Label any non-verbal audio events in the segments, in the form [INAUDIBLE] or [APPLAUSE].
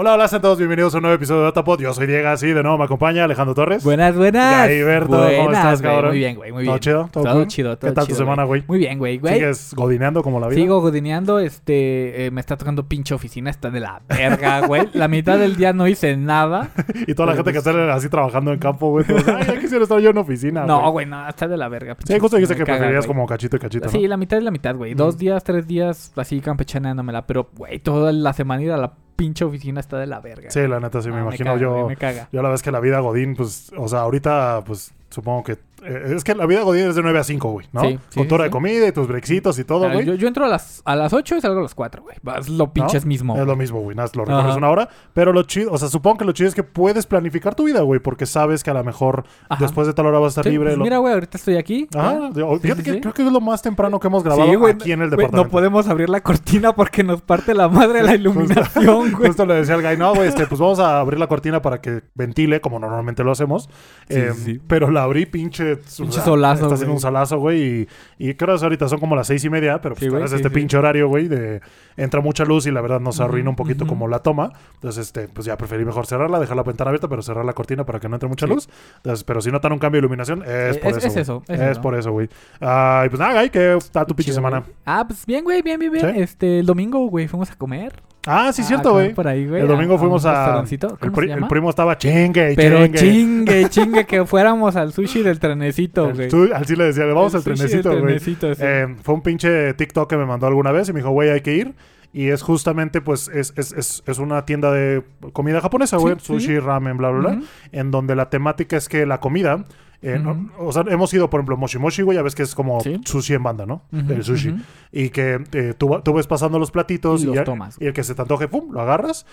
Hola, hola, sean todos bienvenidos a un nuevo episodio de Datapod. Yo soy Diego, así de nuevo me acompaña Alejandro Torres. Buenas, buenas. Y Berto, ¿cómo Buenas, estás, güey. cabrón? Muy bien, güey, muy ¿Todo bien. chido? ¿Todo Todo, cool? chido, todo ¿Qué tal tu semana, güey? Muy bien, güey, güey. ¿Sigues godineando como la vida? Sigo godineando, este, eh, me está tocando pinche oficina, está de la verga, güey. La mitad del día no hice nada. [LAUGHS] Y toda la gente que está así trabajando en campo, güey. todos, Ay, ya quisiera estar yo en oficina, No, güey, no, está de la verga. Sí, justo dijiste que caga, preferías güey. como cachito y cachito, ¿no? Sí, la mitad es la mitad, güey. Dos días, tres días, así campechaneándomela. Pero, güey, toda la semana ir a la pinche oficina está de la verga. Sí, la neta, sí, me Ah, imagino caga, yo. me caga. Yo la vez que la vida Godín, pues, o sea, ahorita, pues, supongo que... eh, es que la vida Godín es de 9 a 5, güey, ¿no? Sí, sí, Con tu hora sí. de comida y tus brexitos y todo, Ah, güey. yo, yo entro a las, a las 8 y salgo a las 4, güey. Es lo pinches mismo. Es lo mismo, güey. Nada, lo recorres Ajá. una hora. Pero lo chido, o sea, supongo que lo chido es que puedes planificar tu vida, güey. Porque sabes que a lo mejor Ajá. después de tal hora vas a estar libre. pues lo- Mira, güey, ahorita estoy aquí. Ajá. Sí, Fíjate que creo que es lo más temprano que hemos grabado güey, aquí en el güey, departamento. no podemos abrir la cortina porque nos parte la madre la [LAUGHS] iluminación, [LAUGHS] güey. Justo le decía al guy, no, güey, este, pues vamos a abrir la cortina para que ventile, como normalmente lo hacemos. Eh. Pero la abrí, pinche. Pinche solazo, Está haciendo un salazo, güey. Y, y creo que ahorita son como las seis y media, pero pues Sí, güey, es sí, este sí. pinche horario, güey, de entra mucha luz y la verdad nos arruina un poquito como la toma. Entonces, este, pues ya preferí mejor cerrarla, dejar la ventana abierta, pero cerrar la cortina para que no entre mucha luz. Entonces, pero si notan un cambio de iluminación, es por es- eso. es güey. eso, es Es, eso. por eso, güey. Ah, y pues nada, güey, ¿qué está tu pinche semana? güey. Ah, pues bien, güey, bien, bien, bien. Este, el domingo, güey, fuimos a comer. Ah, sí, Ah, cierto, güey. Por ahí, güey. El domingo a- fuimos a. El, ¿Cómo pri- el primo estaba chingue, Pero chingue. chingue, [LAUGHS] chingue, que fuéramos al sushi del trenecito, güey. Así le decía, vamos El al trenecito, güey. sí. Eh, fue un pinche TikTok que me mandó alguna vez y me dijo, güey, hay que ir. Y es justamente, pues, es, es, es, es una tienda de comida japonesa, güey. Sí, sí. Sushi, ramen, bla, bla, bla. En donde la temática es que la comida... eh, no- o sea, hemos ido, por ejemplo, Moshi Moshi, güey, ya ves que es como Sí. sushi en banda, ¿no? El sushi. Y que eh, tú, tú ves pasando los platitos Y los tomas. y el que se te antoje, pum, lo agarras.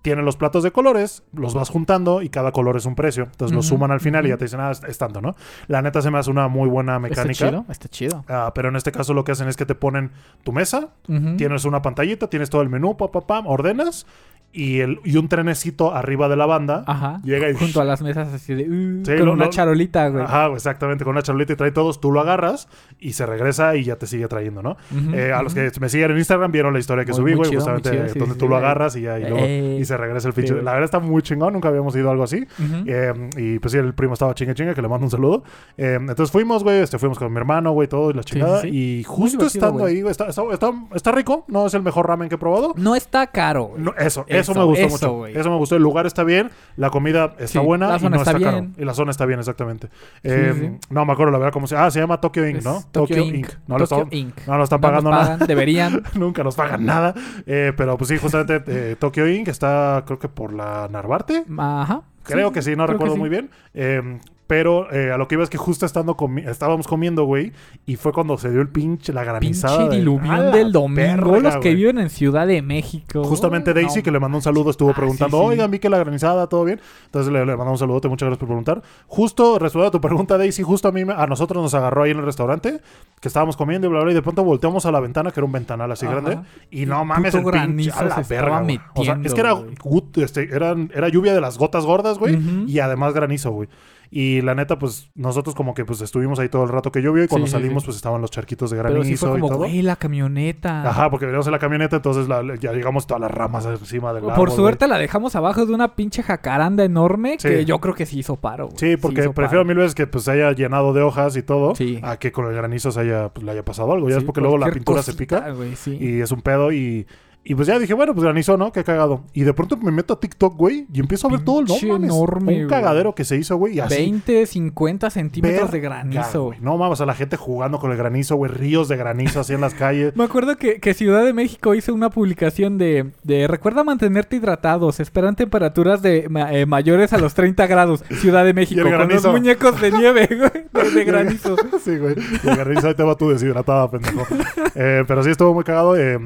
Tienen los platos de colores, los vas juntando y cada color es un precio. Entonces lo Ujú, suman al final y ya te dicen, ah, es, es tanto, ¿no? La neta se me hace una muy buena Está mecánica. chido, está chido. Ah, pero en este caso lo que hacen es que te ponen tu mesa, tienes una pantallita, tienes todo el menú, pa, pa, pam, ordenas y, el, y un trenecito arriba de la banda. Ajá. Llega y- Junto a [LAUGHS] las mesas así de... uh, Sí, con lo- una lo- charolita, güey. Ajá, exactamente, con una charolita y trae todos, tú lo agarras y se regresa y ya te sigue trayendo, ¿no? Eh, a los que me siguen en Instagram vieron la historia que Muy- subí, güey, justamente chido, sí, donde sí, tú lo agarras y ya y, luego- Eh, y se regresa el pinche. la verdad está muy chingón, nunca habíamos ido a algo así. Eh, y pues sí, el primo estaba chingue chingue, que le mando un saludo. Entonces fuimos, güey, este, fuimos con mi hermano, güey, todo y la chingada. Y justo estando ahí, güey, está, está, está, está rico, no es el mejor ramen que he probado. No está caro. No, eso, eso, Eso, me gustó eso, mucho. Eso me gustó. El lugar está bien, la comida está Sí, buena y no está, está caro. Y la zona está bien, exactamente. Eh. No me acuerdo la verdad cómo se Ah, se llama Tokyo Inc, ¿no? Tokyo Inc. No, lo Tokyo estamos- Inc. no nos están No nos pagando nada. deberían. [LAUGHS] Nunca nos pagan nada. Eh, pero pues sí, justamente [LAUGHS] eh, Tokyo Inc. está, creo que por la Narvarte. Ajá. Creo que sí, no recuerdo sí. muy bien. Eh, pero eh, a lo que iba es que justo estando comi- estábamos comiendo, güey, y fue cuando se dio el pinche, la granizada. Pinche diluvión ¡A la del domingo. los que güey! viven en Ciudad de México. Justamente Daisy, No, que le mandó un saludo, estuvo Ah, preguntando, sí, sí. oigan, vi que la granizada, ¿todo bien? Entonces le, le mandamos un saludote, muchas gracias por preguntar. Justo, respondiendo a tu pregunta, Daisy, justo a mí, a nosotros nos agarró ahí en el restaurante, que estábamos comiendo y bla, bla, y de pronto volteamos a la ventana, que era un ventanal así Ajá. grande, y no mames, el pinche, granizo a la se estaba verga, güey. O sea, es que era, metiendo, este, eran- era lluvia de las gotas gordas, güey, y además granizo, güey. Y la neta, pues, nosotros como que pues estuvimos ahí todo el rato que llovió, y cuando Sí, salimos, sí. pues estaban los charquitos de granizo Pero sí fue y todo. güey, la camioneta. Ajá, porque veníamos en la camioneta, entonces la- ya llegamos todas las ramas encima del Por árbol, güey. suerte la dejamos abajo de una pinche jacaranda enorme que yo creo que sí hizo paro. güey. Sí, porque prefiero paro. mil veces que pues se haya llenado de hojas y todo Sí. a que con el granizo se haya, pues, le haya pasado algo. Ya es porque luego la pintura se pica güey, y es un pedo y... Y pues ya dije, bueno, pues granizo, ¿no? Qué cagado. Y de pronto me meto a TikTok, güey, y empiezo a ver todo el... No mames, enorme, un güey. cagadero que se hizo, güey, y así... 20, 50 centímetros de granizo. güey. No mames, a la gente jugando con el granizo, güey, ríos de granizo así en las calles. [LAUGHS] Me acuerdo que, que Ciudad de México hizo una publicación de, de recuerda mantenerte hidratados, esperan temperaturas de ma- eh, mayores a los 30 grados. Ciudad de [LAUGHS] México, con los muñecos de nieve, [LAUGHS] güey, de, granizo. sí, güey. El granizo ahí te va tú deshidratada, pendejo. Eh, pero sí estuvo muy cagado. eh,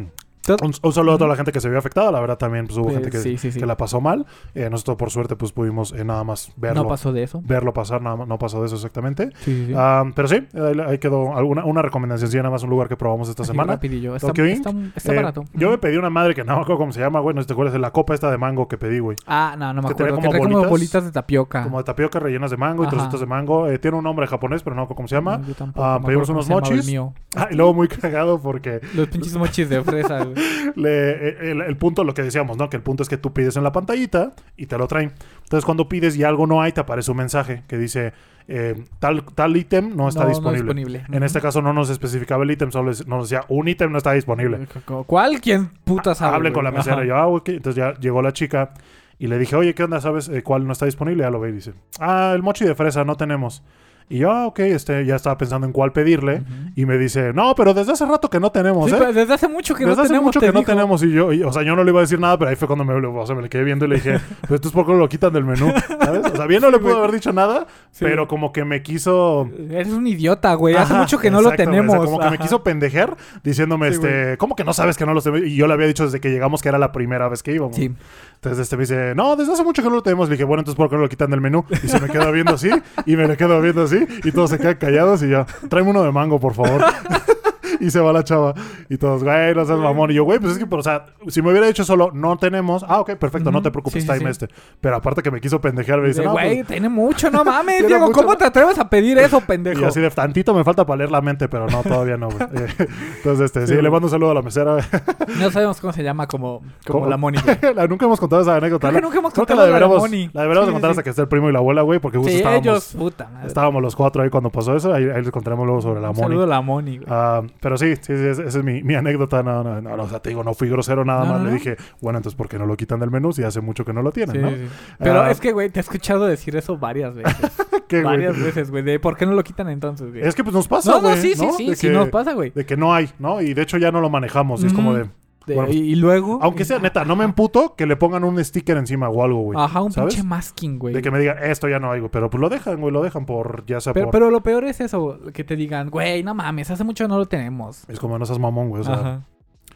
Un, un saludo a toda la gente que se vio afectada. La verdad, también pues, hubo Eh, gente que, sí, sí, sí. que la pasó mal. Eh, nosotros, por suerte, pues pudimos eh, nada más verlo. No pasó de eso. Verlo pasar, nada no pasó de eso exactamente. Ah, pero sí, ahí, ahí quedó alguna, una recomendación. Sí, nada más un lugar que probamos esta Así, semana. rapidillo. Está, Tokyo Inc. está, está Eh, barato. Yo Ujú. me pedí una madre que no me acuerdo cómo se llama, güey. No te acuerdas de la copa esta de mango que pedí, güey. Ah, no, no me que acuerdo. como que trae como bolitas. bolitas de tapioca. Como de tapioca rellenas de mango y Ajá. trocitos de mango. Eh, tiene un nombre japonés, pero no me acuerdo cómo se llama. No, yo tampoco Ah, pedimos unos mochis. [LAUGHS] Ah, y luego muy cagado porque Los pinches mochis de fresa, [LAUGHS] güey. [LAUGHS] Le- el, el punto, lo que decíamos, ¿no? Que el punto es que tú pides en la pantallita y te lo traen. Entonces, cuando pides y algo no hay, te aparece un mensaje que dice eh, tal, tal ítem no está No, no disponible. En este caso no nos especificaba el ítem, solo nos decía un ítem no está disponible. ¿Cuál? ¿Quién puta sabe? Hablen con la mesera. Ajá. Yo, ah, ok. Entonces ya llegó la chica y le dije, oye, ¿qué onda? ¿Sabes eh, cuál no está disponible? Ya lo ve y dice, ah, el mochi de fresa no tenemos. Y yo, ah, ok, este, ya estaba pensando en cuál pedirle. Y me dice, no, pero desde hace rato que no tenemos, Sí, ¿eh? pero desde hace mucho que Desde no hace tenemos. mucho te que no tenemos y yo, y- o sea, yo no le iba a decir nada, pero ahí fue cuando me, o sea, me le quedé viendo y le dije, [LAUGHS] pues esto es porque lo quitan del menú, ¿sabes? O sea, bien no le pudo haber dicho nada, Sí. pero como que me quiso... Eres un idiota, güey. Hace mucho que no lo o sea, tenemos. como que me quiso pendejer diciéndome, Sí, este, ¿cómo que no sabes que no lo tenemos? Y yo le había dicho desde que llegamos que era la primera vez que íbamos. Sí. Entonces este me dice, no, desde hace mucho que no lo tenemos. Le dije, bueno, entonces ¿por qué no lo quitan del menú? Y se me queda viendo así, y me le quedo viendo así, y todos se quedan callados y yo, tráeme uno de mango, por favor. [LAUGHS] [LAUGHS] y se va la chava. Y todos, güey, no seas mamón. Y yo, güey, pues es que, pero, o sea, si me hubiera dicho solo, no tenemos, ah, ok, perfecto, no te preocupes, Sí, sí, time sí. este. Pero aparte que me quiso pendejear, me dice, no, Güey, pues, tiene mucho, no [LAUGHS] mames, Diego. mucho, ¿Cómo ¿no? te atreves a pedir eso, [LAUGHS] pendejo? y así de tantito me falta para leer la mente, pero no, todavía no, güey. Entonces, este, sí, le mando un saludo a la mesera. No sabemos cómo se llama como, como ¿Cómo? la Moni. La- nunca hemos contado esa anécdota. Creo que nunca hemos creo contado la la de deberíamos, la deberíamos contar hasta que esté el primo y la abuela, güey, porque justo Sí, estábamos, ellos, puta madre. estábamos los cuatro ahí cuando pasó eso. Ahí, les contaremos luego sobre la Moni. saludo a la Moni, güey. Pero sí, sí, sí, esa es mi, mi anécdota. No, no, no, no, o sea, te digo, no fui grosero nada No, más. no, Le dije, bueno, entonces, ¿por qué no lo quitan del menú si hace mucho que no lo tienen, Sí, no? sí. Pero Ah. es que, güey, te he escuchado decir eso varias veces. [LAUGHS] ¿Qué, güey? varias veces, güey. De por qué no lo quitan entonces, güey. Es que pues nos pasa, güey. no, sí, sí, ¿no? sí. De Sí que, nos pasa, güey. de que no hay, ¿no? Y de hecho ya no lo manejamos. y Es como de, De- bueno, pues, y, luego... aunque sea neta, no me emputo que le pongan un sticker encima o algo, güey. Ajá, un ¿sabes? pinche masking, güey. De que me digan, esto ya no hay, güey. Pero pues lo dejan, güey, lo dejan por, ya sea Pero, por... pero lo peor es eso, que te digan, güey, no mames, hace mucho no lo tenemos. Es como, no seas mamón, güey. O sea, Ajá.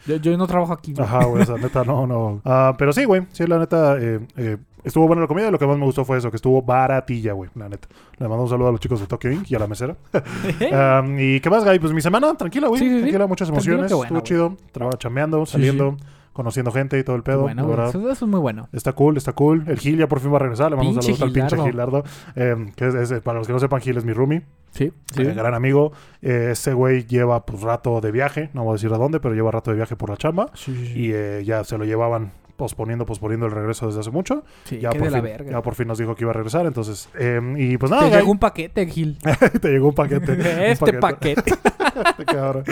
Yo, yo no trabajo aquí, güey. Ajá, güey, o sea, neta, no, no. Ah, pero sí, güey, sí, la neta, eh, eh, estuvo buena la comida y lo que más me gustó fue eso, que estuvo baratilla, güey, la neta. Le mando un saludo a los chicos de Tokyo Inc. y a la mesera. [LAUGHS] ¿Y qué más, Guy? Pues mi semana, tranquila, güey. Sí. Tranquila, muchas emociones. bueno, estuvo chido. Trabajo chambeando, saliendo, conociendo gente y todo el pedo. bueno, verdad. eso, es muy bueno. Está cool, está cool. El Gil ya por fin va a regresar. Le mando un Pinche saludo al pinche Gilardo. Eh, que es, es- para los que no sepan, Gil es mi roomie. Sí, sí. eh, gran amigo. Eh, ese güey lleva pues rato de viaje. No voy a decir a dónde, pero lleva rato de viaje por la chamba. Sí, sí, sí. Y eh, ya se lo llevaban posponiendo, posponiendo el regreso desde hace mucho. Sí, ya, por fin, verga. ya por fin nos dijo que iba a regresar. Entonces, eh, y pues nada, Te Guy, llegó un paquete, Gil. [LAUGHS] te llegó un paquete. [LAUGHS] un este paquete. [LAUGHS] Cabrón.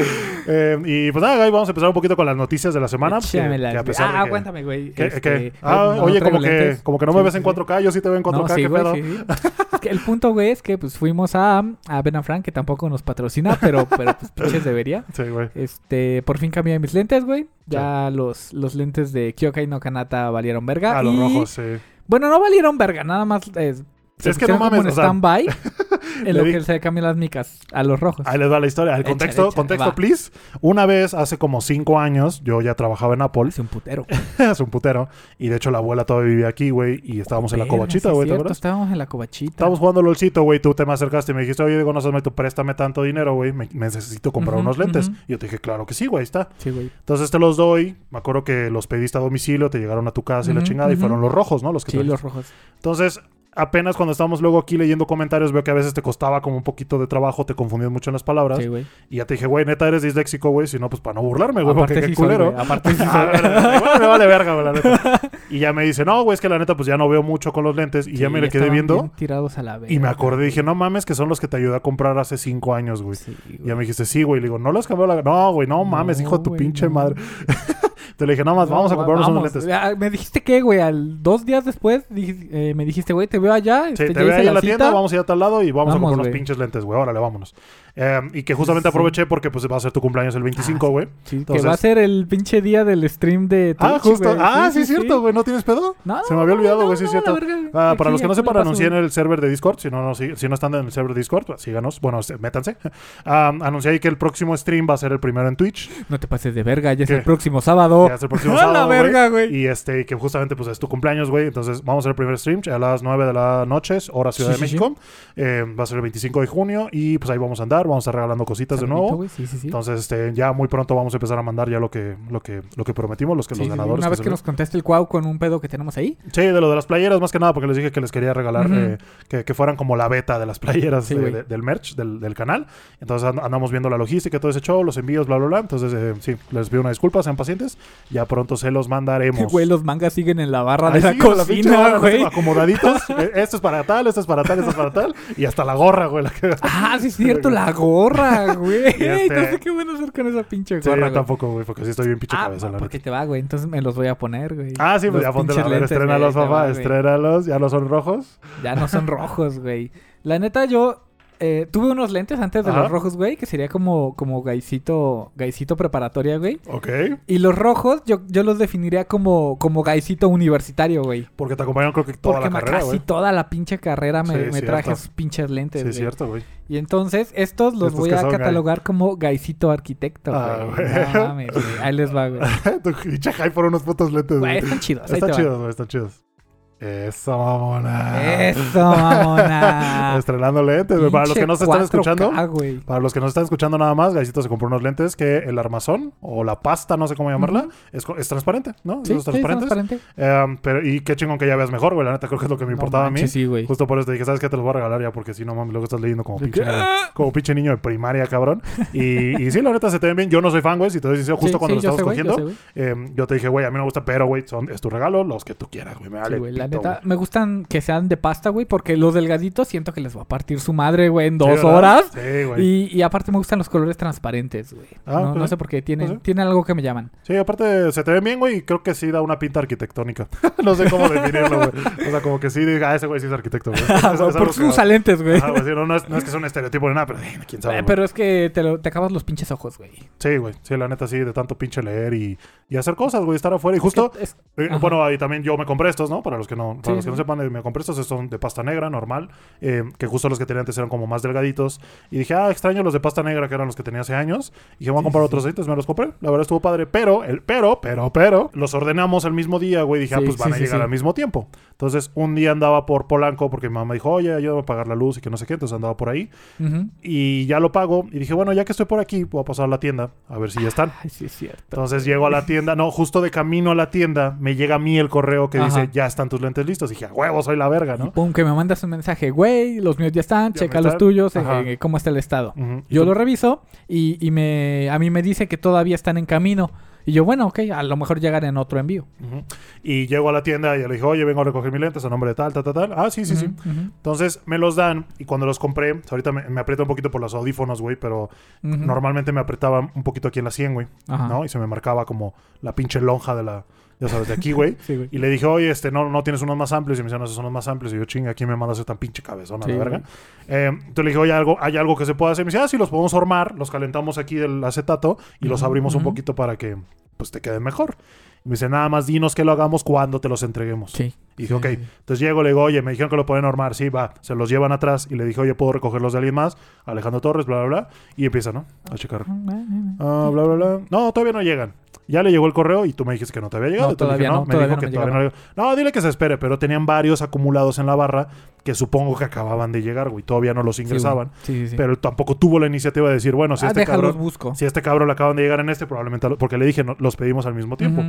Eh, y pues nada, Guy, vamos a empezar un poquito con las noticias de la semana. que- que güey. ah, que- cuéntame, güey. que- este, que- eh, ah, no oye, como que, como que no Sí, me ves sí, en sí. 4K, yo sí te veo en 4K, No, sí, ¿qué güey, pedo? Es que el punto, güey, es que pues fuimos a, a Ben Frank, que tampoco nos patrocina, pero, pero pues pinches debería. Sí, güey. Este, por fin cambié mis lentes, güey. Ya los, los lentes de Kyokai no Kanata valieron verga. A los y- rojos, sí. Bueno, no valieron verga, nada más eh, se Es que no pusieron como mames, en stand-by [LAUGHS] en lo que se cambian las micas a los rojos. Ahí les va la historia. El contexto, contexto, va. please. Una vez, hace como cinco años, yo ya trabajaba en Apple, Es un putero. [LAUGHS] hace un putero, y de hecho la abuela todavía vivía aquí, güey, y estábamos en la sí, güey, ¿te cierto, acuerdas? Estábamos en la covachita. Estábamos jugando LOLcito, güey, tú te me acercaste y me dijiste, oye, Diego, no sabes, tú préstame tanto dinero, güey, me, me necesito comprar unos lentes. Y yo te dije, claro que sí, güey, está. Sí, güey. Entonces te los doy, me acuerdo que los pediste a domicilio, te llegaron a tu casa y la chingada, y fueron los rojos, ¿no? Los que Sí, los rojos. Entonces, apenas cuando estábamos luego aquí leyendo comentarios, veo que a veces te costaba como un poquito de trabajo, te confundías mucho en las palabras. Sí, güey. Y ya te dije, güey, neta eres disléxico, güey. Si no, pues para no burlarme, güey, porque qué soy, culero. Aparte sí [LAUGHS] soy. me vale verga, güey, la neta. Y ya me dice, no, güey, es que la neta, pues ya no veo mucho con los lentes. Y ya me le quedé viendo. bien tirados a la vez. Y me acordé, dije, no mames, que son los que te ayudé a comprar hace cinco años, güey. Y ya me dijiste, sí, güey. Le digo, no los cambió la. No, güey, no mames, hijo de tu güey, pinche no. madre. [LAUGHS] [LAUGHS] Te le dije, nada más, vamos a No, comprarnos unos lentes. Ah, Me dijiste que, güey, al dos días después dij- eh, me dijiste, güey, te veo allá. Sí, este, te veo ahí en la cita. tienda, vamos a ir a tal lado y vamos, a Vamos, comprar unos pinches lentes, güey. Órale, vámonos. Eh, y que justamente Sí. aproveché porque pues va a ser tu cumpleaños el 25, Ah, güey. Sí, Entonces- que va a ser el pinche día del stream de Twitch, ah, justo. Ah, sí, es cierto, güey. ¿No tienes pedo? No, Se me había olvidado, no, güey, sí es no, cierto. la verga. Ah, para los que no sepan, anuncié en el server de Discord. Si no, no, si, si no están en el server de Discord, pues, síganos. Bueno, este, métanse. [LAUGHS] Ah, anuncié ahí que el próximo stream va a ser el primero en Twitch. No te pases de verga, ya es ¿Qué? el próximo sábado. Ya es el próximo [LAUGHS] ¡A la sábado, güey. verga, güey! Y este, y que justamente pues es tu cumpleaños, güey. Entonces vamos a hacer el primer stream a las 9 de la noche, hora Ciudad de México. Eh, va a ser el 25 de junio y pues ahí vamos a andar. Regalar, vamos a estar regalando cositas de nuevo. Sí, sí, sí. Entonces, este, ya muy pronto vamos a empezar a mandar ya lo que, lo que, lo que prometimos, los que los ganadores. Una vez que nos conteste el cuau con un pedo que tenemos ahí. Sí, de lo de las playeras, más que nada, porque les dije que les quería regalar Ujú. eh, que, que fueran como la beta de las playeras de- de- del merch, del, del canal. Entonces and- andamos viendo la logística, todo ese show, los envíos, bla, bla, bla. Entonces, eh, sí, les pido una disculpa, sean pacientes. Ya pronto se los mandaremos. [LAUGHS] Güey, los mangas siguen en la barra Ahí de la cocina, güey. Acomodaditos. [LAUGHS] Eh, esto es para tal, esto es para tal, esto es para tal. Y hasta la gorra, güey. La que... Ah, sí es cierto, [LAUGHS] la gorra, [LAUGHS] güey. este- No sé qué van a hacer con esa pinche Sí, gorra, yo güey. tampoco, güey, porque sí estoy bien pinche Ah, cabeza, la porque neta. te va, güey. Entonces me los voy a poner, güey. Ah, sí, pues ya ponte a ver, estrénalos, papá, estrénalos. Ya no son rojos. Ya no son rojos, güey. La neta, yo eh, tuve unos lentes antes de Ajá. los rojos, güey, que sería como, como gaisito, gaisito preparatoria, güey. Ok. Y los rojos, yo, yo los definiría como, como gaisito universitario, güey. Porque te acompañaron creo que toda Porque la carrera, casi güey. toda la pinche carrera me, Sí, me traje esos pinches lentes, Sí, es güey. cierto, güey. Y entonces, estos los Estos voy a catalogar como gaisito arquitecto, Ah, güey. güey. No mames, güey. Ahí les va, güey. tu pinche hype por unos putos lentes, Güey, güey. están chidos. Están chidos, güey, están chidos. Eso, mamona. Eso, [LAUGHS] mamona. Estrenando lentes, güey. Para los que no se están Pinche 4K, escuchando, para los que no se están escuchando nada más, Gaisito se compró unos lentes que el armazón o la pasta, no sé cómo llamarla, es, es transparente, ¿no? Sí, Esos sí, transparentes. transparente. Eh, pero, y qué chingón que ya veas mejor, güey. La neta creo que es lo que me No importaba a mí. Sí, güey. Justo por eso te dije, ¿sabes qué? Te los voy a regalar ya, porque si no, mames, luego estás leyendo como ¿De pinche, niño, como pinche niño de primaria, cabrón. Y, y sí, la neta se te ven bien. Yo no soy fan, güey. Si te doy sincero, justo Sí, cuando lo yo cogiendo, sé, eh, yo te dije, güey, a mí me gusta, pero, güey, son, es tu regalo, los que tú quieras, güey. Me vale la neta, güey. me gustan que sean de pasta, güey, porque los delgaditos siento que les va a partir su madre, güey, en dos horas. Sí, güey. Y, y aparte me gustan los colores transparentes, güey. Ah, no, pues sé por qué, tienen, Pues tienen algo que me llaman. Sí, aparte se te ven bien, güey, y creo que sí da una pinta arquitectónica. [LAUGHS] no sé cómo definirlo, güey. O sea, como que sí diga, ah, ese güey sí es arquitecto, güey. [LAUGHS] Es- es por que- sus lentes, güey. Ajá, güey, sí, no, no es, no es que sea un estereotipo ni nada, pero eh, quién sabe. Eh, pero es que te, lo- te acabas los pinches ojos, güey. Sí, güey. Sí, la neta sí, de tanto pinche leer y, y hacer cosas, güey, estar afuera. Y justo, eh, bueno, ahí también yo me compré estos, ¿no? Para los que no, para Sí, los que no sepan, eh, me compré estos, estos son de pasta negra, normal. eh, que justo los que tenía antes eran como más delgaditos. Y dije, ah, extraño los de pasta negra, que eran los que tenía hace años. Y dije, voy a comprar otros entonces me los compré. La verdad estuvo padre. Pero, el pero, pero, pero, los ordenamos el mismo día, güey. Dije, ah, pues van a llegar al mismo tiempo. Entonces, un día andaba por Polanco porque mi mamá dijo, oye, ayúdame a pagar la luz y que no sé qué. Entonces andaba por ahí. Y ya lo pago. Y dije, bueno, ya que estoy por aquí, voy a pasar a la tienda a ver si ya están. Ay, sí, es cierto. Entonces llego a la tienda, no, justo de camino a la tienda, me llega a mí el correo que dice, ya están tus lentes listos. dije, a huevo, soy la verga, Y ¿no? pum, que me mandas un mensaje, güey, los míos ya están, Ya checa los tuyos, eh, eh, cómo está el estado. Y Yo tú- lo reviso y, y me, a mí me dice que todavía están en camino. Y yo, bueno, ok, a lo mejor llegan en otro envío. Y llego a la tienda y le dije, oye, vengo a recoger mis lentes a nombre de tal, tal, tal, tal. Ah, sí, sí, sí. Entonces me los dan y cuando los compré, ahorita me, me aprieta un poquito por los audífonos, güey, pero normalmente me apretaba un poquito aquí en la 100, güey. ¿no? Y se me marcaba como la pinche lonja de la, ya sabes, de aquí, güey. [LAUGHS] Sí. Y le dije, oye, este, no, no tienes unos más amplios. Y me dice, no, esos son los más amplios. Y yo, chinga, ¿quién me manda hacer tan pinche cabezona, Sí, la verga? Eh, entonces le dije, oye, algo, ¿hay algo que se pueda hacer? Me dice, ah, sí, los podemos hormar, los calentamos aquí del acetato y los abrimos un poquito para que, pues, te queden mejor. Y me dice, nada más dinos que lo hagamos cuando te los entreguemos. Sí. Y dije, ok. Entonces llego, le digo, oye, me dijeron que lo pueden hormar. Sí, va. Se los llevan atrás. Y le dije, oye, ¿puedo recogerlos de alguien más? Alejandro Torres, bla, bla, bla. Y empieza, ¿no? A checar. Ah, bla, bla, bla. No, todavía no llegan. Ya le llegó el correo y tú me dijiste que no te había llegado. No, le dije, todavía no, me todavía dijo no que me todavía no. No, dile que se espere, pero tenían varios acumulados en la barra que supongo que acababan de llegar, güey. Todavía no los ingresaban. Sí, sí. Pero tampoco tuvo la iniciativa de decir, bueno, si ah, este déjalos cabrón... busco. Si este cabrón le acaban de llegar en este, probablemente... Porque le dije, no, los pedimos al mismo tiempo.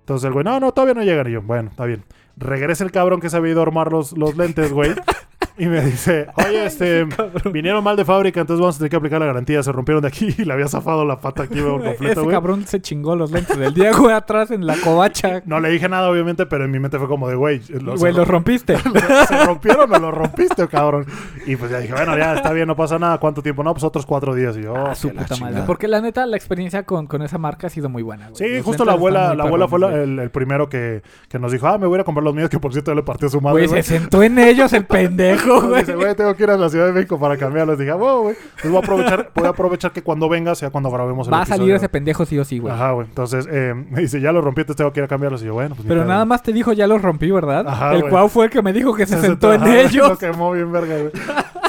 Entonces el güey, no, no, todavía no llegan. Y yo, bueno, está bien. Regresa el cabrón que se había ido a armar los, los lentes, güey. [LAUGHS] y me dice, [LAUGHS] oye, este, vinieron mal de fábrica, entonces vamos a tener que aplicar la garantía. Se rompieron de aquí [LAUGHS] y le había zafado la pata aquí por [LAUGHS] Güey, completo, Ese güey. cabrón se chingó los lentes del Diego atrás en la covacha. No le dije nada, obviamente, pero en mi mente fue como de, güey, Güey, los rompiste. ¿se rompieron o los rompiste, cabrón? Y pues ya dije, bueno, ya está bien, no pasa nada. ¿Cuánto tiempo? No, pues otros cuatro días. Y yo, Ah, oh, su puta madre. Porque la neta, la experiencia con, con esa marca ha sido muy buena, güey. Sí, Los justo la abuela, la abuela fue la- el, el primero que, que nos dijo, ah, me voy a comprar los míos, que por cierto ya le partió su madre, Güey, güey. se sentó en ellos el pendejo, güey. Dice, güey, tengo que ir a la Ciudad de México para cambiarlos. Dije, wow, güey. Entonces voy a aprovechar, voy a aprovechar que cuando venga sea cuando grabemos el Va a episodio. salir ese pendejo sí o sí, güey. Ajá, güey. Entonces, eh, me dice, ya lo rompí, entonces tengo que ir a cambiarlos. Y yo, bueno, pues Pero nada más te dijo, ya los rompí, ¿verdad? Ajá, el cual fue el que me dijo que se, Se sentó en ellos. Lo quemó bien verga, güey.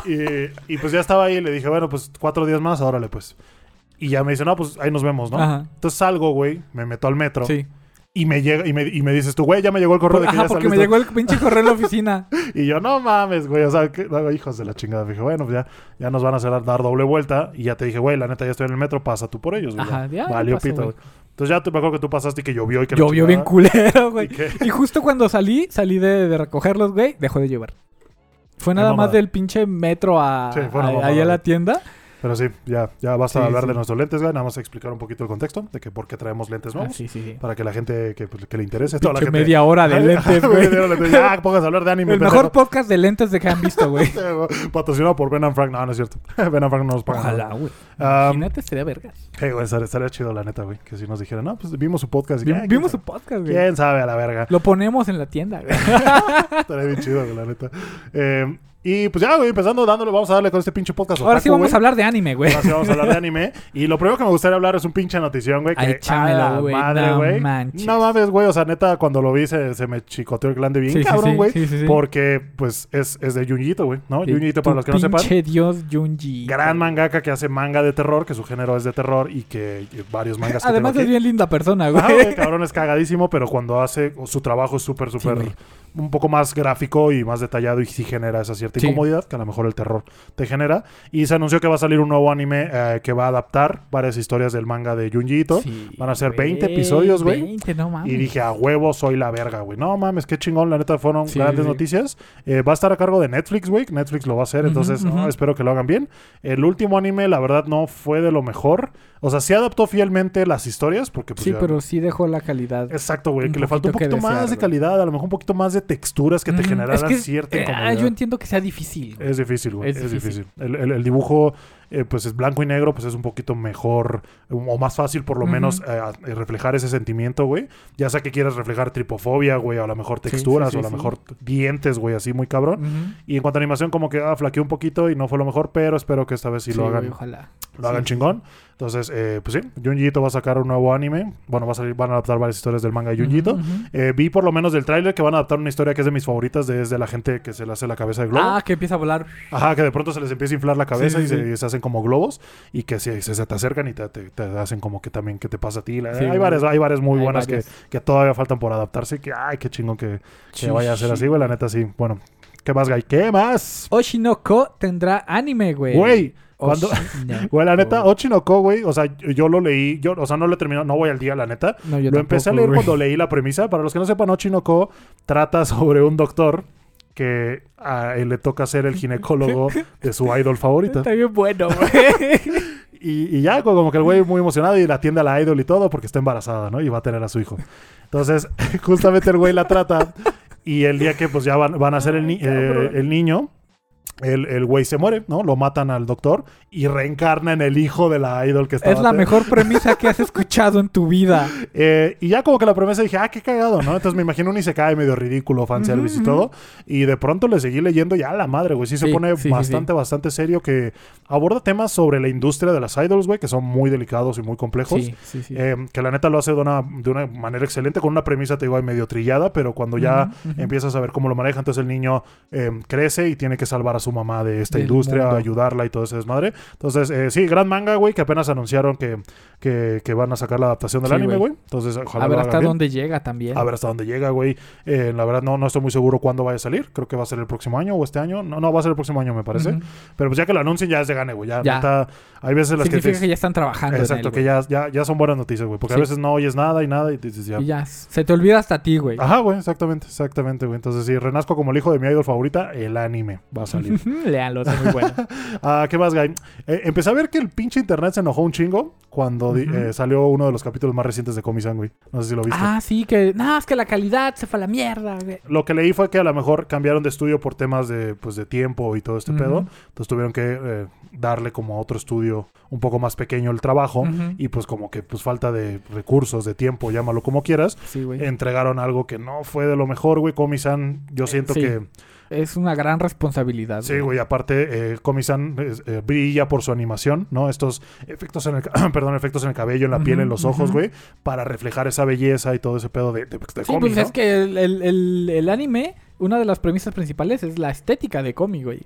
Y, y pues ya estaba ahí y le dije, bueno, pues cuatro días más, órale, pues. Y ya me dice, no, pues ahí nos vemos, ¿no? Ajá. Entonces salgo, güey, me meto al metro. Sí. Y me llega, y me, y me dices tú, güey, ya me llegó el correo de que Ajá, ya porque me saliste". llegó el pinche correo en la oficina. [LAUGHS] Y yo, no mames, güey. O sea, que, no, hijos de la chingada. Dije, bueno, pues ya, ya nos van a hacer dar doble vuelta. Y ya te dije, güey, la neta, ya estoy en el metro, pasa tú por ellos, güey. Ajá, ya, Valió pito, güey. Entonces ya te, me acuerdo que tú pasaste y que llovió y que Llovió bien culero, [LAUGHS] güey. ¿Y? Y justo cuando salí, salí de, de recogerlos, güey, dejó de llover. Fue nada más del pinche metro a, Sí, a- ahí a la tienda. Pero sí, ya, ya basta de Sí, hablar sí. de nuestros lentes, güey. Nada más explicar un poquito el contexto de que por qué traemos lentes Ah, nuevos. sí, sí, sí. Para que la gente que, pues, que le interese, toda la gente. media hora de lentes, güey. Ya, [LAUGHS] pongas a hablar de anime. El pendejo. mejor podcast de lentes de que han visto, [LAUGHS] güey. Patrocinado por Ben and Frank. No, no es cierto. [LAUGHS] Ben and Frank no nos paga. Ojalá, güey. Ah, Imagínate, sería vergas. hey, güey, estaría, estaría chido, la neta, güey. Que si nos dijeran, no, pues vimos su podcast. y, Vi- ah, ¿quién Vimos su podcast, güey. ¿Quién sabe a la verga? Lo ponemos en la tienda, güey. Estaría bien chido, güey, la neta. Eh, y pues ya, güey, empezando dándole, vamos a darle con este pinche podcast. Ahora sí vamos güey. a hablar de anime, güey. Ahora sí vamos a hablar de anime. Y lo primero que me gustaría hablar es un pinche notición, güey. Ay, Que, échamelo, a la güey, madre, no güey. manches. No mames, güey. O sea, neta, cuando lo vi se, se me chicoteó el glande bien Sí, cabrón, sí, güey. sí, sí, sí. Porque, pues, es, es de Junjito, güey, ¿no? Junjito, para los que no sepan. Pinche Dios Junji. Gran mangaka que hace manga de terror, que su género es de terror y que y varios mangas que Además tengo es aquí. bien linda persona, güey. Ah, güey, cabrón, es cagadísimo, pero cuando hace su trabajo es súper, súper. Un poco más gráfico y más detallado y sí genera esa cierta Sí. incomodidad que a lo mejor el terror te genera. Y se anunció que va a salir un nuevo anime eh, que va a adaptar varias historias del manga de Junji. Sí, Van a ser güey, 20 episodios, güey. 20, no mames. Y dije, a huevo, soy la verga, güey. No mames, qué chingón. La neta fueron Sí, grandes noticias. Eh, va a estar a cargo de Netflix, güey. Netflix lo va a hacer, entonces no, espero que lo hagan bien. El último anime, la verdad, no fue de lo mejor. O sea, sí adaptó fielmente las historias, porque pues Sí, ya- pero sí dejó la calidad. Exacto, güey, que le faltó un poquito más de calidad, a lo mejor un poquito más de texturas que te es que, cierta eh, incomodidad. yo entiendo que sea difícil. güey. Es difícil, güey. Es Es, difícil. difícil. El, el- el dibujo, eh, pues es blanco y negro, pues es un poquito mejor o más fácil, por lo menos, eh, eh, reflejar ese sentimiento, güey. Ya sea que quieras reflejar tripofobia, güey, o a lo mejor Sí, texturas, sí, o a lo mejor dientes, güey, así muy cabrón. Y en cuanto a animación, como que ah, flaqueó un poquito y no fue lo mejor, pero espero que esta vez sí, lo güey, hagan, ojalá. lo hagan chingón. Entonces, eh, pues sí, Junjito va a sacar un nuevo anime. Bueno, va a salir, van a adaptar varias historias del manga de. Junjito. Eh, vi por lo menos del tráiler que van a adaptar una historia que es de mis favoritas, de, es de la gente que se le hace la cabeza de globo. Ah, que empieza a volar. Ajá, que de pronto se les empieza a inflar la cabeza Sí, y, sí, se, y se hacen como globos y que se, se, te acercan y te, te- te hacen como que también que te pasa a ti. Hay, varias, hay varias muy Hay buenas varias. que, que todavía faltan por adaptarse. Que, ay, qué chingón que, que vaya a ser así, güey. La neta, sí. Bueno, ¿qué más, Guy? ¿Qué más? Oshinoko tendrá anime, güey. Güey, cuando... [LAUGHS] Güey, la neta, Ochinoko, güey, o sea, yo- lo leí, yo, o sea, no lo he terminado, no voy al día, la neta. No, yo lo empecé a leer güey. cuando leí la premisa. Para los que no sepan, Ochinoko trata [LAUGHS] sobre un doctor que a él le toca ser el ginecólogo de su idol favorita. Está bien bueno, güey. [LAUGHS] Y, y ya, como que el güey muy emocionado y la atiende a la idol y todo porque está embarazada, ¿no? Y va a tener a su hijo. Entonces, justamente el güey la trata y el día que pues ya van, van a ser el, ni- eh, el niño, el, el güey se muere, ¿no? Lo matan al doctor y reencarna en el hijo de la idol que estaba. es la mejor premisa que has escuchado en tu vida. [LAUGHS] Eh, y ya como que la promesa dije, ah, qué cagado, ¿no? Entonces me imagino un cae medio ridículo, fanservice y todo. Y de pronto le seguí leyendo ya a la madre, güey. Sí, se pone sí, bastante, bastante serio que aborda temas sobre la industria de las idols, güey, que son muy delicados y muy complejos. Sí, sí, sí. Eh, que la neta lo hace de una, de una manera excelente, con una premisa, te digo, ahí medio trillada, pero cuando ya empiezas a ver cómo lo maneja, entonces el niño eh, crece y tiene que salvar a su mamá de esta Del industria, mundo. ayudarla y todo ese desmadre. Entonces, eh, sí, gran manga, güey, que apenas anunciaron que, que, que van a sacar la adaptación del Sí, anime, güey. Entonces, ojalá a ver lo hasta dónde llega también. A ver hasta dónde llega, güey. Eh, la verdad, no, no estoy muy seguro cuándo vaya a salir. Creo que va a ser el próximo año o este año. No, no, va a ser el próximo año, me parece. Pero pues ya que lo anuncien, ya es de gane, güey. Ya, Ya. neta, hay veces las que te... que ya están trabajando. en Exacto, él, que ya, ya, ya son buenas noticias, güey. Porque a veces no oyes nada y nada y dices ya. Y ya, se te olvida hasta a ti, güey. Ajá, güey, exactamente, exactamente, güey. Entonces, sí, renazco como el hijo de mi idol favorita, el anime va a salir. [LAUGHS] Léanlo, está muy bueno. [LAUGHS] ah, ¿qué más, Guy? Eh, empecé a ver que el pinche internet se enojó un chingo cuando eh, salió uno de los capítulos más recientes de Comisan, güey. No sé si lo viste. ah, sí, que. No, es que la calidad se fue a la mierda, güey. Lo que leí fue que a lo mejor cambiaron de estudio por temas de, pues, de tiempo y todo este pedo. Entonces tuvieron que eh, darle como a otro estudio un poco más pequeño el trabajo. Y pues como que pues falta de recursos, de tiempo, llámalo como quieras. Sí, güey. Entregaron algo que no fue de lo mejor, güey. Comisan, yo siento sí. que... Es una gran responsabilidad. Sí, güey, aparte, eh, Komi-san es- eh, brilla por su animación, ¿no? Estos efectos en el, [CLEARS THROAT] perdón, efectos en el cabello, en la piel, en los ojos, güey, para reflejar esa belleza y todo ese pedo de, de, de Sí, pues ¿no? es que el, el- el- el anime, una de las premisas principales es la estética de cómic, güey.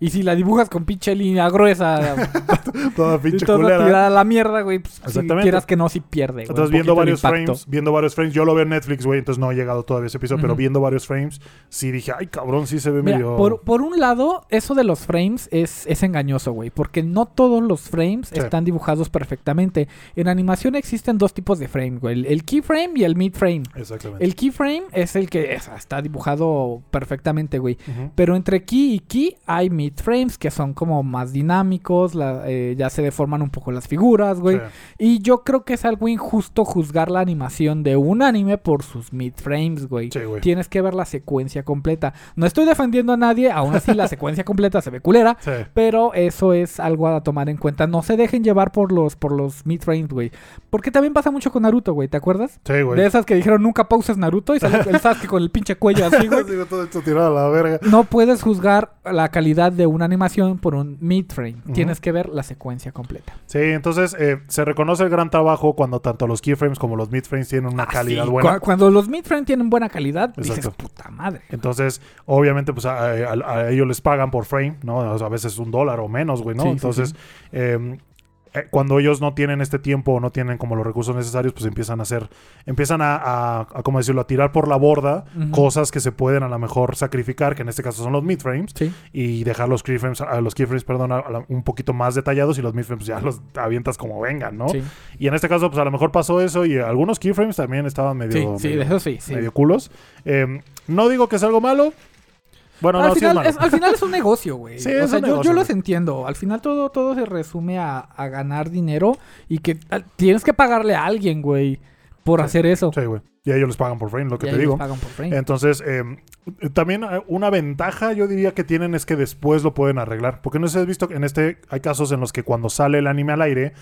Y si la dibujas con pinche línea gruesa, [LAUGHS] Toda pinche toda culera. tirada a la mierda, güey, pues, si Exactamente. quieras que no, si pierde, güey. Entonces, viendo varios frames, viendo varios frames, yo lo veo en Netflix, güey, entonces no he llegado todavía a ese episodio, pero viendo varios frames, sí dije, ay, cabrón, sí se ve Mira, medio... por, por un lado, eso de los frames es, es engañoso, güey, porque no todos los frames Sí. están dibujados perfectamente. En animación existen dos tipos de frame, güey, el, el keyframe y el midframe. Exactamente. El keyframe es el que es- está dibujado perfectamente, güey. Pero entre key y key hay midframes que son como más dinámicos, la- eh, ya se deforman un poco las figuras, güey. Sí. Y yo creo que es algo injusto juzgar la animación de un anime por sus midframes, güey. Sí, güey. Tienes que ver la secuencia completa. No estoy defendiendo a nadie, aún así la [LAUGHS] secuencia completa se ve culera. Sí. Pero eso es algo a tomar en cuenta. No se dejen llevar por los, por los midframes, güey. Porque también pasa mucho con Naruto, güey. ¿Te acuerdas? Sí, güey. De esas que dijeron nunca pauses Naruto y sale [LAUGHS] el Sasuke con el pinche cuello así, güey. [LAUGHS] Digo, todo esto tirado a la verga. No puedes juzgar la calidad de una animación por un midframe. Tienes que ver la secuencia completa. Sí, entonces eh, se reconoce el gran trabajo cuando tanto los keyframes como los midframes tienen una Ah, calidad sí. buena. Cu- Cuando los midframe tienen buena calidad, dices, puta madre. Entonces, obviamente, pues a, a- a ellos les pagan por frame, ¿no? O sea, a veces un dólar o menos, güey, ¿no? Sí, sí, Entonces, sí. eh, eh, cuando ellos no tienen este tiempo o no tienen como los recursos necesarios, pues empiezan a hacer, empiezan a, a, a, ¿cómo decirlo?, a tirar por la borda cosas que se pueden a lo mejor sacrificar, que en este caso son los midframes, Sí. y dejar los keyframes, a los keyframes, perdón, a- a la- un poquito más detallados y los midframes ya los avientas como vengan, ¿no? Sí, Y en este caso, pues a lo mejor pasó eso y algunos keyframes también estaban medio, sí, medio, de eso sí. sí. medio culos. Eh, no digo que es algo malo. Bueno, al, no, sí es final, es, al final es un negocio, güey. [LAUGHS] Sí, o es sea, un yo, negocio, yo los entiendo. Al final todo, todo se resume a, a ganar dinero y que tienes que pagarle a alguien, güey, por Sí, hacer eso. Sí, güey. Y ellos les pagan por frame, lo que Y te digo. pagan por frame. Entonces, eh, también eh, una ventaja yo diría que tienen es que después lo pueden arreglar. Porque no sé si has visto que en este hay casos en los que cuando sale el anime al aire,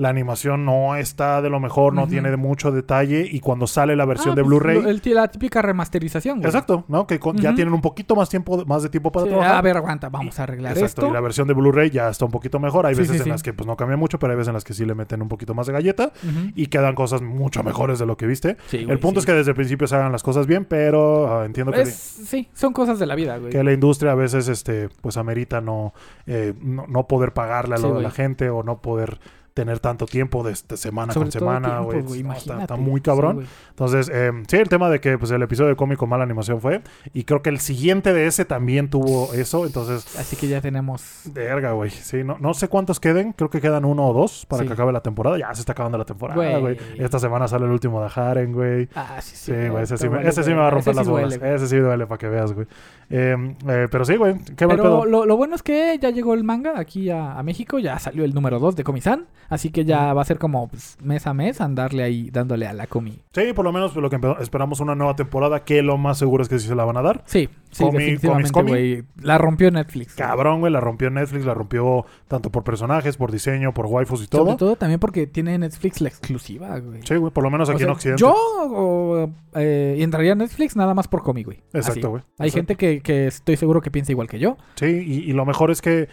la animación no está de lo mejor, no Ujú. tiene de mucho detalle. Y cuando sale la versión Ah, de pues, Blu-ray, la típica remasterización, güey. exacto, ¿no? Que con- ya tienen un poquito más tiempo, más de tiempo para Sí, trabajar. a ver, aguanta, vamos a arreglar Exacto, esto. y la versión de Blu-ray ya está un poquito mejor. Hay Sí, veces sí, en las que pues no cambia mucho, pero hay veces en las que sí le meten un poquito más de galleta y quedan cosas mucho mejores de lo que viste. Sí, el güey, punto es que desde el principio se hagan las cosas bien, pero ah, entiendo que, Es- sí, son cosas de la vida, güey. que la industria a veces este pues amerita no, eh, no, no poder pagarle a, lo- a güey. la gente o no poder tener tanto tiempo de, de semana Sobre con semana, güey. No, está, está muy Sí, cabrón. güey. Entonces, eh, sí, el tema de que pues el episodio de cómic con mala animación fue. Y creo que el siguiente de ese también tuvo eso. Entonces, Así que ya tenemos... Verga, güey. Sí, no, no sé cuántos queden. Creo que quedan uno o dos para Sí. que acabe la temporada. Ya se está acabando la temporada, Güey. Esta semana sale el último de Haren, güey. Ah, sí, Sí, güey. Ese, sí vale, ese sí me va a romper las sí bolas. duele, ese sí duele para que veas, güey. Eh, eh, pero sí, güey. Qué Pero pedo. lo, lo bueno es que ya llegó el manga aquí a, a México, ya salió el número 2 de Comisan, así que ya va a ser como pues, mes a mes andarle ahí dándole a la comi. Sí, por lo menos lo que esperamos una nueva temporada. Que lo más seguro es que sí se la van a dar. Sí, sí, Comi- definitivamente, comis, comi. La rompió Netflix. Cabrón, güey. La rompió Netflix. La rompió tanto por personajes, por diseño, por waifus y Sobre todo. todo también porque tiene Netflix la exclusiva, güey. Sí, güey. Por lo menos O aquí sea, en Occidente. Yo o, eh, entraría a Netflix nada más por Comi, güey. Así. Exacto, güey. Hay Exacto. gente que, que estoy seguro que piensa igual que yo. Sí, y, y lo mejor es que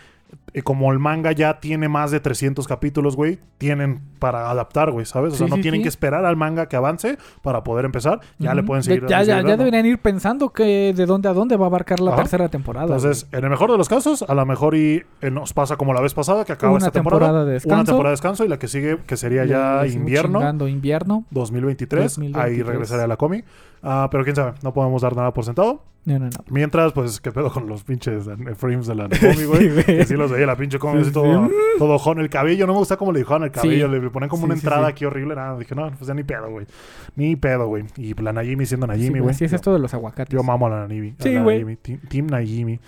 como el manga ya tiene más de 300 capítulos, güey, tienen para adaptar, güey, ¿sabes? O sea, Sí, no sí, tienen sí. que esperar al manga que avance para poder empezar. Ya le pueden De- seguir. ya, dando, ya, ya dando. deberían ir pensando que de dónde a dónde va a abarcar la Ajá. tercera temporada. Entonces, en el mejor de los casos, a lo mejor y eh, nos pasa como la vez pasada, que acaba Una esta temporada. temporada de descanso. Una temporada de descanso y la que sigue, que sería ya invierno. invierno. 2023, ahí 2023. regresaré a la comi. Ah, pero quién sabe, no podemos dar nada por sentado. No, no, no. Mientras, pues, ¿qué pedo con los pinches eh, frames de la [LAUGHS] comi, güey? Sí. Que sí los veía la pinche comi Sí, así todo, sí. todo jón. El cabello, no me gusta cómo le dijeron el cabello. Sí. Le, ponen como Sí, una sí, entrada sí. aquí horrible. Nada, dije, no, pues ya ni pedo, güey. Ni pedo, güey. Y la Najimi siendo Sí, Najimi, güey, güey. Así es esto de los aguacates. Yo mamo a la Najimi. Sí, güey. Team Najimi.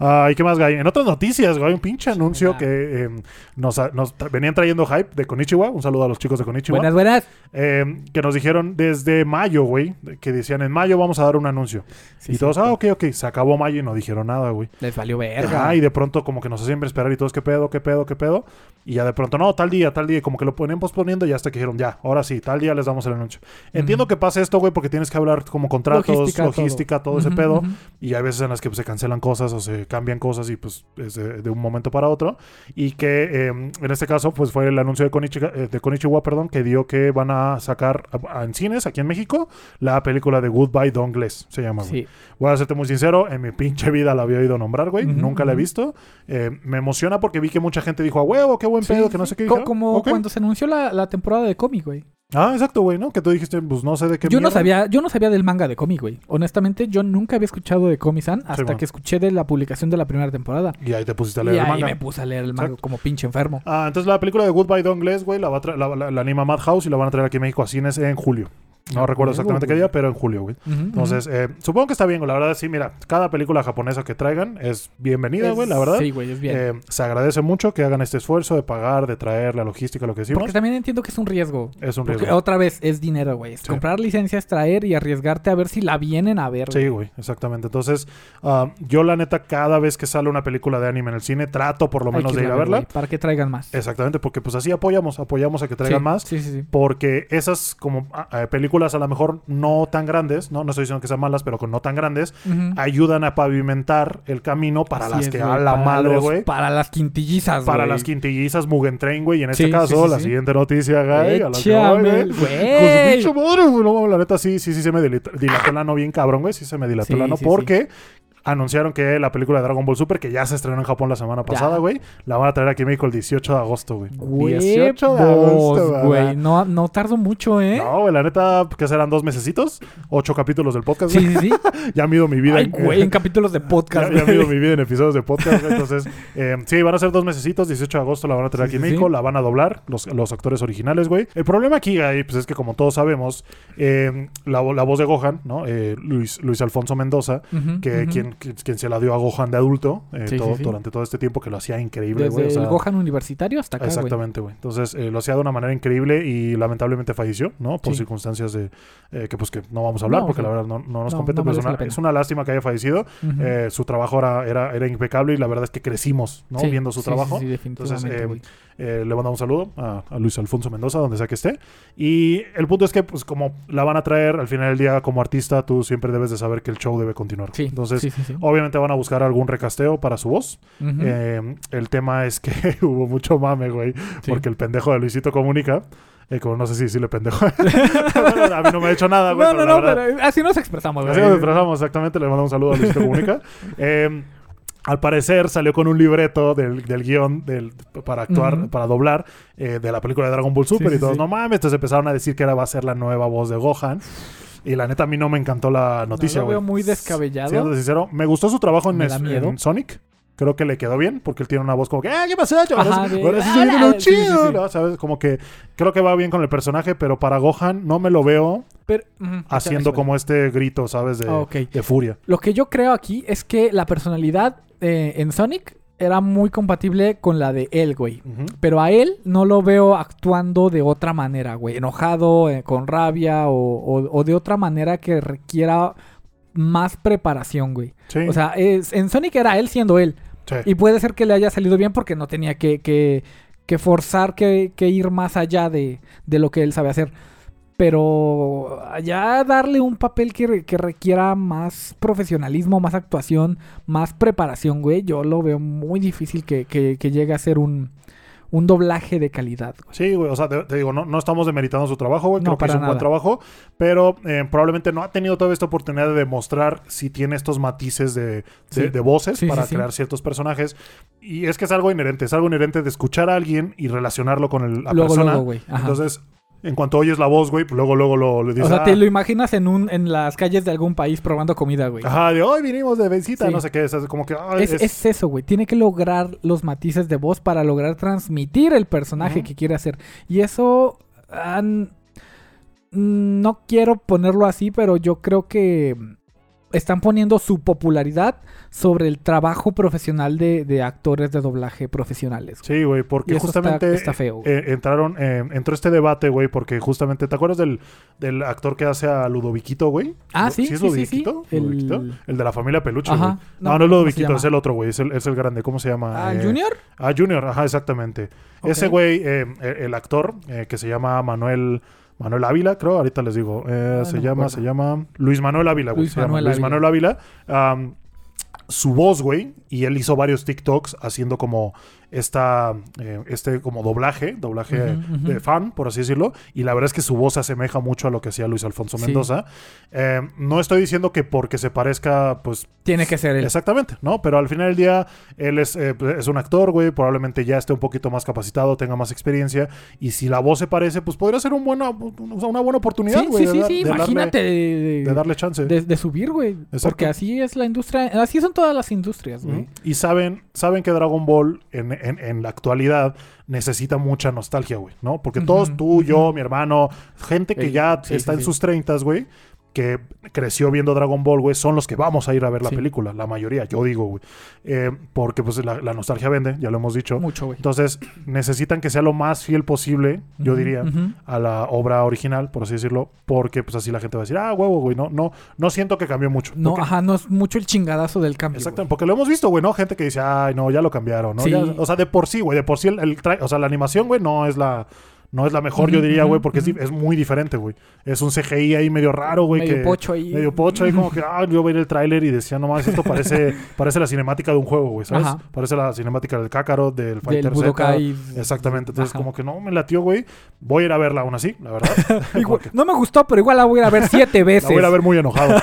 Ah, ¿Y qué más, güey? En otras noticias, güey, un pinche anuncio que eh, nos, nos tra- venían trayendo hype de Konichiwa. Un saludo a los chicos de Konichiwa. Buenas, buenas. Eh, que nos dijeron desde mayo, güey. Que decían, en mayo vamos a dar un anuncio. Sí, y sí, todos, ah, ok, ok. Se acabó mayo y no dijeron nada, güey. Les valió verga. Y de pronto como que nos hacían esperar y todos, ¿qué pedo, qué pedo, qué pedo? Y ya de pronto, no, tal día, tal día. Como que lo ponen posponiendo y hasta que dijeron, ya, ahora sí, tal día les damos el anuncio. Entiendo que pase esto, güey, porque tienes que hablar como contratos, logística, todo, ese pedo. y hay veces en las que pues, se cancelan cosas o se cambian cosas y pues es de, de un momento para otro. Y que eh, en este caso pues fue el anuncio de, Konichiwa, eh, de Konichiwa, perdón, que dio que van a sacar a- a- en cines aquí en México la película de Goodbye Dongles, se llama. Sí. Voy a serte muy sincero, en mi pinche vida la había oído nombrar, güey. Nunca la he visto. Eh, me emociona porque vi que mucha gente dijo, a huevo, qué buen Sí, pedo, que no sé qué. Como cuando se anunció la, la temporada de cómic, güey. Ah, exacto, güey, ¿no? Que tú dijiste, pues no sé de qué Yo no sabía, yo no sabía del manga de cómic, güey. Honestamente, yo nunca había escuchado de Komi-san hasta que escuché de la publicación de la primera temporada. Y ahí te pusiste a Y leer el ahí manga. me puse a leer el manga Exacto. como pinche enfermo. Ah, entonces la película de Goodbye Dongles, güey, la, va a tra- la, la- la anima Madhouse y la van a traer aquí a México a cines en julio. No recuerdo exactamente qué día, pero en julio, güey. Entonces, eh, supongo que está bien, güey. La verdad, sí, mira, cada película japonesa que traigan es bienvenida, Es- güey, la verdad. Sí, güey, es bien. Eh, se agradece mucho que hagan este esfuerzo de pagar, de traer la logística, lo que decimos. Porque también entiendo que es un riesgo. Es un Porque riesgo. otra vez es dinero, güey. Es Sí. Comprar licencias, traer y arriesgarte a ver si la vienen a ver. Sí, güey, exactamente. Entonces, ah, yo la neta, cada vez que sale una película de anime en el cine, trato por lo menos de ir a ver, verla. güey, Para que traigan más. Exactamente, porque pues así apoyamos, apoyamos a que traigan Sí, más. Sí, sí, sí. Porque esas como ah, eh, películas a lo mejor no tan grandes, ¿no? No estoy diciendo que sean malas, pero con no tan grandes, ayudan a pavimentar el camino para Así las es, que a la madre, güey. Para las quintillizas, Para las quintillizas Mugentrain, güey. Y en este Sí, caso, sí, sí, la siguiente noticia, güey. a la que güey. No, la neta, sí, sí, sí, se me dilató, el ano bien cabrón, güey. Sí, se me dilató ano sí, porque anunciaron que la película de Dragon Ball Super, que ya se estrenó en Japón la semana pasada, güey, la van a traer aquí en México el 18 de agosto, güey. Huevos, 18 de agosto, güey. No, no tardo mucho, ¿eh? No, güey, la neta, que serán dos mesecitos, ocho capítulos del podcast, Sí, güey. sí, sí. [LAUGHS] Ya mido mi vida. Ay, en- güey, en [LAUGHS] capítulos de podcast. ya, mido mi vida en episodios de podcast, güey. Entonces, [LAUGHS] eh, sí, van a ser dos mesecitos, 18 de agosto la van a traer Sí, aquí en sí, México, sí. la van a doblar los, los actores originales, güey. El problema aquí, güey, pues es que como todos sabemos, eh, la, la voz de Gohan, ¿no? Eh, Luis, Luis Alfonso Mendoza, que quien, quien- quien se la dio a Gohan de adulto eh, Sí, todo- sí. durante todo este tiempo que lo hacía increíble, Desde güey. o sea, el Gohan universitario hasta acá. Exactamente, güey. Entonces eh, lo hacía de una manera increíble y lamentablemente falleció, ¿no? Por circunstancias de eh, que pues que no vamos a hablar No, porque la verdad no, no nos No, compete, pero es, una, es lástima que haya fallecido. Eh, su trabajo era, era, era impecable y la verdad es que crecimos, ¿no? Viendo su trabajo. Sí, sí, Entonces, definitivamente, eh, le mandamos un saludo a, a Luis Alfonso Mendoza, donde sea que esté. Y el punto es que, pues, como la van a traer al final del día como artista, tú siempre debes de saber que el show debe continuar. Sí, Entonces, sí, sí, sí. obviamente van a buscar algún recasteo para su voz. Eh, el tema es que [LAUGHS] hubo mucho mame, güey, porque el pendejo de Luisito Comunica, eh, como no sé si decirle pendejo, [LAUGHS] a mí no me ha hecho nada, güey. no, no, no, verdad- pero así nos expresamos, Así güey. nos expresamos, exactamente. Le mandamos un saludo a Luisito Comunica. [LAUGHS] Eh, al parecer salió con un libreto del, del guion del, para actuar, para doblar eh, de la película de Dragon Ball Super Sí, y todos, sí. no mames, entonces empezaron a decir que era va a ser la nueva voz de Gohan. Y la neta a mí no me encantó la noticia, lo veo muy descabellado. Siendo sincero, me gustó su trabajo en, Sonic. Creo que le quedó bien porque él tiene una voz como que, ¡ah, qué pasó, Ahora sí lo Sí, sí, chido, sí. ¿no? ¿Sabes? Como que creo que va bien con el personaje, pero para Gohan no me lo veo Pero, haciendo como este grito, ¿sabes? De, Ah, de furia. Lo que yo creo aquí es que la personalidad eh, en Sonic era muy compatible con la de él, güey. Pero a él no lo veo actuando de otra manera, güey. Enojado, eh, con rabia o, o- o de otra manera que requiera más preparación, güey. Sí. O sea, es- en Sonic era él siendo él. sí. Y puede ser que le haya salido bien porque no tenía que, que- que forzar que, que ir más allá de, de lo que él sabe hacer. Pero ya darle un papel que, re- que requiera más profesionalismo, más actuación, más preparación, güey, yo lo veo muy difícil que, que- que llegue a ser un, un doblaje de calidad. güey. Sí, güey, o sea, te, te digo, no, no estamos demeritando su trabajo, güey, No, creo que para hizo un buen trabajo, pero eh, probablemente no ha tenido toda esta oportunidad de demostrar si tiene estos matices de, de- Sí. de voces Sí, para sí, crear ciertos personajes. Y es que es algo inherente, es algo inherente de escuchar a alguien y relacionarlo con el- la luego, persona. luego, güey. Entonces, en cuanto oyes la voz, güey, pues luego, luego lo, dices, o sea, te "Ah, lo imaginas en un en las calles de algún país probando comida, güey. Ajá, de hoy vinimos de visita, Sí. no sé qué, es como que... Es, es- es eso, güey. Tiene que lograr los matices de voz para lograr transmitir el personaje que quiere hacer. Y eso. ah, no quiero ponerlo así, pero yo creo que están poniendo su popularidad sobre el trabajo profesional de, de actores de doblaje profesionales. Sí, güey, porque justamente está feo, eh, entraron, eh, entró este debate, güey, porque justamente, ¿te acuerdas del, del actor que hace a Ludoviquito, güey? Ah, sí, ¿Sí es sí, sí, sí. Ludoviquito? El- ¿Ludoviquito? El de la familia Peluche, Ajá. güey. No, no, es ¿cómo se Ludoviquito, es el otro, güey, es el, es el grande, ¿cómo se llama? Ah, Eh, ¿Junior? Ah, Junior, ajá, exactamente. Ese güey, eh, el, el actor, eh, que se llama Manuel... Manuel Ávila, creo, ahorita les digo. Eh, Ah, se llama, se llama Luis Manuel Ávila, güey. Luis se llama Manuel Luis Ávila. Manuel Ávila. Su voz, güey, y él hizo varios TikToks haciendo como esta, eh, este como doblaje, doblaje de fan, por así decirlo, y la verdad es que su voz se asemeja mucho a lo que hacía Luis Alfonso Sí. Mendoza. Eh, no estoy diciendo que porque se parezca, pues Tiene que ser él. Exactamente, ¿no? Pero al final del día, él es, eh, pues, es un actor, güey. Probablemente ya esté un poquito más capacitado, tenga más experiencia. Y si la voz se parece, pues podría ser un buena, una buena oportunidad, güey. sí, sí, sí, de darle- imagínate de, de darle chance. de- de subir, güey. Porque así es la industria, así son todas las industrias, güey. Y saben, saben que Dragon Ball en, en- en la actualidad necesita mucha nostalgia, güey, ¿no? Porque todos, tú, yo, mi hermano, gente que Ey, ya sí, está sí, en sí. sus treintas, güey, que creció viendo Dragon Ball, güey, son los que vamos a ir a ver la Sí. película, la mayoría, yo digo, güey. Eh, porque pues la, la nostalgia vende, ya lo hemos dicho. Mucho, güey. Entonces, necesitan que sea lo más fiel posible, yo diría, a la obra original, por así decirlo, porque pues así la gente va a decir, ah, huevo, güey, no, no, no siento que cambió mucho. No, Porque- ajá, no es mucho el chingadazo del cambio. Exactamente, porque lo hemos visto, güey, ¿no? Gente que dice, ay, no, ya lo cambiaron, ¿no? Sí. Ya- o sea, de por sí, güey, de por sí, el, el o sea, la animación, güey, no es la... No es la mejor, yo diría, güey, porque es, muy diferente, güey. Es un CGI ahí medio raro, güey. Medio que- pocho ahí. Medio pocho ahí, como que, ah, yo veía el tráiler y decía, no más, esto parece, [LAUGHS] parece la cinemática de un juego, güey, ¿sabes? Ajá. Parece la cinemática del Kakarot, del Del Fighter Z. Budokai. Exactamente, entonces Ajá. como que no me latió, güey. Voy a ir a verla aún así, la verdad. [LAUGHS] Porque no me gustó, pero igual la voy a ir a ver siete [LAUGHS] la veces. voy a ir a ver muy enojado.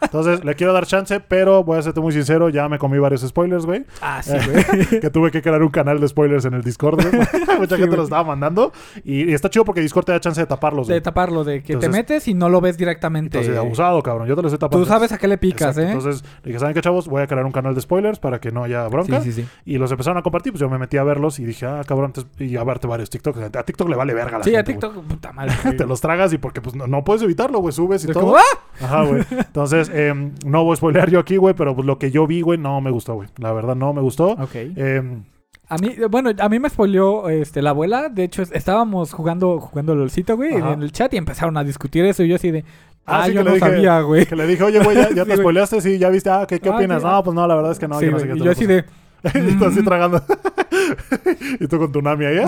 Entonces, le quiero dar chance, pero voy a serte muy sincero, ya me comí varios spoilers, güey. Ah, sí, güey. que tuve que crear un canal de spoilers en el Discord, güey. Mucha gente lo estaba mandando. Y, y está chido porque Discord te da chance de taparlos, de taparlo, de que Entonces- te metes y no lo ves directamente. Entonces, abusado, cabrón. Yo te lo estoy tapando. Tú sabes a qué le picas, Exacto. ¿eh? Entonces, dije, ¿saben qué, chavos? Voy a crear un canal de spoilers para que no haya bronca. sí, sí, sí. Y los empezaron a compartir, pues yo me metí a verlos y dije, ah, cabrón, entonces- y a verte varios TikToks. A TikTok le vale verga la Sí, a gente. TikTok, puta madre. [LAUGHS] Te los tragas y porque pues no, no puedes evitarlo, güey. Subes y todo. como, ¡ah! Ajá, güey. [LAUGHS] Entonces, em, no voy a spoilear yo aquí, güey, pero pues lo que yo vi, güey, no me gustó, güey. La verdad, no me gustó. Ok. Em, A mí, bueno, a mí me spoileó este, la abuela. De hecho, es- estábamos jugando jugando LOLcito, güey, Ajá. en el chat y empezaron a discutir eso. Y yo así de, ah, sí, yo que no dije- sabía, güey. Que le dije, oye, güey, ya, ya [LAUGHS] Sí, te spoileaste, sí, ya viste, ah, ¿qué, qué Ah, opinas? no, ah. pues no, la verdad es que no, Sí, yo no sé qué y yo así de, [LAUGHS] y tú así Mm. tragando. [LAUGHS] y tú con tu Nami ahí.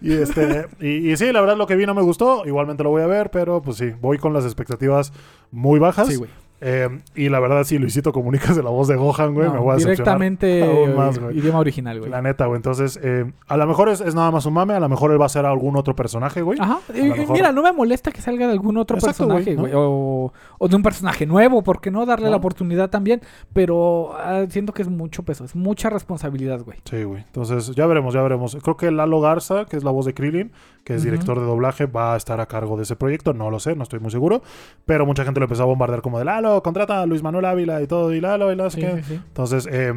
y este, y, y sí, la verdad lo que vi no me gustó. Igualmente lo voy a ver, pero pues sí, voy con las expectativas muy bajas. sí, güey. Eh, y la verdad, si Luisito comunicas de la voz de Gohan, güey, No, me voy a directamente aún más, güey. idioma original, güey. La neta, güey. Entonces, eh, a lo mejor es, es nada más un mame, a lo mejor él va a ser algún otro personaje, güey. Ajá. Y- mejor- mira, no me molesta que salga de algún otro Exacto, personaje, güey. O, o de un personaje nuevo, ¿por qué no darle ¿No? la oportunidad también? Pero ah, siento que es mucho peso, es mucha responsabilidad, güey. Sí, güey. Entonces, ya veremos, ya veremos. Creo que Lalo Garza, que es la voz de Krillin, que es director de doblaje, va a estar a cargo de ese proyecto. No lo sé, no estoy muy seguro. Pero mucha gente lo empezó a bombardear como de Lalo, contrata a Luis Manuel Ávila y todo, y Lalo, y sé Sí, sí. Entonces, eh,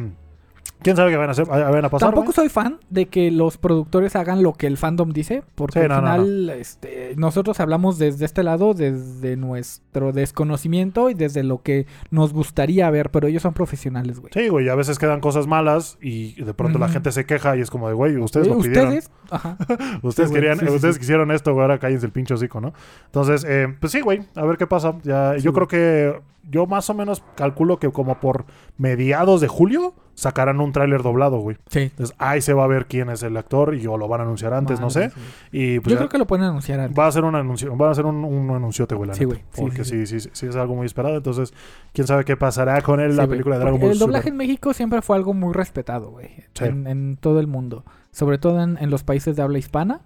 ¿quién sabe qué van a hacer? A pasar, Tampoco soy fan de que los productores hagan lo que el fandom dice, porque Sí, al no, no, final Este, nosotros hablamos desde este lado, desde nuestro desconocimiento y desde lo que nos gustaría ver, pero ellos son profesionales, güey. Sí, güey, a veces quedan cosas malas y de pronto la gente se queja y es como de, güey, ustedes Eh, lo pidieron. Ustedes, ajá. [LAUGHS] Ustedes Sí, querían, Sí, ustedes quisieron esto, güey, ahora cállense el pinche hocico, ¿no? Entonces, eh, pues sí, güey, a ver qué pasa. Ya, yo güey. creo que yo más o menos calculo que como por mediados de julio sacarán un tráiler doblado, güey. Sí. Entonces, ahí se va a ver quién es el actor y o lo van a anunciar antes, no sé. Y pues Yo ya creo que lo pueden anunciar antes. va a ser un anuncio, va a ser un, un anunciote, güey, la Sí, neta. güey. Sí, Porque sí, sí sí. Sí, es algo muy esperado. Entonces, quién sabe qué pasará con él, la película de Dragon Ball El doblaje en México siempre fue algo muy respetado, güey. En, en todo el mundo. Sobre todo en, en los países de habla hispana.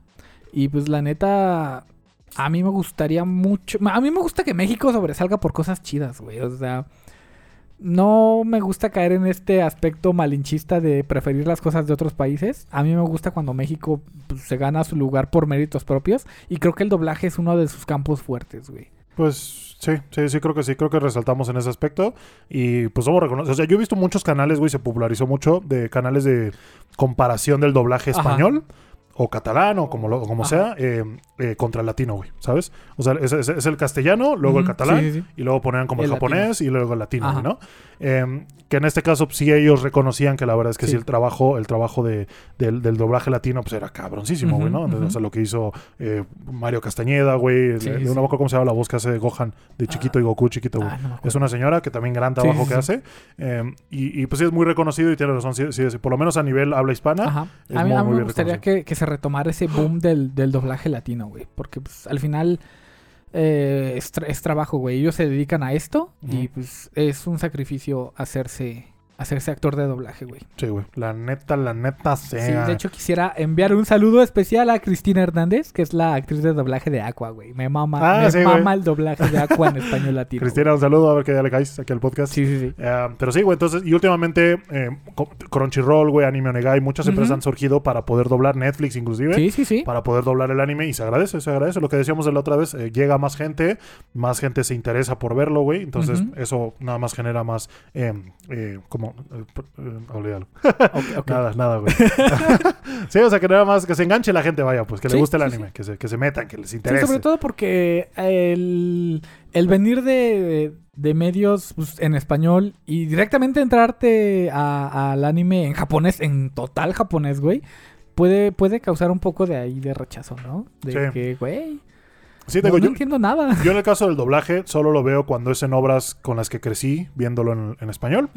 Y pues la neta, a mí me gustaría mucho... A mí me gusta que México sobresalga por cosas chidas, güey. O sea, no me gusta caer en este aspecto malinchista de preferir las cosas de otros países. A mí me gusta cuando México pues, se gana su lugar por méritos propios. Y creo que el doblaje es uno de sus campos fuertes, güey. Pues sí, sí, sí, creo que sí, creo que resaltamos en ese aspecto y pues somos reconocidos. O sea, yo he visto muchos canales, güey, se popularizó mucho de canales de comparación del doblaje Ajá. O catalán o como, lo- como Ajá. sea eh, eh, contra el latino, güey, ¿sabes? O sea, es, es- es el castellano, luego el catalán sí, sí, sí. y luego ponían como el, El latino. japonés y luego el latino, Ajá. ¿no? Eh, que en este caso sí ellos reconocían que la verdad es que sí, el trabajo, el trabajo de, del, del doblaje latino pues era cabroncísimo, Ujú, güey, ¿no? Entonces, o sea, lo que hizo eh, Mario Castañeda, güey, de- de no me acuerdo cómo se llama la voz que hace Gohan de chiquito y Goku chiquito, güey. Ah, no. Es una señora que también gran trabajo que hace. eh, y, y, pues sí es muy reconocido y tiene razón. sí, por lo menos a nivel habla hispana. Ajá. es A mí, muy, a mí me gustaría que, que se retomar ese boom del, del doblaje latino, güey. Porque pues, al final eh, es, tra- es trabajo, güey. Ellos se dedican a esto y pues es un sacrificio hacerse, hacerse actor de doblaje, güey. Sí, güey. La neta, la neta Sí, sea. de hecho quisiera enviar un saludo especial a Cristina Hernández, que es la actriz de doblaje de Aqua, güey. Me mama, Ah, me sí, mama el doblaje de Aqua en [LAUGHS] español latino. Cristina, un saludo, a ver que ya le caes aquí al podcast. Sí, sí, sí. Eh, pero sí, güey, entonces, y últimamente eh, Crunchyroll, güey, Anime Onegai, muchas empresas han surgido para poder doblar Netflix inclusive. Sí, sí, sí. Para poder doblar el anime y se agradece, se agradece. Lo que decíamos de la otra vez, eh, llega más gente, más gente se interesa por verlo, güey. Entonces, eso nada más genera más, eh, eh, como, eh, eh, olvídalo. [LAUGHS] Nada, nada, güey. [LAUGHS] [LAUGHS] sí, o sea, que nada más que se enganche la gente, vaya, pues que le guste el sí, anime, Que, se, que se metan, que les interese. sobre todo porque el, el venir de, de medios pues, en español y directamente entrarte al anime en japonés, en total japonés, güey, puede, puede causar un poco de ahí de rechazo, ¿no? De Sí. que, güey, Sí, no, digo, no yo, entiendo nada. [LAUGHS] yo en el caso del doblaje solo lo veo cuando es en obras con las que crecí viéndolo en, en español.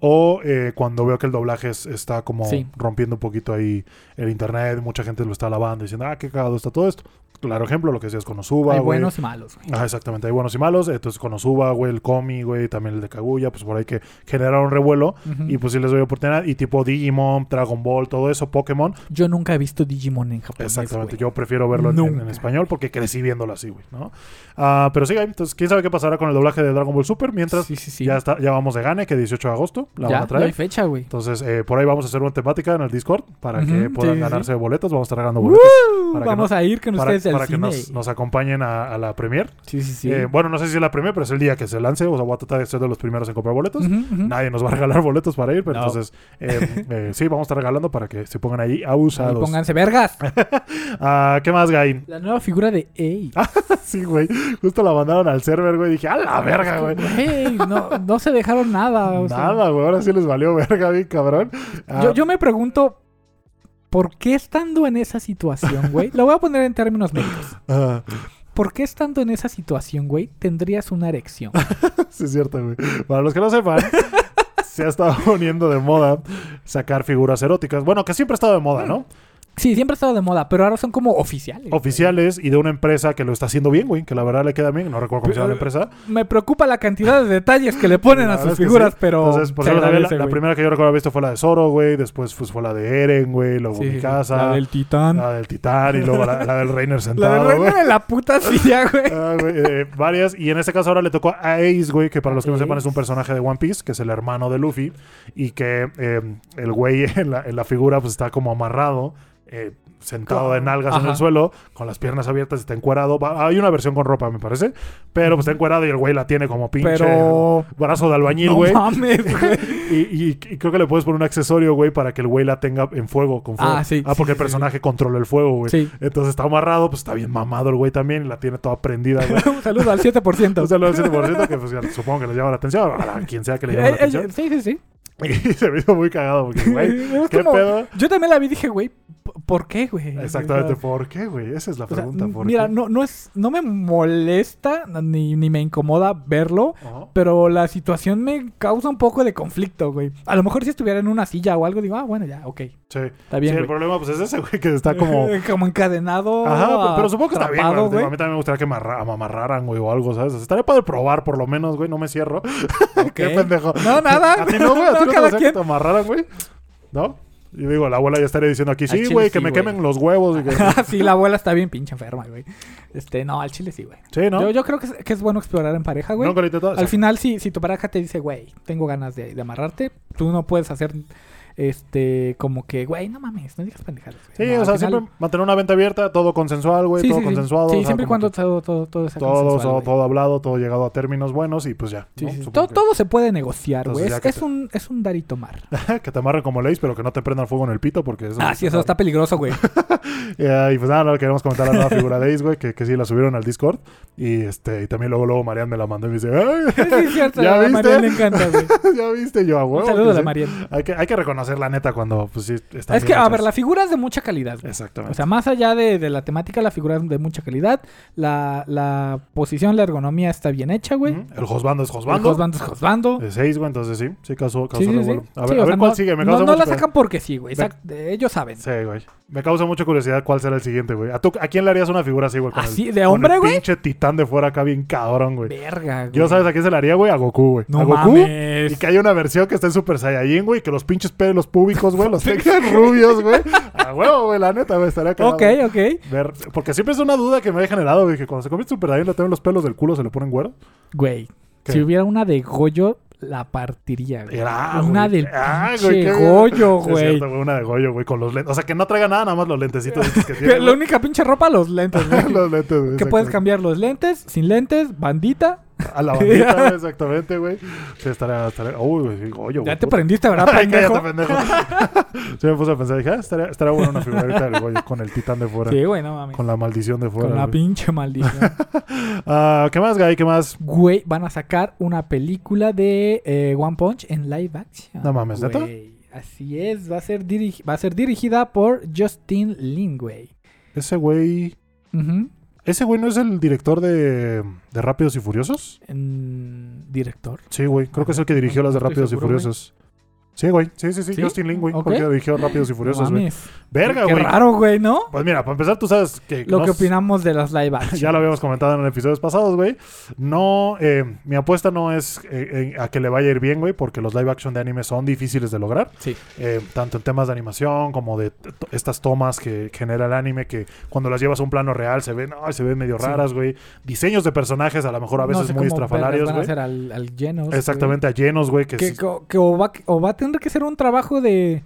O eh, cuando veo que el doblaje es- está como Sí. rompiendo un poquito ahí el internet, mucha gente lo está alabando diciendo, ah, qué cagado está todo esto. Claro ejemplo, lo que decías con Osuba, Hay güey. buenos y malos, güey. Ajá, exactamente, hay buenos y malos. Entonces con Osuba, güey, el Komi, güey, también el de Kaguya, pues por ahí que generaron revuelo. Y pues sí les doy oportunidad. Y tipo Digimon, Dragon Ball, todo eso, Pokémon. Yo nunca he visto Digimon en japonés, Exactamente, güey. yo prefiero verlo en, en- en Nunca. español porque crecí viéndolo así, güey, ¿no? Ah, pero sí, entonces, quién sabe qué pasará con el doblaje de Dragon Ball Super. Mientras Sí, sí, sí. ya está, ya vamos de gane, que 18 de agosto la ya, van a ya traer. hay fecha, güey. Entonces, eh, por ahí vamos a hacer una temática en el Discord para que puedan ganarse boletos. Vamos a estar regalando ¡Woo! boletos para Vamos a ir con ustedes al para que nos, nos acompañen a, a la premier. Sí, sí, sí. Eh, bueno, no sé si es la premier, pero es el día que se lance. O sea, voy a tratar de ser de los primeros en comprar boletos. Nadie nos va a regalar boletos para ir, pero No. entonces eh, [LAUGHS] eh, sí, vamos a estar regalando para que se pongan ahí abusados. pónganse vergas. [LAUGHS] Ah, ¿Qué más, Gain? La nueva figura de Ey. [LAUGHS] sí, güey. Justo la mandaron al server, güey. Dije, a la verga, güey. No, no se dejaron nada. o sea. Nada, güey. Ahora sí les valió verga, bien cabrón. Ah, Yo, yo me pregunto, ¿por qué estando en esa situación, güey? Lo voy a poner en términos médicos. [LAUGHS] ah, ¿Por qué estando en esa situación, güey, tendrías una erección? [LAUGHS] sí, es cierto, güey. Para los que no sepan, [LAUGHS] se ha estado poniendo de moda sacar figuras eróticas. Bueno, que siempre ha estado de moda, ¿no? Sí, siempre ha estado de moda, pero ahora son como oficiales. güey. Oficiales y de una empresa que lo está haciendo bien, güey. Que la verdad le queda bien. No recuerdo cómo se llama la empresa. Me preocupa la cantidad de detalles que le ponen La a sus figuras, sí. pero. Entonces, por ejemplo, la, la primera que yo recuerdo haber visto fue la de Zoro, güey. Después pues, fue la de Eren, güey. Luego Sí, mi casa. La del titán. La del Titán y luego la, la del Reiner [LAUGHS] La sentado, del güey. reino de la puta [LAUGHS] silla, güey. Ah, güey, eh, varias. Y en este caso ahora le tocó a Ace, güey, que para los que no sepan es un personaje de One Piece, que es el hermano de Luffy. Y que eh, el güey en la, en la figura pues está como amarrado. Eh, sentado de nalgas en el suelo, con las piernas abiertas, está encuerado. Va- Hay una versión con ropa, me parece. Pero pues está encuerado y el güey la tiene como pinche Pero. brazo de albañil, No güey. mames, [LAUGHS] güey. y, y- y creo que le puedes poner un accesorio, güey, para que el güey la tenga en fuego, con fuego. Ah, sí, porque sí, el sí, personaje controla el fuego, güey. Sí. Entonces está amarrado, pues está bien mamado el güey también, y la tiene toda prendida, güey. [LAUGHS] Un saludo al 7%. Un saludo al 7% que pues, supongo que les llama la atención, a quien sea que le [LAUGHS] llame la Eh, eh, atención. sí, sí, sí. Y [LAUGHS] se me hizo muy cagado porque, güey, [LAUGHS] ¿qué como- pedo? Yo también la vi y dije, güey, ¿p- ¿por qué, güey? Exactamente, ¿por qué, güey? Esa es la o sea, pregunta, ¿por mira, qué? no, no es, no me molesta ni, ni me incomoda verlo, pero la situación me causa un poco de conflicto, güey. A lo mejor si estuviera en una silla o algo, digo, ah, bueno, ya, ok. Sí. Está bien, sí, el problema pues es ese, güey, que está como... [LAUGHS] como encadenado. Ajá, pero, supongo que está bien, güey. A mí también me gustaría que me arra- me amarraran, güey, o algo, ¿sabes? Estaría padre probar, por lo menos, güey, no me cierro. Qué pendejo. No, nada. ¿A ti no, güey? ¿A ti cada quien. te amarraran, güey? ¿No? Y digo, la abuela ya estaría diciendo aquí, sí, güey, que sí, me güey. quemen los huevos. Y que... [LAUGHS] sí, la abuela está bien pinche enferma, güey. Este, no, al chile sí, güey. Sí, ¿no? Yo, yo creo que es, que es bueno explorar en pareja, güey. Intentado. Al final, si, si tu pareja te dice, güey, tengo ganas de, de amarrarte, tú no puedes hacer, este, como que, güey, no mames, no digas pendejadas. güey". Sí, No, o sea, final- siempre mantener una venta abierta, todo consensual, güey, Sí, todo sí, consensuado. Sí, o sea, siempre y cuando que todo, todo, todo sea todo, todo, todo hablado, todo llegado a términos buenos y pues ya. Sí, ¿no? sí, sí. Supongo Todo, todo se puede negociar, güey. Es, que un, es un dar y tomar. que... [LAUGHS] que te amarren como leis, pero que no te prendan fuego en el pito porque eso... ah, sí, eso está peligroso, güey. [LAUGHS] Eh, y pues nada, no, queremos comentar la nueva figura de Ace, güey, que, que sí la subieron al Discord. Y este y también luego, luego Marian me la mandó y me dice, ¡ay! [LAUGHS] sí, cierto. ¿Ya a viste? Marian le encanta, güey. ¿Ya viste? Yo, a huevo. Un saludo que a la. Marian. Hay que, hay que reconocer hacer la neta cuando, pues sí, está Es que, a ver, la figura es de mucha calidad. güey. Exactamente. O sea, más allá de, de la temática, la figura es de mucha calidad. La, la posición, la ergonomía está bien hecha, güey. El Josbando es El Josbando. Josbando es Josbando. De 6, güey, entonces sí, sí causó, causó Sí, sí, sí. A ver, Sí, a o ver sea, cuál no- sigue. Me no, causa no mucho la sacan porque sí, güey. Ellos saben. Sí, güey. Me causa mucha curiosidad cuál será el siguiente, güey. ¿A, tú- ¿A quién le harías una figura así, güey? Con ¿Así? el- ¿De con hombre, el güey? pinche titán de fuera acá bien cabrón, güey. Verga, güey. Yo, ¿sabes a quién se le haría, güey? A Goku, güey. No a Goku. mames. Y que haya una versión que esté en Super Saiyajin, güey. Que los pinches pelos públicos, güey, los tengan rubios, güey. [LAUGHS] A huevo, güey, la neta, güey. Estaría cagado. Ok, ok. Ver, porque siempre es una duda que me he generado, güey. Que cuando se convierte en Super Saiyajin, le tienen los pelos del culo, se le ponen güero. Güey. ¿Qué? Si hubiera una de Goyo, la partiría, güey. Era, una güey. del Ah, pinche güey, qué- Goyo, Sí, es güey. cierto, güey, una de Goyo, güey, con los lentes. O sea, que no traiga nada, nada más los lentecitos que [LAUGHS] tiene. La única pinche ropa, los lentes, güey. [LAUGHS] los lentes, güey. que puedes cambiar los lentes, sin lentes, bandita. A la bandita, güey, exactamente, güey. Sí, estaría, estaría... Uy, güey, Ya güey, te puta. prendiste, ¿verdad, [LAUGHS] Ay, pendejo? cállate, pendejo. sí, me puse a pensar, dije, ah, estaría, estaría buena una figurita del Goyo con el titán de fuera. Sí, güey, no mames. Con la maldición de fuera. Con la güey. pinche maldición. [LAUGHS] Ah, ¿Qué más, Guy? ¿Qué más? Güey, van a sacar una película de eh, One Punch en live action. No mames, ¿neta? Güey, Así es, va a ser, va a ser dirigida por Justin Lin, güey. Ese güey... Ujú. ¿Ese güey no es el director de, de Rápidos y Furiosos? En- Director. Sí, güey. Creo que es el que dirigió las de Rápidos y güey. Sí, güey. Sí, sí, sí. ¿Sí? Justin Lin, güey. Ok. Fue el que dirigió Rápidos y Furiosos, No güey. Verga, Qué güey. raro, güey, ¿no? Pues mira, para empezar, tú sabes que... Lo no que opinamos de las live [LAUGHS] action. Ya lo habíamos comentado en episodios pasados, güey. No, eh, mi apuesta no es eh, eh, a que le vaya a ir bien, güey, porque los live action de anime son difíciles de lograr. Sí. eh, tanto en temas de animación como de estas tomas que genera el anime, que cuando las llevas a un plano real se ven, ay, se ven medio raras, güey. Diseños de personajes a lo mejor a No veces sé muy estrafalarios, güey. al, al Genos, Exactamente, a llenos, güey, que. Que, o, va, o va a tener que ser un trabajo de,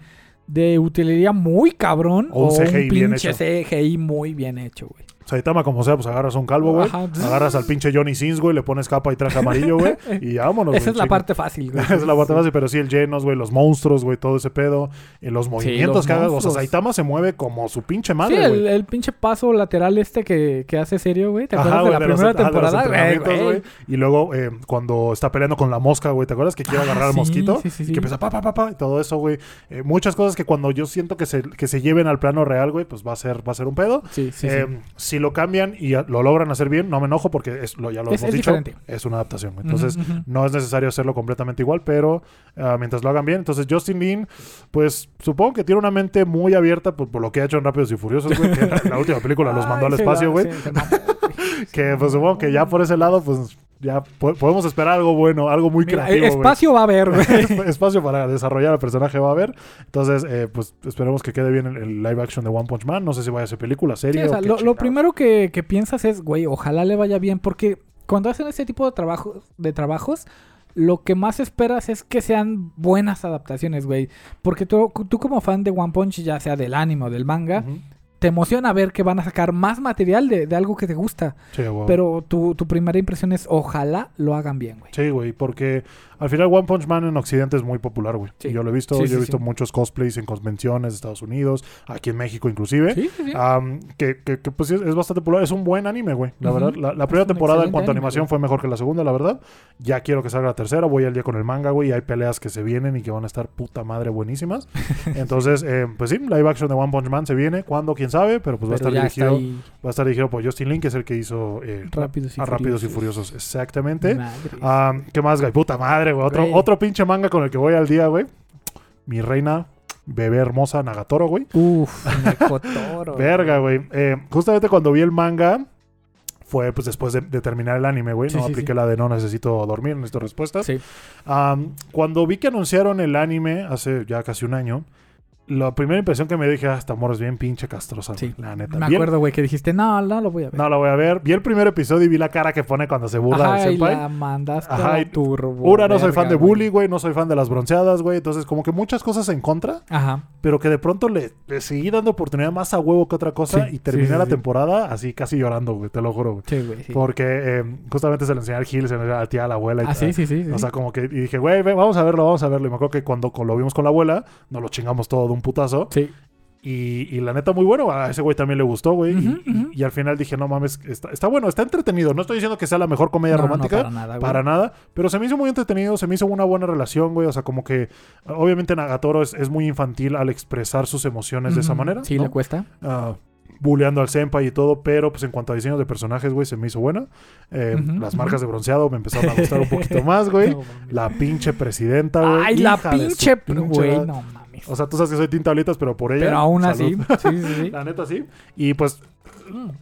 de utilería muy cabrón. O un CGI bien pinche hecho. CGI muy bien hecho, güey. Saitama, como sea, pues agarras a un calvo, güey. Agarras al pinche Johnny Sins, güey, le pones capa y traje amarillo, güey. y [LAUGHS] vámonos, Esa es la parte fácil, güey. [LAUGHS] Esa es la parte fácil, pero sí, el llenos, güey, los monstruos, güey, todo ese pedo. Y los movimientos los que hagas. O sea. Saitama se mueve como su pinche madre, Sí, el, el pinche paso lateral este que, que hace serio, güey. ¿Te acuerdas Ajá, de la primera de los temporada? Güey. Y luego eh, cuando está peleando con la mosca, güey, ¿te acuerdas que quiere Ah, agarrar al mosquito? sí, sí, Y que empieza pa, pa, pa, pa, y todo eso, güey. Eh, muchas cosas que cuando yo siento que se, que se lleven al plano real, güey, pues va a ser, va a ser un pedo. Sí, sí, Eh, sí. Si lo cambian y lo logran hacer bien, no me enojo porque es, lo, ya lo Es- hemos es dicho. diferente. Es una adaptación. Entonces, no es necesario hacerlo completamente igual, pero ah, mientras lo hagan bien. Entonces, Justin Lin, pues supongo que tiene una mente muy abierta por, por lo que ha hecho en Rápidos y Furiosos, güey. Que la, la última película los mandó al [LAUGHS] Ay, espacio, sí, güey. [LAUGHS] Que pues supongo que ya por ese lado, pues ya po- podemos esperar algo bueno, algo muy Mira, creativo. espacio va a haber, güey. [LAUGHS] Espacio para desarrollar al personaje va a haber. Entonces, eh, pues esperemos que quede bien el, el live action de One Punch Man. No sé si vaya a ser película, Sí, serie. o sea, o qué lo, primero que, que piensas es, güey, ojalá le vaya bien, porque cuando hacen este tipo de trabajos, de trabajos, lo que más esperas es que sean buenas adaptaciones, güey. Porque tú, tú como fan de One Punch, ya sea del anime o del manga, Ujú. Te emociona ver que van a sacar más material de, de algo que te gusta. Sí, güey. Pero tu, tu primera impresión es, ojalá lo hagan bien, güey. Sí, güey, porque al final One Punch Man en Occidente es muy popular, güey. Sí. Yo lo he visto, Sí, yo he visto muchos cosplays en convenciones de Estados Unidos, aquí en México inclusive. Sí, sí, sí. Am, que, que- que, pues es, es bastante popular. Es un buen anime, güey. La verdad, la, la primera temporada en cuanto a animación fue mejor que la segunda, la verdad. Ya quiero que salga la tercera. Voy al día con el manga, güey. Y hay peleas que se vienen y que van a estar puta madre buenísimas. [LAUGHS] Entonces, eh, pues sí, live action de One Punch Man se viene. ¿Cuándo? ¿Quién sabe? Pero pues va a estar dirigido va a estar dirigido por Justin Lin, que es el que hizo eh, Rápidos y a Rápidos y Furiosos. Exactamente. Ah, ¿Qué más, güey? Puta madre, güey. Otro, otro pinche manga con el que voy al día, güey. Mi reina, bebé hermosa, Nagatoro, güey. Uf, [LAUGHS] Nekotoro. Verga, güey. Eh, justamente cuando vi el manga, fue pues después de, de terminar el anime, güey. Sí, no sí, apliqué sí. la de no necesito dormir, necesito respuestas. Sí. Cuando vi que anunciaron el anime hace ya casi un año, la primera impresión que me dije, ah, esta morra es bien pinche castrosa, Sí. la neta. Me acuerdo, güey, que dijiste, no, no lo voy a ver. No la voy a ver. Vi el primer episodio y vi la cara que pone cuando se burla Ajá, de y Senpai. la mandaste Ajá, a y- turbo. Una, no soy fan de. Bully, güey. No soy fan de las bronceadas, güey. Entonces, como que muchas cosas en contra. Ajá. Pero que de pronto le, le seguí dando oportunidad más a huevo que otra cosa. Sí, y terminé sí, la temporada así casi llorando, güey. Te lo juro, güey. Sí, güey. Porque eh, justamente se le enseñé al Gil, se le enseñé a la tía, a la abuela. Y Ah, sí, sí, sí. O sea, como que y dije, güey, vamos a verlo, vamos a verlo. Y me acuerdo que cuando, cuando lo vimos con la abuela, nos lo chingamos todo de un putazo. sí. Y, y la neta, muy bueno. A ese güey también le gustó, güey. y- al final dije, no mames, está, está bueno, está entretenido. No estoy diciendo que sea la mejor comedia No, no, romántica. para nada, güey. Para nada, pero se me hizo muy entretenido, se me hizo una buena relación, güey. O sea, como que obviamente Nagatoro es, es muy infantil al expresar sus emociones de esa manera. Sí, ¿no? le cuesta. Ah, buleando al senpai y todo, pero pues en cuanto a diseños de personajes, güey, se me hizo buena. Eh, las marcas de bronceado me empezaron a gustar un poquito [LAUGHS] más, güey. La pinche presidenta, güey. Ay, la Hija pinche. Güey, no mames. O sea, tú sabes que soy tintablitas, pero por ella. Pero aún así. Sí, sí, sí. [LAUGHS] La neta sí. Y pues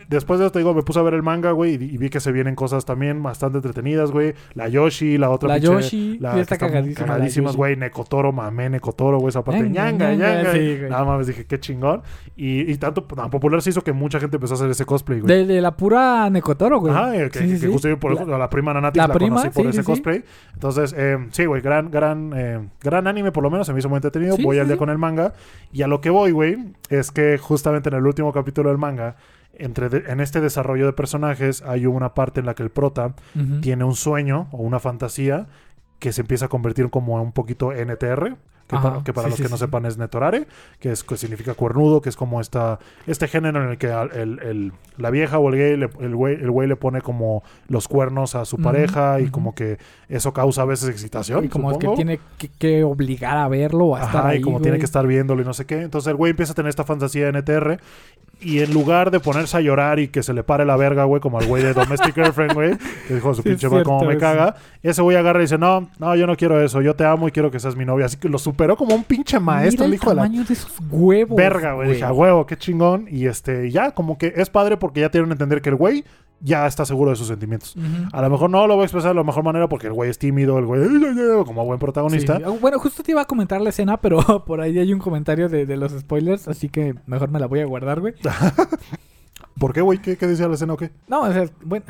después de esto, digo, me puse a ver el manga, güey, y, y vi que se vienen cosas también bastante entretenidas, güey. La Yoshi, la otra La pinche- Yoshi, la que está cagadísima güey. Necotoro, mamé, Necotoro, güey. Esa parte, Ñanga, sí. Nada más dije, qué chingón. Y, y tanto tan popular se hizo que mucha gente empezó a hacer ese cosplay, güey. De, de la pura Necotoro, güey. Ajá, eh, que, Sí, sí, que sí. justo yo por La- la, prima Nanatix la la, prima, conocí por ese cosplay. Entonces, eh, sí, güey, gran, gran, eh, gran anime por lo menos, se me hizo muy entretenido. Voy al día con el manga. Y a lo que voy, güey, es que justamente en el último capítulo del manga, entre de- en este desarrollo de personajes, hay una parte en la que el prota tiene un sueño o una fantasía que se empieza a convertir como un poquito NTR. Que Ajá, para, que para sí, los sí, que no sepan es netorare, que es que significa cuernudo, que es como esta, este género en el que al- el, el- la vieja o el gay, le- el güey, el güey le pone como los cuernos a su pareja y como que eso causa a veces excitación. Y como es que supongo. tiene que, que obligar a verlo o a estar Ajá, ahí, y como tiene que estar viéndolo y no sé qué. Entonces el güey empieza a tener esta fantasía de NTR. Y en lugar de ponerse a llorar y que se le pare la verga, güey, como al güey de Domestic Girlfriend, güey, que dijo su [LAUGHS] Sí, pinche madre, como me caga. Ese güey agarra y dice, no, no, yo no quiero eso, yo te amo y quiero que seas mi novia. Así que lo superó como un pinche maestro, Mira el el hijo de la tamaño de sus huevos. verga, güey. Dije, a huevo, qué chingón. Y este, ya, como que es padre porque ya tienen que entender que el güey ya está seguro de sus sentimientos. A lo mejor no lo va a expresar de la mejor manera porque el güey es tímido, el güey, como buen protagonista. Sí. Bueno, justo te iba a comentar la escena, pero [LAUGHS] por ahí hay un comentario de, de los spoilers, así que mejor me la voy a guardar, güey. [LAUGHS] ¿Por qué, güey? ¿Qué, ¿Qué decía la escena o qué? No, o sea, bueno,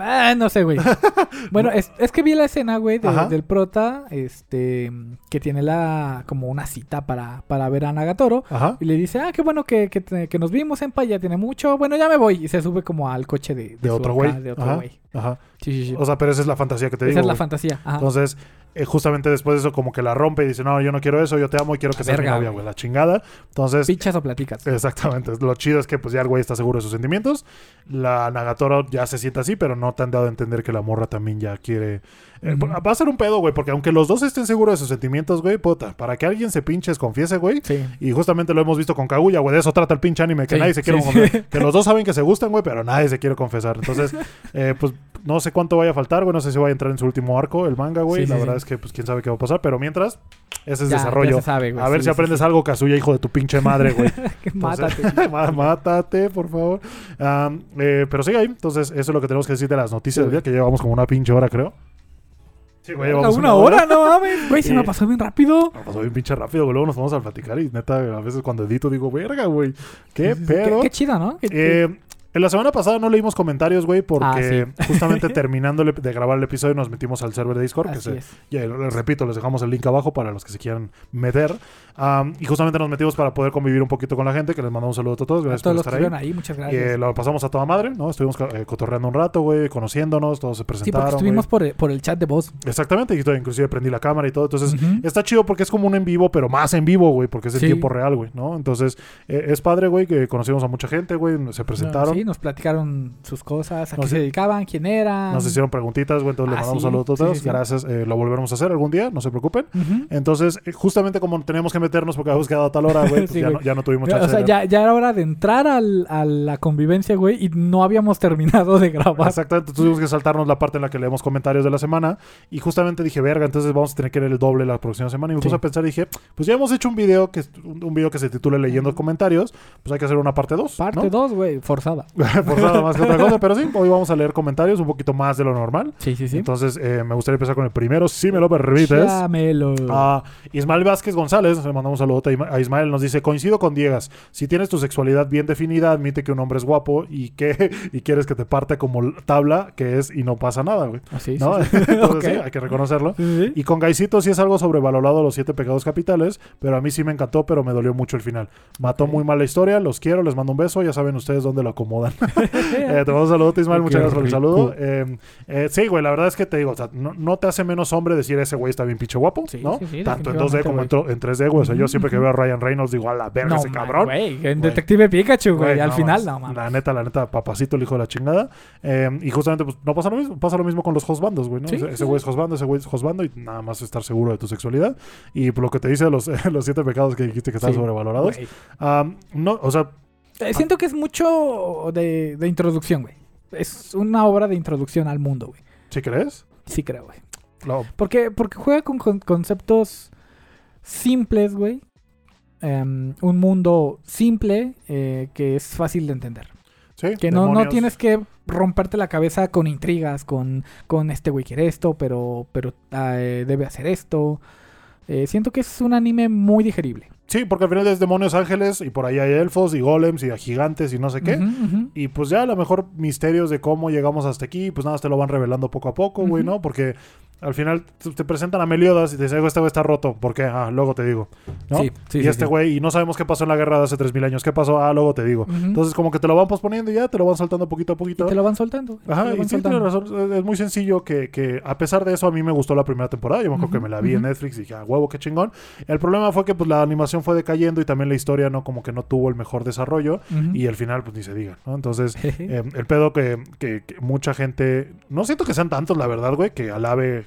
ah, no sé, güey. [LAUGHS] Bueno, es, es que vi la escena, güey, de- del prota, este, que tiene la, como una cita para, para ver a Nagatoro. Ajá. Y le dice, ah, qué bueno que, que, nos vimos, Empa, ya tiene mucho. Bueno, ya me voy. Y se sube como al coche de, de otro acá, güey. De otro Ajá. güey. Ajá. Sí, sí, sí. O sea, pero esa es la fantasía que te Esa digo. es la güey. fantasía. Ajá. Entonces, eh, justamente después de eso, como que la rompe y dice, no, yo no quiero eso, yo te amo y quiero que seas mi novia, güey. La chingada. Entonces, Pichas o platicas. Exactamente. Lo chido es que pues ya el güey está seguro de sus sentimientos. La Nagatoro ya se siente así, pero no te han dado a entender que la morra también ya quiere... eh. Va a ser un pedo, güey, porque aunque los dos estén seguros de sus sentimientos, güey, puta, para que alguien se pinches, confiese, güey. Sí. Y justamente lo hemos visto con Kaguya, güey, de eso trata el pinche anime, que Sí, nadie se quiere sí. Que los dos saben que se gustan, güey, pero nadie se quiere confesar. Entonces, [LAUGHS] eh, pues no sé cuánto vaya a faltar, güey, no sé si va a entrar en su último arco el manga, güey. Sí, la sí, verdad sí. es que, pues, quién sabe qué va a pasar, pero mientras, ese es Ya- desarrollo. ya se sabe, güey. a ver si aprendes algo, Kazuya, hijo de tu pinche madre, güey. [LAUGHS] Que Entonces- Mátate. [LAUGHS] Má- Mátate, por favor. Eh, pero sigue ahí. Entonces, eso es lo que tenemos que decir de las noticias del día, que llevamos como una pinche hora, creo. Sí, güey, llevamos una hora, no mames. Güey, se me [LAUGHS] pasó bien rápido. Nos pasó bien pinche rápido, güey. Luego nos vamos a platicar y neta, a veces cuando edito digo, verga, güey. ¿Qué pedo? Qué, qué chido, ¿no? Qué- qué- Eh, en la semana pasada no leímos comentarios, güey, porque Ah, [LAUGHS] justamente [LAUGHS] terminando el de grabar el episodio nos metimos al server de Discord, que se, es. ya, les repito, les dejamos el link abajo para los que se quieran meter. Am, y justamente nos metimos para poder convivir un poquito con la gente, que les mandamos un saludo a todos. A Gracias todos por los que estar ahí. estuvieron ahí, muchas Y, gracias. eh, lo pasamos a toda madre, ¿no? Estuvimos eh, cotorreando un rato, güey, conociéndonos, todos se sí, porque presentaron. estuvimos güey. por el, por el chat de voz. Exactamente, y inclusive prendí la cámara y todo. Entonces, está chido porque es como un en vivo, pero más en vivo, güey, porque es Sí. tiempo real, güey, ¿no? Entonces, eh, es padre, güey, que conocimos a mucha gente, güey, se presentaron. Sí, nos platicaron sus cosas, a No qué sé. se dedicaban, quién eran. Nos hicieron preguntitas, güey, entonces Ah, le mandamos sí. saludos a todos. sí, sí. Gracias, eh, lo volveremos a hacer algún día, no se preocupen. Entonces, eh, justamente como teníamos que meternos porque habíamos quedado a tal hora, güey, [LAUGHS] pues ya, no, ya no tuvimos O chance. sea, de- ya, ya era hora de entrar al- a la convivencia, güey, y no habíamos [LAUGHS] terminado de grabar. Exactamente, tuvimos que saltarnos la parte en la que leemos comentarios de la semana y justamente dije, verga, entonces vamos a tener que leer el doble la próxima semana y me puse a pensar y dije, pues ya hemos hecho un video que un, un video que se titule leyendo comentarios, pues hay que hacer una parte 2, Parte 2, güey, forzada. [LAUGHS] Por nada más que otra cosa, pero sí, hoy vamos a leer comentarios un poquito más de lo normal. Sí, sí, sí. Entonces, eh, me gustaría empezar con el primero, si me lo permites. Llámelo. Ah, Ismael Vázquez González, le mandamos un saludo a a Ismael, nos dice, coincido con Diegas, si tienes tu sexualidad bien definida, admite que un hombre es guapo y que [LAUGHS] y quieres que te parte como tabla, que es y no pasa nada, güey. Ah, sí, ¿No? sí. [LAUGHS] Entonces, sí, hay que reconocerlo. Y con Gaisito sí es algo sobrevalorado los siete pecados capitales, pero a mí sí me encantó, pero me dolió mucho el final. Mató muy mal la historia, los quiero, les mando un beso, ya saben ustedes dónde lo acomodo [LAUGHS] [LAUGHS] Eh, te mando un saludo, Ismael. Muchas gracias por el saludo. Eh, eh, sí, güey, la verdad es que te digo, o sea, no, no te hace menos hombre decir ese güey está bien pinche guapo, Sí, ¿no? sí, sí, Tanto en 2D como en, en 3D, güey. O sea, yo siempre que veo a Ryan Reynolds digo, a la verga ese cabrón. Güey, en. Detective Pikachu, güey. Al no final, no, mames. La neta, la neta, papacito, el hijo de la chingada. Eh, y justamente, pues, no pasa lo mismo. Pasa lo mismo con los hostbandos, güey, ¿no? Ese güey es hostbando, ese güey es hostbando y nada más estar seguro de tu sexualidad. Y por lo que te dice los, [LAUGHS] los siete pecados que dijiste que están sobrevalorados. no, o sea, Siento que es mucho de, de introducción, güey. Es una obra de introducción al mundo, güey. ¿sí crees? Sí creo, güey. No, Porque, porque juega con, con conceptos simples, güey. Em, un mundo simple eh, que es fácil de entender. sí. Que no, no tienes que romperte la cabeza con intrigas, con, con este güey quiere esto, pero, pero eh, debe hacer esto. Eh, siento que es un anime muy digerible. Sí, porque al final es demonios ángeles y por ahí hay elfos y golems y gigantes y no sé qué. Y pues ya a lo mejor misterios de cómo llegamos hasta aquí, pues nada, te lo van revelando poco a poco, güey. ¿no? Porque al final te presentan a Meliodas y te dicen, este güey está roto. ¿Por qué? Ah, luego te digo. ¿no? Sí, sí, y sí, este güey, y no sabemos qué pasó en la guerra de hace 3000 años. ¿Qué pasó? Ah, luego te digo. Entonces, como que te lo van posponiendo y ya te lo van soltando poquito a Y poquito. te lo van soltando. Ajá, y van tienes soltando. razón. Es muy sencillo que, que, a pesar de eso, a mí me gustó la primera temporada. Yo me acuerdo que me la vi en. Netflix y dije, ah, huevo, qué chingón. El problema fue que pues la animación fue decayendo y también la historia no como que no tuvo el mejor desarrollo. Y el final, pues ni se diga, ¿no? Entonces, [LAUGHS] eh, el pedo que, que- que mucha gente... No siento que sean tantos, la verdad, güey, que alabe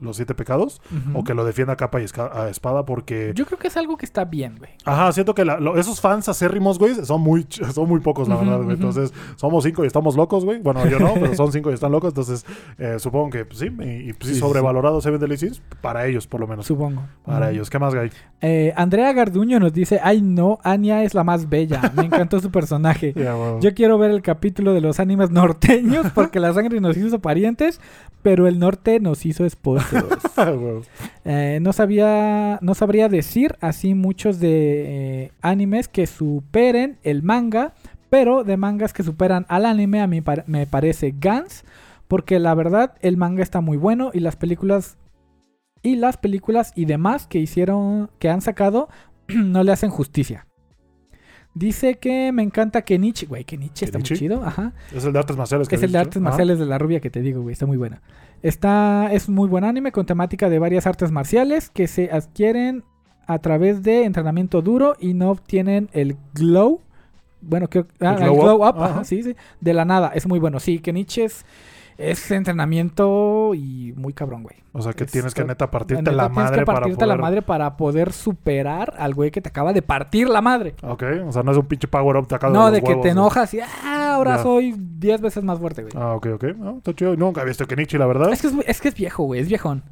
los siete pecados o que lo defienda a capa y a espada porque... Yo creo que es algo que está bien, güey. Ajá, siento que la- lo- esos fans acérrimos, güey, son muy, [LAUGHS] son muy pocos, la verdad, güey. Entonces, somos cinco y estamos locos, güey. Bueno, yo no, pero son cinco y están locos. Entonces, eh, supongo que pues, sí, y, y, pues, sí, Sí, sobrevalorado Seven Sins, para ellos, por lo menos. Supongo. Para ellos. ¿Qué más, Gay? Eh, Andrea Garduño nos dice, ay no, Anya es la más bella. Me encantó su personaje. [LAUGHS] Yo quiero ver el capítulo de los animes norteños porque la sangre nos hizo parientes, pero el norte nos hizo esposos. Güey. [LAUGHS] Eh, no sabía, no sabría decir así muchos de eh, animes que superen el manga, pero de mangas que superan al anime a mí par- me parece Gans, porque la verdad el manga está muy bueno y las películas y las películas y demás que hicieron, que han sacado, [CLEARS THROAT] no le hacen justicia. Dice que me encanta Kenichi, güey, Kenichi está muy chido, ajá. Es el de artes marciales. que Es el de artes marciales de la rubia que te digo, güey. Está muy buena. Está, es un muy buen anime con temática de varias artes marciales que se adquieren a través de entrenamiento duro y no obtienen el glow. Bueno, creo ah, el glow glow, up, up, ajá, sí, sí, de la nada. Es muy bueno. Sí, que Nietzsche es, es entrenamiento y muy cabrón, güey. O sea, que Es- tienes que neta partirte Neta, la tienes que madre para partirte poder... la madre para poder superar al güey que te acaba de partir la madre. Ok, o sea, no es un pinche power up sacado No, los de que huevos, te enojas y ah, ahora Ya. soy 10 veces más fuerte, güey. Ah, ok, ok. No, está chido. Nunca he visto Kenichi, la verdad. Es que es, es que es viejo, güey, es viejón.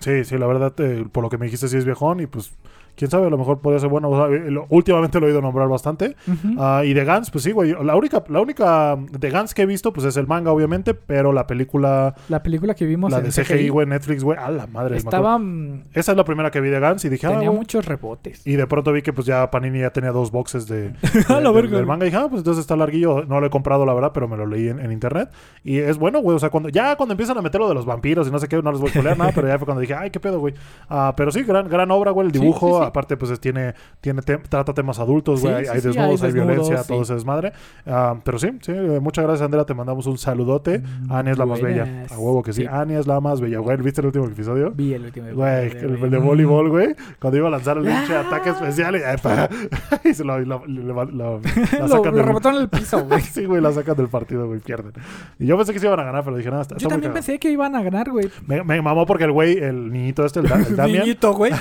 Sí, sí, la verdad, eh, por lo que me dijiste, sí es viejón y pues, quién sabe, a lo mejor podría ser bueno. O sea, eh, lo- últimamente lo he oído nombrar bastante. Ah, y de Gans, pues sí, güey. La única, la única de Gans que he visto, pues es el manga, obviamente, pero la película, La película que vimos la en de CGI, güey, Netflix, güey, a la madre. estaba mm, Esa es la primera que vi de Gans y dije, ah, tenía güey. muchos rebotes. Y de pronto vi que pues ya Panini ya tenía dos boxes de, [LAUGHS] de- la del- manga y dije, ah, pues entonces está larguillo. No lo he comprado, la verdad, pero me lo leí en, en internet. Y es bueno, güey. O sea, cuando ya cuando empiezan a meter lo de los vampiros y no sé qué, no les voy a spoilear nada, [LAUGHS] pero ya fue cuando dije, ay, qué pedo, güey. Ah, pero sí, gran, gran obra, güey. El Sí, dibujo, sí, sí. Aparte, pues es- tiene, tiene te- trata temas adultos, güey. hay, sí, hay sí, desnudos, hay, hay violencia, desnudos, todo ese desmadre. Ah, pero sí, sí, eh, muchas gracias, Andrea. Te mandamos un saludote. Mm, Ania es la más bella. A huevo que sí. Ania es la más bella, güey. ¿Viste el último episodio? Vi el último. Episodio, el, güey. el de voleibol, güey. Cuando iba a lanzar el pinche Ah. ataque especial y, [LAUGHS] y se lo, le- lo- lo- [LAUGHS] Lo, sacan lo del- rebotó en el piso, [LAUGHS] güey. Sí, güey, la sacan del partido, güey, pierden. Y yo pensé que se iban a ganar, pero dije, nada, está, Yo está también pensé que iban a ganar, güey. Me, me mamó porque el güey, el niñito este, el, el Damian. Niñito, güey.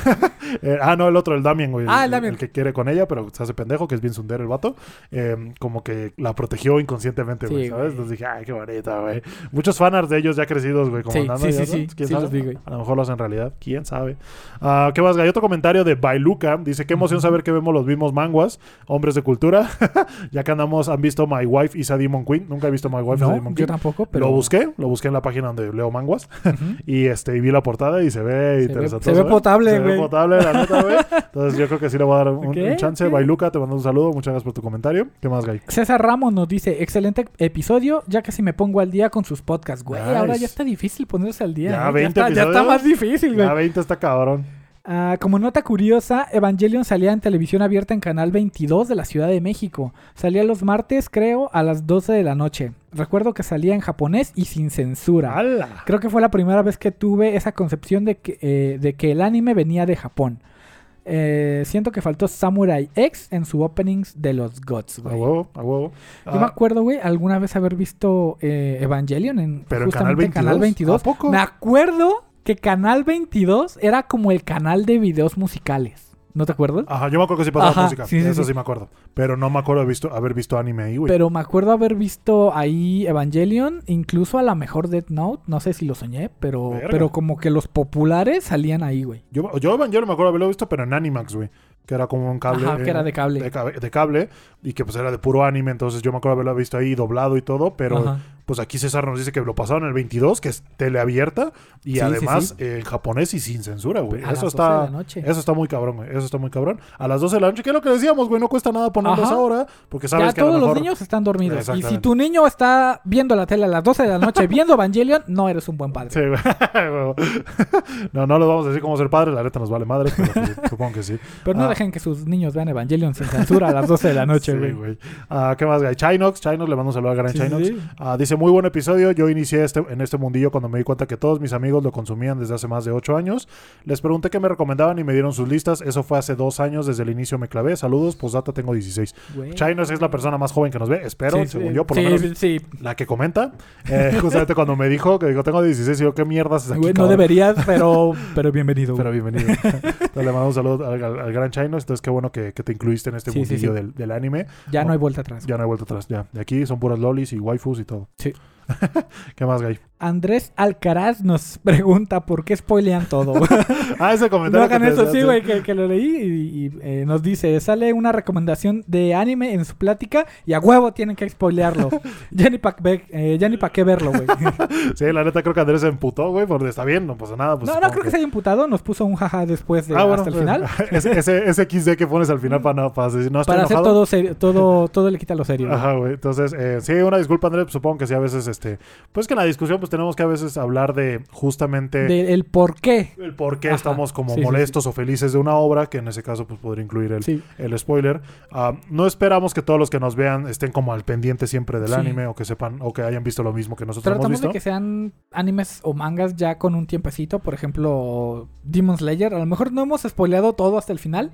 eh, ah, no, el otro, el Damian, güey. Ah, el Damian. El que quiere con ella, pero se hace pendejo, que es bien sundero el vato. eh, como que la protegió inconscientemente, güey, Sí, ¿sabes? güey. Entonces dije, ay, qué bonita, güey. Muchos fanarts de ellos ya crecidos, güey, como Sí, andando sí, sí, sí. ¿Quién Sí, sabe? los vi, güey. A lo mejor lo hacen realidad, quién sabe. Ah, ¿Qué más? Hay otro comentario de Bailuca. Dice, qué emoción saber que vemos los mismos manguas, hombres de cultura. [LAUGHS] ya que andamos, han visto My Wife a Demon Queen. Nunca he visto My Wife No, Demon yo Queen. tampoco, pero. Lo busqué, lo busqué en la página donde leo manguas. [LAUGHS] Y este, y vi la portada y se ve ve- interesante. se ve potable, Se ve güey. potable, la neta, güey. [LAUGHS] Entonces yo creo que sí le voy a dar un, chance. ok. Bailuca, te mando un saludo. Muchas gracias por tu comentario. ¿Qué más, Gay? César Ramos nos dice, excelente episodio, ya casi me pongo al día con sus podcasts, güey. Nice. Ahora ya está difícil ponerse al día. Ya ¿eh? 20 está, ya está más difícil, güey. Ya 20 está cabrón. Ah, como nota curiosa, Evangelion salía en televisión abierta en Canal 22 de la Ciudad de México. Salía los martes, creo, a las 12 de la noche. Recuerdo que salía en japonés y sin censura. ¡Hala! Creo que fue la primera vez que tuve esa concepción de que, eh, de que el anime venía de Japón. Eh, siento que faltó Samurai X en su openings de los Gods, A güey. huevo, a huevo. Yo me Ah, acuerdo, güey, alguna vez haber visto eh, Evangelion en Pero en Canal justamente 22. Canal 22. ¿A poco? Me acuerdo que Canal 22 era como el canal de videos musicales. ¿No te acuerdas? Ajá, yo me acuerdo que sí pasaba Ajá, música. sí, sí, Eso sí. sí. me acuerdo. Pero no me acuerdo haber visto, haber visto anime ahí, güey. Pero me acuerdo haber visto ahí Evangelion, incluso a la mejor Death Note. No sé si lo soñé, pero, Verga. pero como que los populares salían ahí, güey. Yo, yo Evangelion me acuerdo haberlo visto, pero en Animax, güey. Que era como un cable. Ajá, que eh, era de cable. De, de cable. Y que pues era de puro anime. Entonces yo me acuerdo haberlo visto ahí doblado y todo. Pero Ajá. Pues aquí César nos dice que lo pasaron el 22, que es teleabierta. Y Sí, además sí, eh, en japonés y sin censura, güey. A Eso 12 de está. Eso está muy cabrón, güey. Eso está muy cabrón. A las 12 de la noche, que es lo que decíamos, güey. No cuesta nada ponerlos Ajá. ahora. Porque sabes Ya que a lo todos mejor. los niños están dormidos. Y si tu niño está viendo la tele a las 12 de la noche viendo Evangelion, no eres un buen padre. Sí, güey. [LAUGHS] no, no les vamos a decir cómo ser padres. La neta nos vale madre. Pero supongo que sí. Pero no Ah. dejen que sus niños vean Evangelion sin censura a las 12 de la noche, güey. Ah, ¿Qué más, güey? Chinox. Chinox, le mando un saludo al gran Chinox. Ah, dice, muy buen episodio. Yo inicié este, en este mundillo cuando me di cuenta que todos mis amigos lo consumían desde hace más de 8 años. Les pregunté qué me recomendaban y me dieron sus listas. Eso fue hace dos años. Desde el inicio me clavé. Saludos. Posdata, tengo 16. Güey. Chinox es la persona más joven que nos ve. Espero, Sí, según sí. yo, por sí, lo menos la que comenta. Eh, [LAUGHS] justamente cuando me dijo que digo, tengo 16, y yo, ¿qué mierdas es aquí, no cabrón?" deberías, pero, pero bienvenido. Pero bienvenido. Entonces, le mando un saludo al, al- al gran Chino. Entonces, qué bueno que, que te incluiste en este mundillo. Del, del anime. ya no no. hay vuelta atrás. Ya no hay vuelta atrás. Ya. De aquí son puras lolis y waifus y todo. Sí. [LAUGHS] ¿Qué más, Gay? Andrés Alcaraz nos [LAUGHS] pregunta por qué spoilean todo. [LAUGHS] Ah, ese [LAUGHS] no comentario. hagan que te eso, sí, güey, que, que lo leí y, y, eh, nos dice, sale una recomendación de anime en su plática y a huevo tienen que spoilearlo. ya ni pa' ve- eh, pa' qué verlo, güey. Sí, la neta creo que Andrés se emputó, güey, porque está bien, no pasa nada. Pues, no, no creo que se haya imputado, nos puso un jaja después de Ah, bueno, hasta el pues, final. ese, ese, ese XD que pones al final para, no, para decir, no estoy Para hacer todo serio, todo, todo le quita lo serio. Ajá, güey. Entonces, eh, sí, una disculpa, Andrés. Supongo que sí, a veces, este. Pues que en la discusión, pues tenemos que a veces hablar de justamente De el por qué. el por qué Ajá. estamos como Sí, sí, molestos o felices de una obra, que en ese caso, pues podría incluir el, el spoiler. Ah, no esperamos que todos los que nos vean estén como al pendiente siempre del anime o que sepan o que hayan visto lo mismo que nosotros hemos Tratamos visto. de que sean animes o mangas ya con un tiempecito. Por ejemplo, Demon Slayer. A lo mejor no hemos spoileado todo hasta el final,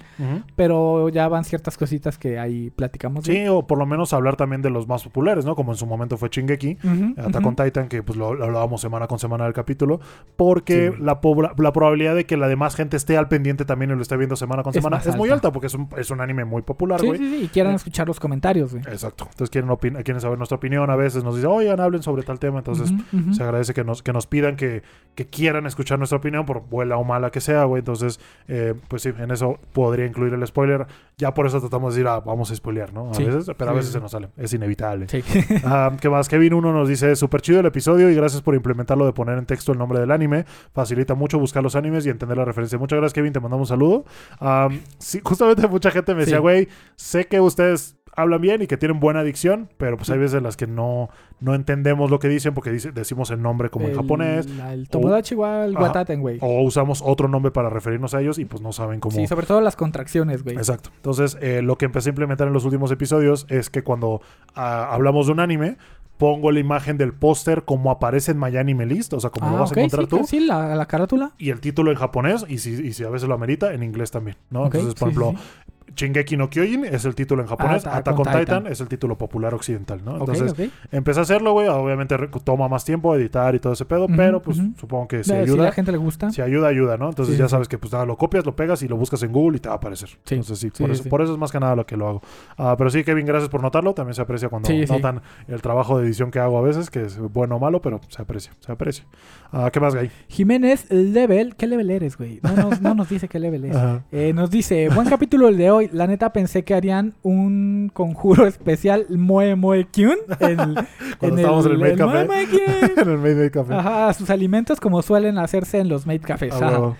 pero ya van ciertas cositas que ahí platicamos. de. Sí, o por lo menos hablar también de los más populares, ¿no? Como en su momento fue Attack ujú. on Titan, que pues lo, lo hablábamos semana con semana del capítulo, porque Sí. la, la probabilidad de que la demás gente esté al pendiente también y lo esté viendo semana con Es semana es muy alta. porque es un, es un anime muy popular, Sí, güey. sí, sí, y quieran Eh. escuchar los comentarios, güey. Exacto. Entonces quieren, quieren saber nuestra opinión, a veces nos dicen, oigan, hablen sobre tal tema, entonces se agradece que nos, que nos pidan que, que quieran escuchar nuestra opinión, por buena o mala que sea, güey. Entonces, eh, pues sí, en eso podría incluir el spoiler. Ya por eso tratamos de decir, ah, vamos a spoilear, ¿no? A Sí. veces, pero a Sí, veces sí. se nos sale. Es inevitable. Sí. Ah, ¿Qué más? Kevin 1 nos dice, súper chido el episodio y gracias por implementarlo de poner en texto el nombre del anime. Facilita mucho buscar los animes y entender la referencia. Muchas gracias, Kevin. Te mandamos un saludo. Ah, sí, [LAUGHS] justamente mucha gente me decía, Sí. güey, sé que ustedes hablan bien y que tienen buena dicción, pero pues hay veces en las que no, no entendemos lo que dicen porque dice- decimos el nombre como en japonés El Tomodachi wa el. Wataten, güey. o usamos otro nombre para referirnos a ellos y pues no saben cómo... Sí, sobre todo las contracciones, güey. Exacto. Entonces, eh, lo que empecé a implementar en los últimos episodios es que cuando ah, hablamos de un anime, pongo la imagen del póster como aparece en My Anime List, o sea, como lo Ah, vas a encontrar sí, tú, sí, la, la carátula. y el título en japonés, y si, y si a veces lo amerita, en inglés también, ¿no? Entonces, por sí, ejemplo, sí. Shingeki no Kyojin es el título en japonés, Attack Attack on on Titan. Titan es el título popular occidental, ¿no? Entonces, ok. empecé a hacerlo, güey, obviamente toma más tiempo editar y todo ese pedo, pero pues supongo que si Si a ayuda. la gente le gusta. Si ayuda, ayuda, ¿no? Entonces Sí, ya sabes que pues nada, lo copias, lo pegas y lo buscas en Google y te va a aparecer. Sí. Entonces sí, Sí, por, eso, por eso es más que nada lo que lo hago. Ah, pero sí, Kevin, gracias por notarlo. También se aprecia cuando notan el trabajo de edición que hago a veces, que es bueno o malo, pero se aprecia, se aprecia. Ah, ¿Qué más, Gay? Jiménez Level, ¿qué level eres, güey? No, nos- no nos dice qué level es. [LAUGHS] Eh, nos dice, buen capítulo el de hoy. La neta pensé que harían un conjuro [LAUGHS] especial Moe Moe Kyun. en- [LAUGHS] Cuando estábamos en el Maid Café. Moe Kyun. [LAUGHS] en el Café. Ajá, sus alimentos como suelen hacerse en los maid cafés. Ah.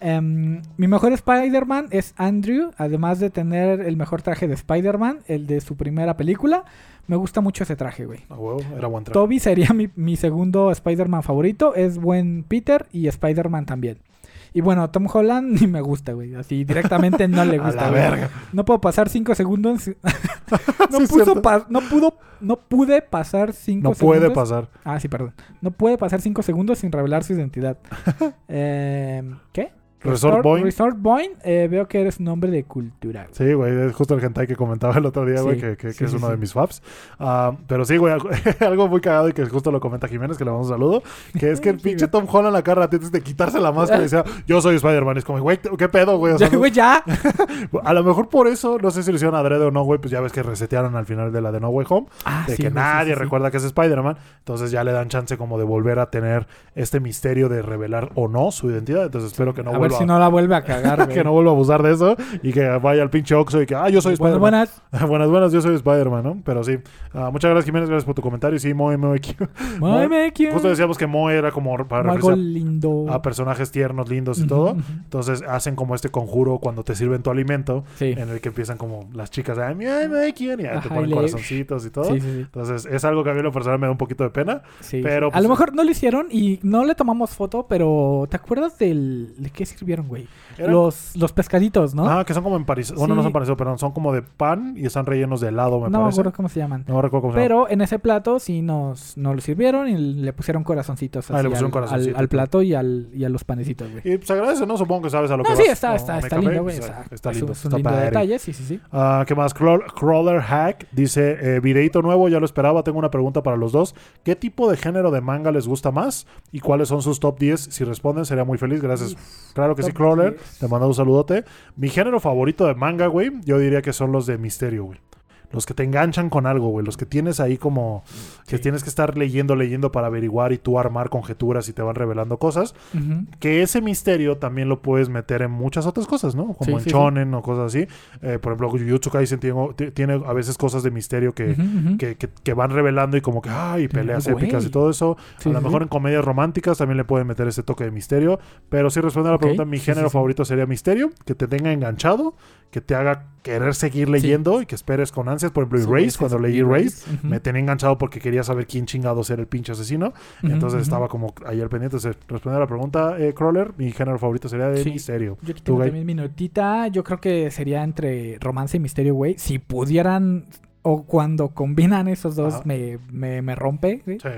Em, mi mejor Spider-Man es Andrew, además de tener el mejor traje de Spider-Man, el de su primera película. Me gusta mucho ese traje, güey. Ah, huevo, era buen traje. Toby sería mi, mi segundo Spider-Man favorito. Es buen Peter y Spider-Man también. Y bueno, Tom Holland [LAUGHS] ni me gusta, güey. Así directamente no le [LAUGHS] A gusta. la güey. verga. No puedo pasar cinco segundos. [LAUGHS] no, Sí, puso pa- no pudo, no pude pasar cinco No segundos. puede pasar. Ah, sí, perdón. No puede pasar cinco segundos sin revelar su identidad. Eh, ¿Qué? Resort Boy. Resort Boy, eh, veo que eres un hombre de cultura. güey. Sí, güey, es justo el hentai que comentaba el otro día, güey, Sí, que, que- que sí, es sí, uno de mis faps. Ah, pero sí, güey, [LAUGHS] algo, muy cagado y que justo lo comenta Jiménez, que le damos un saludo, que es [LAUGHS] que el pinche güey. Tom Holland la cara antes de quitarse la máscara y decía, [LAUGHS] yo soy Spider-Man. Es como, güey, ¿qué pedo, güey? O sea, Ya, güey, ya. a lo mejor por eso, no sé si lo hicieron adrede o no, güey, pues ya ves que resetearon al final de la de No Way Home, Ah, de que güey, nadie recuerda que es Spider-Man, entonces ya le dan chance como de volver a tener este misterio de revelar o no su identidad, entonces espero que no a ver si no la vuelve a cagar, [LAUGHS] que no vuelva a abusar de eso y que vaya al pinche Oxxo y que, ah, yo soy Spider-Man. buenas. [LAUGHS] buenas, buenas, yo soy Spider-Man, ¿no? Pero sí. Ah, muchas gracias, Jiménez, gracias por tu comentario. Sí, Moe, Moe, Moe. Ay, me quiero. Justo decíamos que Moe era como para lindo. a, personajes tiernos, lindos y todo. Entonces hacen como este conjuro cuando te sirven tu alimento, Sí. en el que empiezan como las chicas, ay, ay, Moe, ¿quién? Y ahí te ponen corazoncitos y todo. Sí, sí. Entonces es algo que a mí lo personal me da un poquito de pena. Sí, Pero, pues, a lo mejor no lo hicieron y no le tomamos foto, pero ¿te acuerdas del de qué sirvieron, güey? Eran- Los, los pescaditos, ¿no? Ah, que son como en París. Bueno, no Sí. son parecidos, pero son como de pan y están rellenos de helado, me no me parece. acuerdo cómo se llaman. No recuerdo cómo se llama. Pero en ese plato sí nos, nos lo sirvieron y le pusieron corazoncitos Ah, le pusieron al, corazoncito. al- al plato y, al, y a los panecitos, güey. Y pues agradece, ¿no? Supongo que sabes a lo que No, vas. sí, está, ¿no? está, Me está café, lindo, güey. está es lindo. Es un está lindo detalle, sí, sí, sí. Ah, ¿Qué más? Crawl- Crawler Hack dice: eh, Videito nuevo, ya lo esperaba. Tengo una pregunta para los dos. ¿Qué tipo de género de manga les gusta más? ¿Y cuáles son sus top 10? Si responden, sería muy feliz. Gracias. Claro que sí, Crawler. 10. Te mando un saludote. Mi género favorito de manga, güey, yo diría que son los de misterio, güey. Los que te enganchan con algo, güey. Los que tienes ahí como... Que Sí. tienes que estar leyendo, leyendo para averiguar y tú armar conjeturas y te van revelando cosas. Que ese misterio también lo puedes meter en muchas otras cosas, ¿no? Como Sí, en sí, shonen o cosas así. Eh, por ejemplo, Jujutsu Kaisen tiene, ti- tiene a veces cosas de misterio que, que, que- que van revelando y como que, ay, peleas güey. épicas y todo eso. A lo mejor en comedias románticas también le pueden meter ese toque de misterio. Pero si responde a la pregunta, mi género favorito sería misterio, que te tenga enganchado, que te haga querer seguir leyendo y que esperes con ansias. Por Sí, sí, cuando leí Ujú. me tenía enganchado porque quería saber quién chingados era el pinche asesino. Entonces estaba como ahí al pendiente. Entonces, respondiendo a la pregunta, eh, Crawler, mi género favorito sería de Sí. misterio. Yo aquí ¿Tú, tengo también mi notita. Yo creo que sería entre romance y misterio, güey. Si pudieran, o cuando combinan esos dos, me, me, me rompe. Sí.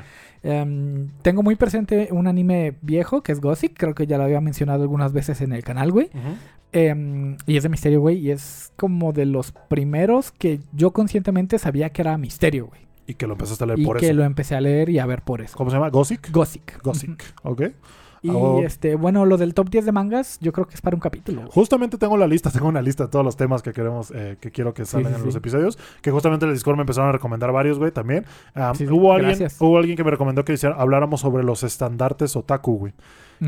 Em, tengo muy presente un anime viejo que es Gothic. Creo que ya lo había mencionado algunas veces en el canal, güey. Em, y es de misterio, güey. Y es como de los primeros que yo conscientemente sabía que era misterio, güey. Y que lo empezaste a leer Y por que eso. lo empecé a leer y a ver por eso. ¿Cómo se llama? ¿Gothic? Gothic. Gothic. Ok. Y Oh. este, bueno, lo del top 10 de mangas, yo creo que es para un capítulo. Justamente tengo la lista, [LAUGHS] tengo una lista de todos los temas que queremos, eh, que quiero que salgan sí, en sí. los episodios. Que justamente en el Discord me empezaron a recomendar varios, güey, también. Ah, hubo, alguien, hubo alguien que me recomendó que habláramos sobre los estandartes otaku, güey.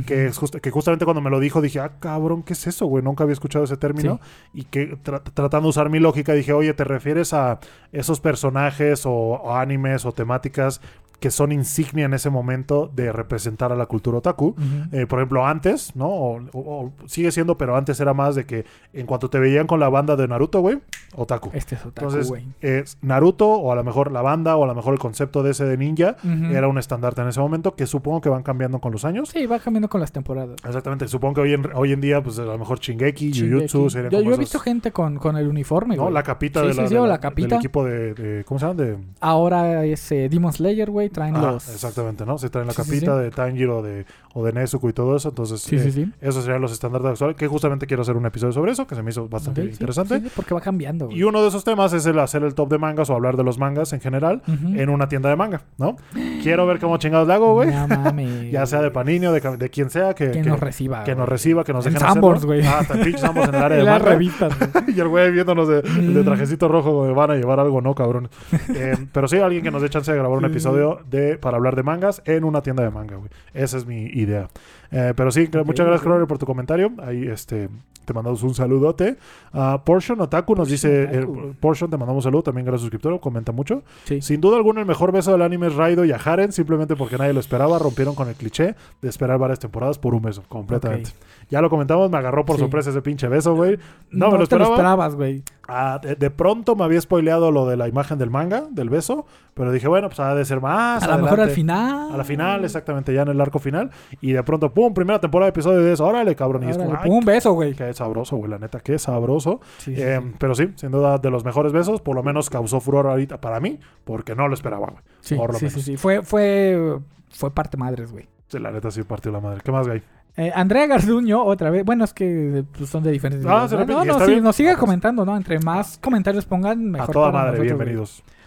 Que, es just- que justamente cuando me lo dijo dije, ah, cabrón, ¿qué es eso, güey? Nunca había escuchado ese término. Y que tra- tratando de usar mi lógica dije, oye, ¿te refieres a esos personajes o, o animes o temáticas que son insignia en ese momento de representar a la cultura otaku? Eh, por ejemplo, antes, ¿no? O, o- o sigue siendo, pero antes era más de que en cuanto te veían con la banda de Naruto, güey, otaku. Este es otaku, Entonces, es Naruto, o a lo mejor la banda, o a lo mejor el concepto de ese de ninja, era un estandarte en ese momento, que supongo que van cambiando con los años. Sí, va cambiando con las temporadas. Exactamente, supongo que hoy en, hoy en día, pues a lo mejor Shingeki, Jujutsu, serían Yo, como yo he esos- visto gente con, con el uniforme, ¿no? güey. La capita Sí, de sí, la, sí, de o la- la capita. del equipo de, de- ¿cómo se llama? De, Ahora ese Demon Slayer, güey, traen Ah, los... exactamente, ¿no? Se traen la Sí, capita sí. de Tanjiro de, o de Nezuko y todo eso, entonces Sí, eh, sí, sí. esos serían los estándares actuales, que justamente quiero hacer un episodio sobre eso, que se me hizo bastante interesante. porque va cambiando, güey. Y uno de esos temas es el hacer el top de mangas o hablar de los mangas en general en una tienda de manga, ¿no? Quiero ver cómo chingados le hago, güey. No [LAUGHS] ya sea de Panini o de, de quien sea que, Que, que- nos reciba. que nos güey. reciba, que nos En dejen hacerlo. güey. Ah, hasta Sanborns en el área [LAUGHS] de manga. revistas, güey. [LAUGHS] y el güey viéndonos de, de Mm. trajecito rojo, me van a llevar algo, ¿no, cabrón? Eh, pero sí, alguien que nos dé chance de grabar un episodio de, para hablar de mangas en una tienda de manga, güey. Esa es mi idea. Eh, pero sí, muchas gracias. Crowley, por tu comentario. Ahí, este, te mandamos un saludote. Ah, Portion Otaku nos dice, eh. Portion, te mandamos un saludo, también gran suscriptor, comenta mucho. Sí. Sin duda alguna, el mejor beso del anime es Raido y a Haren, simplemente porque nadie lo esperaba. Rompieron con el cliché de esperar varias temporadas por un beso, completamente. Ya lo comentamos, me agarró por Sí. sorpresa ese pinche beso, güey. No, me lo te lo esperaba. esperabas, güey. Ah, de, de pronto me había spoileado lo de la imagen del manga, del beso, pero dije, bueno, pues ha de ser más. A lo mejor al final. A la final, exactamente, ya en el arco final. Y de pronto, pum, primera temporada de episodio de eso. Órale, cabrón. Y es Órale, como, ay, un beso, güey. qué sabroso, güey, la neta, qué sabroso. Sí, Eh, sí. Pero sí, sin duda, de los mejores besos, por lo menos causó furor ahorita para mí, porque no lo esperaba, güey. Sí, por lo sí, menos. sí, sí. Fue, fue, fue parte madres, güey. Sí, la neta sí partió la madre. ¿Qué más, güey? Eh, Andrea Garduño, otra vez. Bueno, es que pues, son de diferentes. Ah, ¿no? no, no, bien. nos sigue Ah, pues. comentando, ¿no? Entre más comentarios pongan, mejor. A toda para madre, nosotros, güey.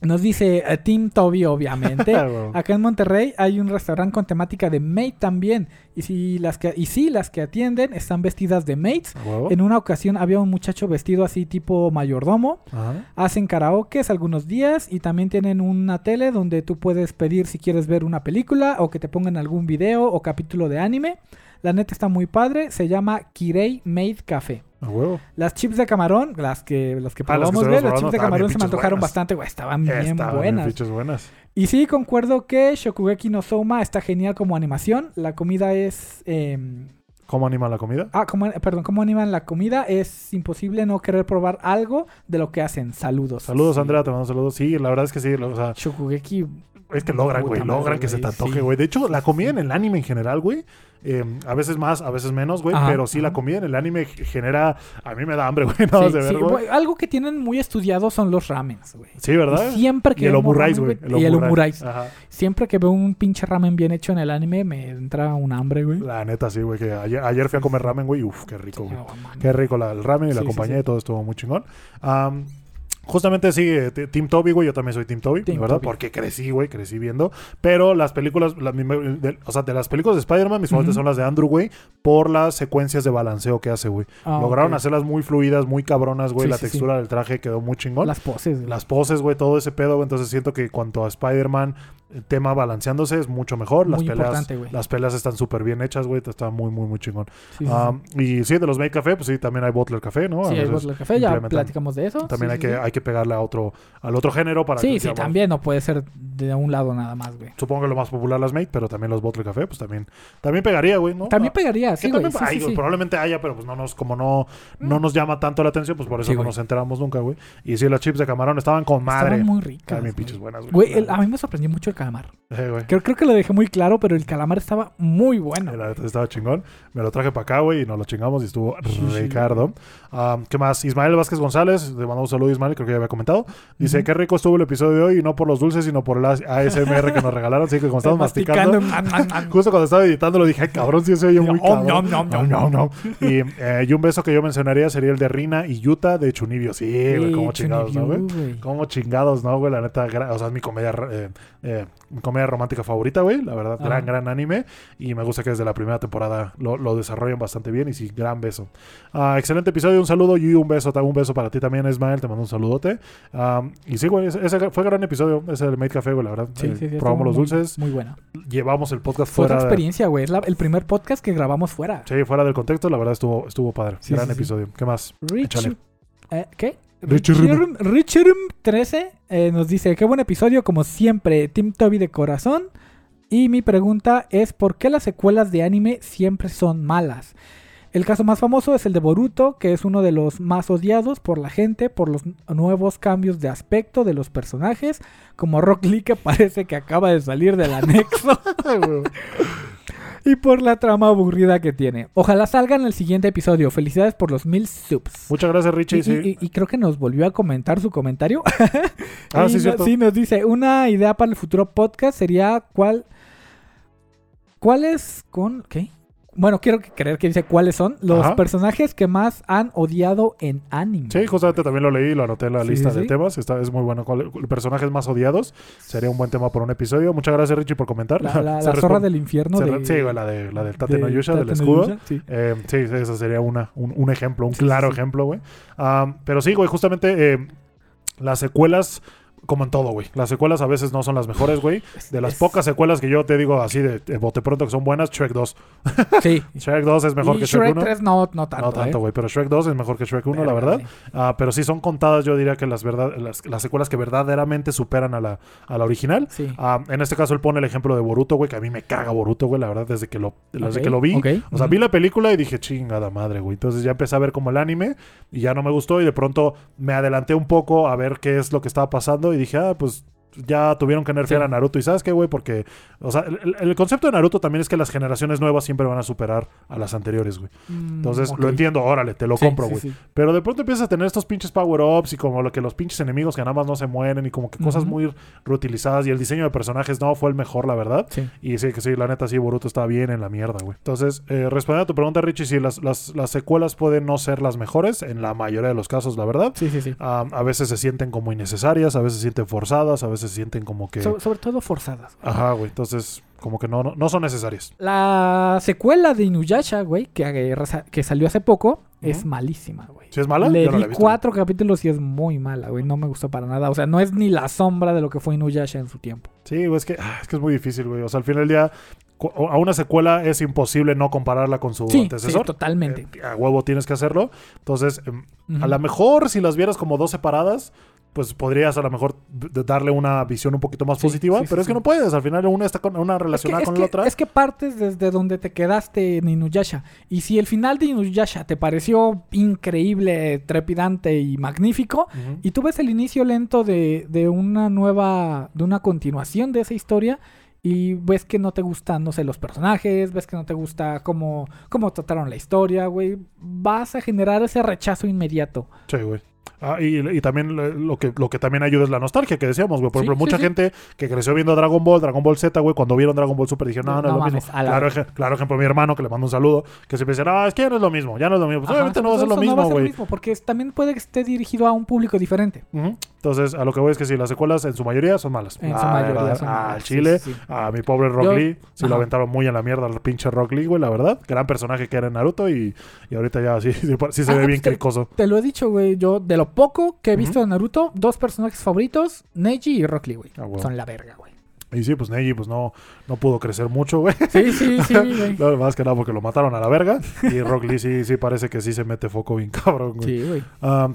Nos dice eh, Team Toby, obviamente. [LAUGHS] Ah. Acá en Monterrey hay un restaurante con temática de maid también. Y si las que, y sí, las que atienden están vestidas de maids. ¿A huevo? En una ocasión había un muchacho vestido así tipo mayordomo. Ajá. Hacen karaokes algunos días y también tienen una tele donde tú puedes pedir si quieres ver una película o que te pongan algún video o capítulo de anime. La neta está muy padre, se llama Kirei Maid Café. A huevo. Las chips de camarón, las que, las que Ah, las que probamos, las chips de camarón bien se me antojaron buenas. bastante, güey, estaban bien Estaban bien buenas. pinches buenas. Y sí, concuerdo que Shokugeki no Soma está genial como animación. La comida es... em, ¿Cómo anima la comida? ah, como, perdón, cómo animan la comida. Es imposible no querer probar algo de lo que hacen. Saludos. Saludos, Sí. Andrea, te mando saludos. Sí, la verdad es que sí. lo- O sea, Shokugeki es que logran, güey. Logran que se te antoje, güey. De hecho, la comida en el anime en general, güey. eh, a veces más, a veces menos, güey. Pero sí, la comida en el anime genera. A mí me da hambre, [LAUGHS] güey. Más Sí, de ver, sí, Algo que tienen muy estudiado son los ramens, güey. Sí, ¿verdad? Y siempre que Y el omurais, güey. Y el omurais. Siempre que veo un pinche ramen bien hecho en el anime, me entra un hambre, güey. La neta, sí, güey. Que ayer, ayer fui a comer ramen, güey. Uf, qué rico, güey. No. Qué rico la- el ramen y la compañía y todo estuvo muy chingón. Am, justamente sí, eh, Team Toby, güey. Yo también soy Team Toby, Team ¿verdad? Toby. Porque crecí, güey, crecí viendo. Pero las películas, la- mi- de, o sea, de las películas de Spider-Man, mis favoritas Ujú. son las de Andrew, güey, por las secuencias de balanceo que hace, güey. Ah, Lograron hacerlas muy fluidas, muy cabronas, güey. Sí, la sí, sí. textura del traje quedó muy chingón. Las, Las poses, güey. poses, güey, todo ese pedo, güey. Entonces siento que cuanto a Spider-Man, el tema balanceándose es mucho mejor. Las Muy peleas, las peleas están súper bien hechas, güey. Está muy, muy, muy chingón. Sí, sí, y sí, de los Make Café, pues sí, también hay Butler Café, ¿no? sí. A Sí, hay Butler Café, ya platicamos de eso. También Sí, hay, sí, que, sí. hay que pegarle a otro, al otro género para Sí, que sí, bueno, también no puede ser de un lado nada más, güey. Supongo que lo más popular las Mate, pero también los Butler Café, pues también, también pegaría, güey, ¿no? También Ah, pegaría, sí, güey. también Sí, hay, sí, güey, sí. probablemente haya, pero pues no nos, como no, no nos llama tanto la atención, pues por eso Sí, no nos enteramos nunca, güey. Y sí, las chips de camarón estaban con madre. Estaban muy ricas. Güey. pinches buenas, güey. Güey, a mí me sorprendió mucho el calamar. Eh, güey. Creo, creo que lo dejé muy claro, pero el calamar estaba muy bueno. La neta estaba chingón. Me lo traje para acá, güey, y nos lo chingamos y estuvo. Ricardo. ¿Qué más? Ismael Vázquez González, le mandamos un saludo, Ismael, creo que ya había comentado. Dice, qué rico estuvo el episodio de hoy, y no por los dulces, sino por el ASMR que nos regalaron. Así que como estamos masticando, justo cuando estaba editando lo dije, ay, cabrón, sí se oye muy cabrón. nom, nom, No, no, no. Y, eh, y un beso que yo mencionaría sería el de Rina y Yuta de Chunibyo. Sí, güey, como chingados, ¿no, güey? Como chingados, ¿no, güey? La neta, o sea, es mi comedia, eh, eh, mi comedia romántica favorita, güey. La verdad, Ajá. gran, gran anime. Y me gusta que desde la primera temporada lo, lo desarrollan bastante bien. Y sí, gran beso. Ah, excelente episodio, un saludo y un beso, un beso para ti también, Ismael. Te mando un saludote. Ah, y sí, güey, ese, ese fue gran episodio. Ese del Made Café, güey, la verdad. Sí, Eh, sí, sí, probamos los muy- dulces, Muy bueno. llevamos el podcast Fue otra fuera. experiencia, güey. Es la- el primer podcast que grabamos fuera. Sí, fuera del contexto, la verdad estuvo, estuvo padre. Sí, gran episodio. ¿Qué más? Rich, eh, ¿Qué? Richirum. Richirum 13 eh, nos dice, qué buen episodio, como siempre, Team Toby de corazón. Y mi pregunta es, ¿por qué las secuelas de anime siempre son malas? El caso más famoso es el de Boruto, que es uno de los más odiados por la gente por los nuevos cambios de aspecto de los personajes, como Rock Lee que [LAUGHS] parece que acaba de salir del anexo. [LAUGHS] y por la trama aburrida que tiene. Ojalá salga en el siguiente episodio. Felicidades por los mil subs. Muchas gracias, Richie. Y, sí. y- y creo que nos volvió a comentar su comentario. [LAUGHS] Ah, Y sí, cierto. sí, nos dice, una idea para el futuro podcast sería cuál... ¿Cuáles con... ¿Qué? Bueno, quiero creer que dice cuáles son los Ajá. personajes que más han odiado en anime. Sí, justamente también lo leí, lo anoté en la Sí, lista sí, de temas. Está, es muy bueno. ¿Cuál- Personajes más odiados. Sería un buen tema por un episodio. Muchas gracias, Richie, por comentar. La, la- [LAUGHS] zorra del infierno de... Sí, la, de, la del Tate de no Yusha, del no escudo. Yusha, sí. Eh, sí, esa sería una, un, un ejemplo, un claro ejemplo, güey. Ah, pero sí, güey, justamente eh, las secuelas como en todo, güey. Las secuelas a veces no son las mejores, güey. De las Es- pocas secuelas que yo te digo así de, de bote pronto que son buenas, Shrek 2. [LAUGHS] Sí. Shrek 2 es mejor y que Shrek, Shrek 1. 3 no, no tanto. no tanto, ¿eh? güey, pero Shrek 2 es mejor que Shrek 1, la verdad. güey. Ah, pero sí son contadas, yo diría que las, verdad, las, las secuelas que verdaderamente superan a la, a la original. Sí. Ah, en este caso él pone el ejemplo de Boruto, güey, que a mí me caga Boruto, güey, la verdad, desde que lo, desde que lo vi. O sea, vi la película y dije, chingada madre, güey. Entonces ya empecé a ver como el anime y ya no me gustó y de pronto me adelanté un poco a ver qué es lo que estaba pasando y dije, ah, pues ya tuvieron que nerfear Sí. a Naruto. ¿Y sabes qué, güey? Porque, o sea, el, el concepto de Naruto también es que las generaciones nuevas siempre van a superar a las anteriores, güey. Mm, Entonces, lo entiendo, órale, te lo Sí, compro, güey. sí. Pero de pronto empiezas a tener estos pinches power-ups y como lo que los pinches enemigos que nada más no se mueren y como que cosas muy reutilizadas y el diseño de personajes no fue el mejor, la verdad. Sí. Y sí, que sí, la neta sí, Boruto está bien en la mierda, güey. Entonces, eh, respondiendo a tu pregunta, Richie, sí, las, las, las secuelas pueden no ser las mejores, en la mayoría de los casos, la verdad. Sí, sí, sí. A veces se sienten como innecesarias, a veces se sienten forzadas, a veces se sienten como que... So- sobre todo forzadas. güey. Ajá, güey. Entonces, como que no, no, no son necesarias. La secuela de Inuyasha, güey, que, que salió hace poco, es malísima, güey. ¿Si es mala? Le Yo no di la he visto. cuatro capítulos y es muy mala, güey. No me gustó para nada. O sea, no es ni la sombra de lo que fue Inuyasha en su tiempo. Sí, güey, es que, ah, es que es muy difícil, güey. O sea, al final del día, a una secuela es imposible no compararla con su Sí, sí, antecesor. totalmente. Eh, a huevo tienes que hacerlo. Entonces, em, a lo mejor si las vieras como dos separadas, pues podrías a lo mejor darle una visión un poquito más Sí, positiva, sí, pero sí, es que no puedes. Al final una está con una Es que, relacionada es con que- la otra. es que partes desde donde te quedaste en Inuyasha. Y si el final de Inuyasha te pareció increíble, trepidante y magnífico, y tú ves el inicio lento de, de una nueva, de una continuación de esa historia, y ves que no te gustan, no sé, los personajes, ves que no te gusta cómo, cómo trataron la historia, güey, vas a generar ese rechazo inmediato. Sí, güey. Ah, y, y también lo- que, lo que también ayuda es la nostalgia que decíamos, güey. Por Sí, ejemplo, sí, mucha sí. gente que creció viendo Dragon Ball, Dragon Ball Z, güey, cuando vieron Dragon Ball Super dijeron, no, no, No es lo mames, mismo. a la Claro, claro ejemplo, mi hermano, que le mando un saludo, que siempre dice, no, es que ya no es lo mismo, ya no es lo mismo. Pues Ajá, obviamente no va a ser lo no a mismo, güey. mismo, porque también puede que esté dirigido a un público diferente. Entonces, a lo que voy es que sí, las secuelas en su mayoría son malas. En su mayoría verdad. son Ah, malas, Chile, a mi pobre Rock Yo- Lee, sí lo aventaron muy a la mierda al pinche Rock Lee, güey, la verdad. Gran personaje que era en Naruto y, y ahorita ya sí, sí, sí se Ah, ve bien pues te- cricoso. Te lo he dicho, güey. Yo, de lo poco que he visto de Naruto, dos personajes favoritos, Neji y Rock Lee, güey. Ah. Son la verga, güey. Y sí, pues Neji, pues no, no pudo crecer mucho, güey. Sí, sí, sí, [LAUGHS] güey. No, más que nada porque lo mataron a la verga. Y Rock Lee sí, sí parece que sí se mete foco bien cabrón, güey. Sí, güey.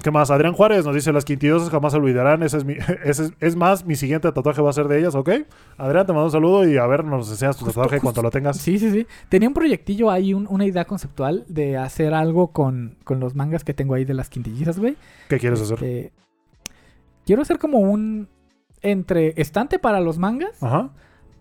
¿Qué más? Adrián Juárez nos dice, las quintidosas jamás se olvidarán. Ese es, mi, [LAUGHS] ese es, es más, mi siguiente tatuaje va a ser de ellas, ¿ok? Adrián, te mando un saludo y a ver, nos enseñas tu Justo- tatuaje justo- cuando lo tengas. Sí, sí, sí. Tenía un proyectillo ahí, un- una idea conceptual de hacer algo con, con los mangas que tengo ahí de las quintillizas, güey. ¿Qué quieres hacer? Este, quiero hacer como un entre estante para los mangas Ajá.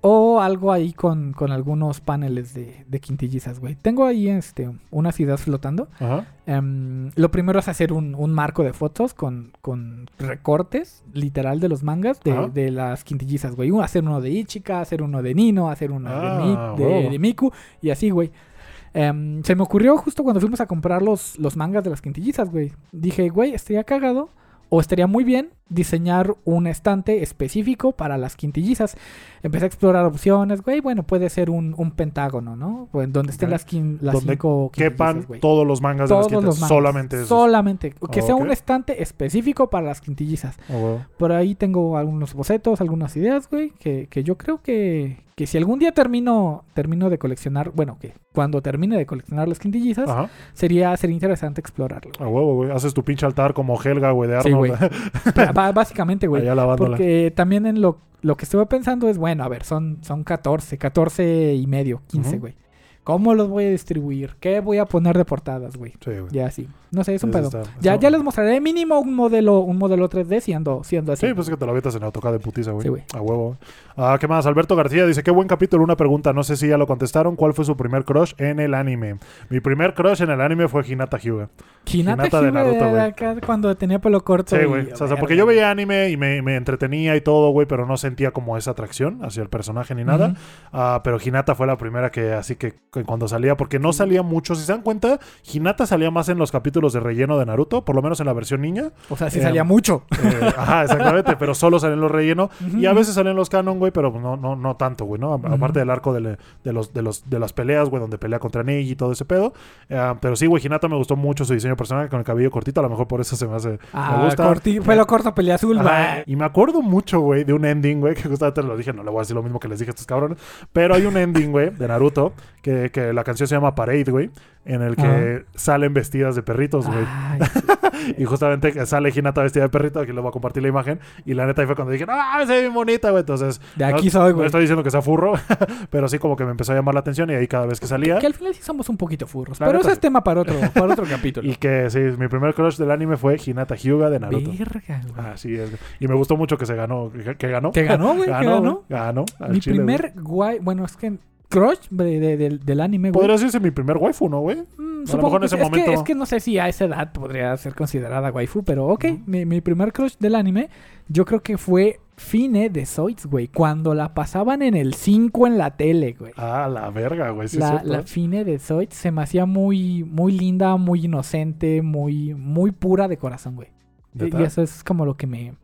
o algo ahí con, con algunos paneles de, de quintillizas, güey. Tengo ahí este, unas ideas flotando. Ajá. Em, lo primero es hacer un, un marco de fotos con, con recortes, literal, de los mangas de, de las quintillizas, güey. Hacer uno de Ichika, hacer uno de Nino, hacer uno de, Ah, Mi- de- huevo. de Miku y así, güey. Em, se me ocurrió justo cuando fuimos a comprar los, los mangas de las quintillizas, güey. Dije, güey, estaría cagado o estaría muy bien diseñar un estante específico para las quintillizas. Empecé a explorar opciones, güey. Bueno, puede ser un, un pentágono, ¿no? Pues donde estén Ok. las, quin- las Donde cinco Quepan quintillizas, güey. todos los mangas de las mangas. Solamente esos. Solamente. Que sea un estante específico para las quintillizas. Huevo. Por ahí tengo algunos bocetos, algunas ideas, güey, que, que yo creo que, que si algún día termino, termino de coleccionar, bueno, que cuando termine de coleccionar las quintillizas, Ajá. sería, sería interesante explorarlo. A huevo, güey. Haces tu pinche altar como Helga, güey, de Sí, Arnold. güey. [LAUGHS] Básicamente, güey. Porque también en lo, lo que estuve pensando es, bueno, a ver, son, son 14, 14 y medio, 15, Ujú. güey. ¿Cómo los voy a distribuir? ¿Qué voy a poner de portadas, güey? Sí, güey. Ya sí. No sé, es un Eso pedo. está- Ya, ya les mostraré mínimo un modelo, un modelo 3D siendo, siendo así. Sí, pues es que te lo avientas en AutoCAD de putiza, güey. Sí, güey. A huevo. Ah, ¿Qué más? Alberto García dice, qué buen capítulo. Una pregunta, no sé si ya lo contestaron. ¿Cuál fue su primer crush en el anime? Mi primer crush en el anime fue Hinata Hyuga. Hinata, Hinata de Hyuga Naruto, güey. acá cuando tenía pelo corto. Sí, y- güey. O sea, porque yo veía anime y me, me entretenía y todo, güey, pero no sentía como esa atracción hacia el personaje ni nada. Ujú. Ah, pero Hinata fue la primera que, así que cuando salía, porque no salía mucho. Si se dan cuenta, Hinata salía más en los capítulos de relleno de Naruto, por lo menos en la versión niña. O sea, sí Eh, salía mucho. Eh, ajá, exactamente, pero solo salían los rellenos. Ujú, Y a veces salen los canon, güey, pero no, no, no tanto, güey, ¿no? Aparte del arco de, le- de los, de, los, de las peleas, güey, donde pelea contra Neji y todo ese pedo. Eh, pero sí, güey, Hinata me gustó mucho su diseño personaje con el cabello cortito, a lo mejor por eso se me hace... Ah, me gusta. corti- pelo corto, pelea azul, va. Y me acuerdo mucho, güey, de un ending, güey, que justamente lo dije, no le voy a decir lo mismo que les dije a estos cabrones, pero hay un ending, güey, de Naruto, que, que la canción se llama Parade, güey, en el que salen vestidas de perritos, güey. [LAUGHS] Y justamente que sale Hinata vestida de perrito, aquí les voy a compartir la imagen, y la neta ahí fue cuando dije, no, se ve bien bonita, güey, entonces... de aquí no, soy, No güey. estoy diciendo que sea furro, [LAUGHS] pero sí como que me empezó a llamar la atención y ahí cada vez que salía... Que al final sí somos un poquito furros. La pero neta ese es tema para otro, [LAUGHS] para otro capítulo. Y que sí, mi primer crush del anime fue Hinata Hyuga de Naruto. Verga, güey. Así es. Y me gustó mucho que se ganó. ¿Que, que ganó? ¿Que ganó, güey? ¿Que ganó? güey. Ganó. al Mi chile, primer guay... Bueno, es que... Crush de- de- del- del anime, güey. Podría decirse mi primer waifu, ¿no, güey? Mm, a lo supongo mejor en ese que- momento- Es que, no sé si a esa edad podría ser considerada waifu, pero ok. Mi, mi primer crush del anime, yo creo que fue Fine de Zoids, güey. Cuando la pasaban en el 5 en la tele, güey. Ah, la verga, güey. Sí, la, la Fine de Zoids se me hacía muy, muy linda, muy inocente, muy, muy pura de corazón, güey. Y eso es como lo que me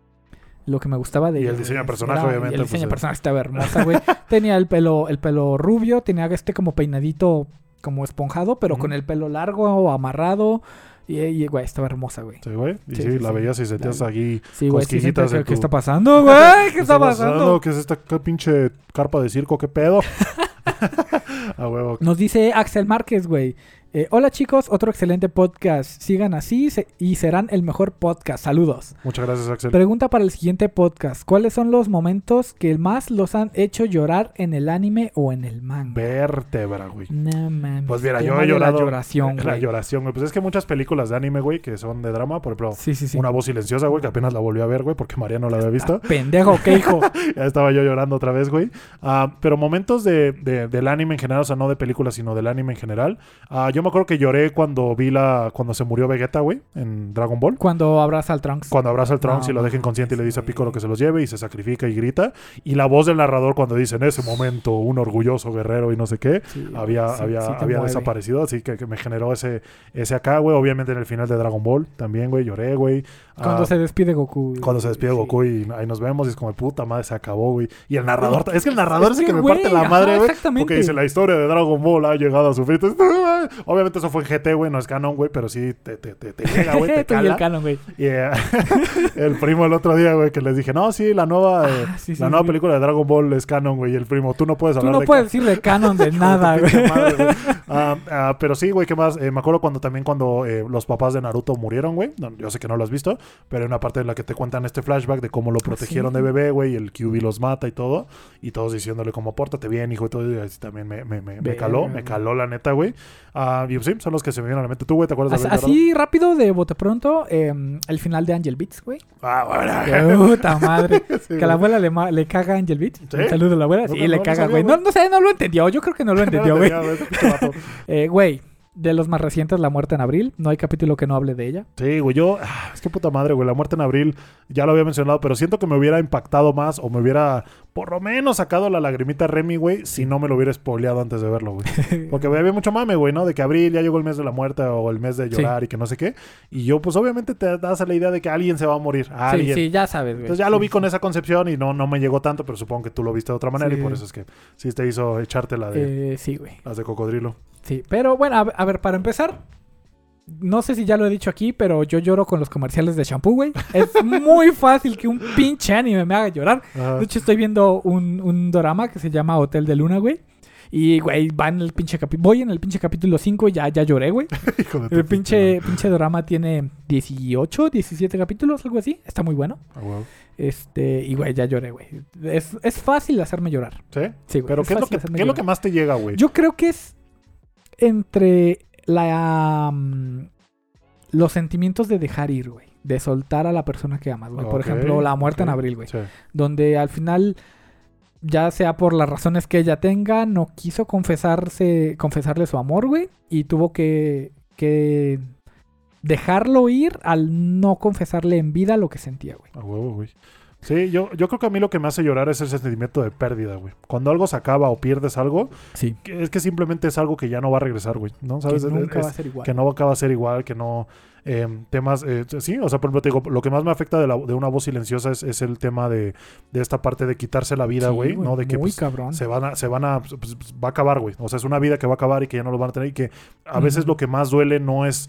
lo que me gustaba de Y el diseño de personaje, Era- obviamente, y el diseño pues, de eh. personaje estaba hermosa, güey. [LAUGHS] tenía el pelo, el pelo rubio, tenía este como peinadito como esponjado, pero con el pelo largo, amarrado. Y, y, güey, estaba hermosa, güey. Sí, güey. Y sí, Sí, sí, la veías y sentías aquí. Sí, güey, sí, ¿qué tu- está pasando, güey? [LAUGHS] ¿Qué está pasando? ¿Qué es esta qué pinche carpa de circo? ¿Qué pedo? [LAUGHS] A huevo. Nos dice Axel Márquez, güey. Eh, Hola chicos, otro excelente podcast. Sigan así se- y serán el mejor podcast. Saludos. Muchas gracias, Axel. Pregunta para el siguiente podcast. ¿Cuáles son los momentos que más los han hecho llorar en el anime o en el manga? Vértebra, güey. No mames. Pues mira, yo he llorado. La lloración, [LAUGHS] La güey. lloración, güey. Pues es que muchas películas de anime, güey, que son de drama, por ejemplo, Sí, sí, sí. Una voz silenciosa, güey, que apenas la volví a ver, güey, porque María no la había visto. Pendejo, ¿qué hijo? [LAUGHS] ya estaba yo llorando otra vez, güey. Ah, pero momentos de, de- del anime en general, o sea, no de películas, sino del anime en general. Ah, yo me acuerdo que lloré cuando vi la. cuando se murió Vegeta, güey, en Dragon Ball. Cuando abraza al Trunks. Cuando abraza al Trunks No y lo deja mames, inconsciente y le dice a. Piccolo que se los lleve y se sacrifica y grita. Y la voz del narrador cuando dice en ese momento un orgulloso guerrero y no sé qué, Sí, había, sí, había, había desaparecido. Así que, que me generó ese, ese acá, güey. Obviamente en el final de Dragon Ball también, güey, lloré, güey. Cuando Ah, se despide Goku. cuando se despide Sí. Goku y ahí nos vemos y es como puta madre se acabó, güey. Y el narrador, es que el narrador es, Es el que que, me parte la madre, güey. exactamente. Porque dice la historia de Dragon Ball ha llegado a su fin. [LAUGHS] Obviamente eso fue en GT, güey, no es canon, güey, pero sí te, te, te, te llega, güey, te [LAUGHS] Tú y el cala. canon, güey. Y eh, [LAUGHS] el primo el otro día, güey, que les dije, no, sí, la nueva, eh, Ah, sí, sí, la nueva película de Dragon Ball es canon, güey. Y el primo, tú no puedes Tú hablar no de puedes decir de canon de [LAUGHS] nada, güey. Ah, ah, pero sí, güey, ¿qué más? Eh, me acuerdo cuando también cuando eh, los papás de Naruto murieron, güey. No, yo sé que no lo has visto, pero hay una parte en la que te cuentan este flashback de cómo lo protegieron Ah, sí. de bebé, güey, y el QB los mata y todo. Y todos diciéndole como, pórtate bien, hijo, y todo. Y así también me, me, me, me caló, me caló la neta, güey. Ah, y sí, son los que se me vienen a la mente. ¿Tú, güey, te acuerdas de As- haber llorado? Así rápido, de bote pronto, eh, el final de Angel Beats, güey. Ah, Qué bueno. [LAUGHS] puta madre. [LAUGHS] Sí, Que a la abuela le, le caga Angel Beats. ¿Sí? Un saludo a la abuela. No, Sí, no, le no caga, güey. No, no sé, no lo entendió. Yo creo que no lo [LAUGHS] entendió, güey. Eh, Güey, de los más recientes, La Muerte en Abril. No hay capítulo que no hable de ella. Sí, güey, yo, ah, es que puta madre, güey, la muerte en abril, ya lo había mencionado, pero siento que me hubiera impactado más o me hubiera por lo menos sacado la lagrimita Remy, güey, si no me lo hubiera spoileado antes de verlo, güey. [LAUGHS] Porque había mucho mame, güey, ¿no? De que abril ya llegó el mes de la muerte o el mes de llorar y que no sé qué. Y yo, pues obviamente te das a la idea de que alguien se va a morir, Sí, alguien. sí, ya sabes, güey. Entonces ya lo Sí, vi con esa concepción y no, no me llegó tanto, pero supongo que tú lo viste de otra manera y por eso es que sí te hizo echarte la de, Eh, sí, güey. las de cocodrilo. Sí, pero bueno, a, a ver, para empezar, no sé si ya lo he dicho aquí, pero yo lloro con los comerciales de shampoo, güey. Es [LAUGHS] muy fácil que un pinche anime me haga llorar. Ajá. De hecho, estoy viendo un, un drama que se llama Hotel de Luna, güey. Y, güey, va en el pinche capítulo. Voy en el pinche capítulo 5 y ya, ya lloré, güey. [LAUGHS] El pinche, pinche drama tiene 18, 17 capítulos, algo así. Está muy bueno. Ah. Este, y, güey, ya lloré, güey. Es, es fácil hacerme llorar. ¿Sí? Sí, güey. Pero ¿qué es, lo que, ¿qué es lo que más te llega, güey? Yo creo que es entre la mm, los sentimientos de dejar ir, güey. De soltar a la persona que amas, güey. Por ejemplo, la muerte en abril, güey. Sí. Donde al final, ya sea por las razones que ella tenga, no quiso confesarse, confesarle su amor, güey. Y tuvo que, que dejarlo ir al no confesarle en vida lo que sentía, güey. A huevo, güey. Sí, yo, yo creo que a mí lo que me hace llorar es ese sentimiento de pérdida, güey. Cuando algo se acaba o pierdes algo, Sí. que es que simplemente es algo que ya no va a regresar, güey. ¿No? ¿Sabes? Que nunca es- va a ser igual. que no acaba a ser igual, que no... eh, temas... eh, sí, o sea, por ejemplo, te digo, lo que más me afecta de, la- de una voz silenciosa es, es el tema de, de esta parte de quitarse la vida, Sí, güey, ¿no? De que muy pues, cabrón. se van a, se van a, pues, pues, va a acabar, güey. O sea, es una vida que va a acabar y que ya no lo van a tener y que a veces lo que más duele no es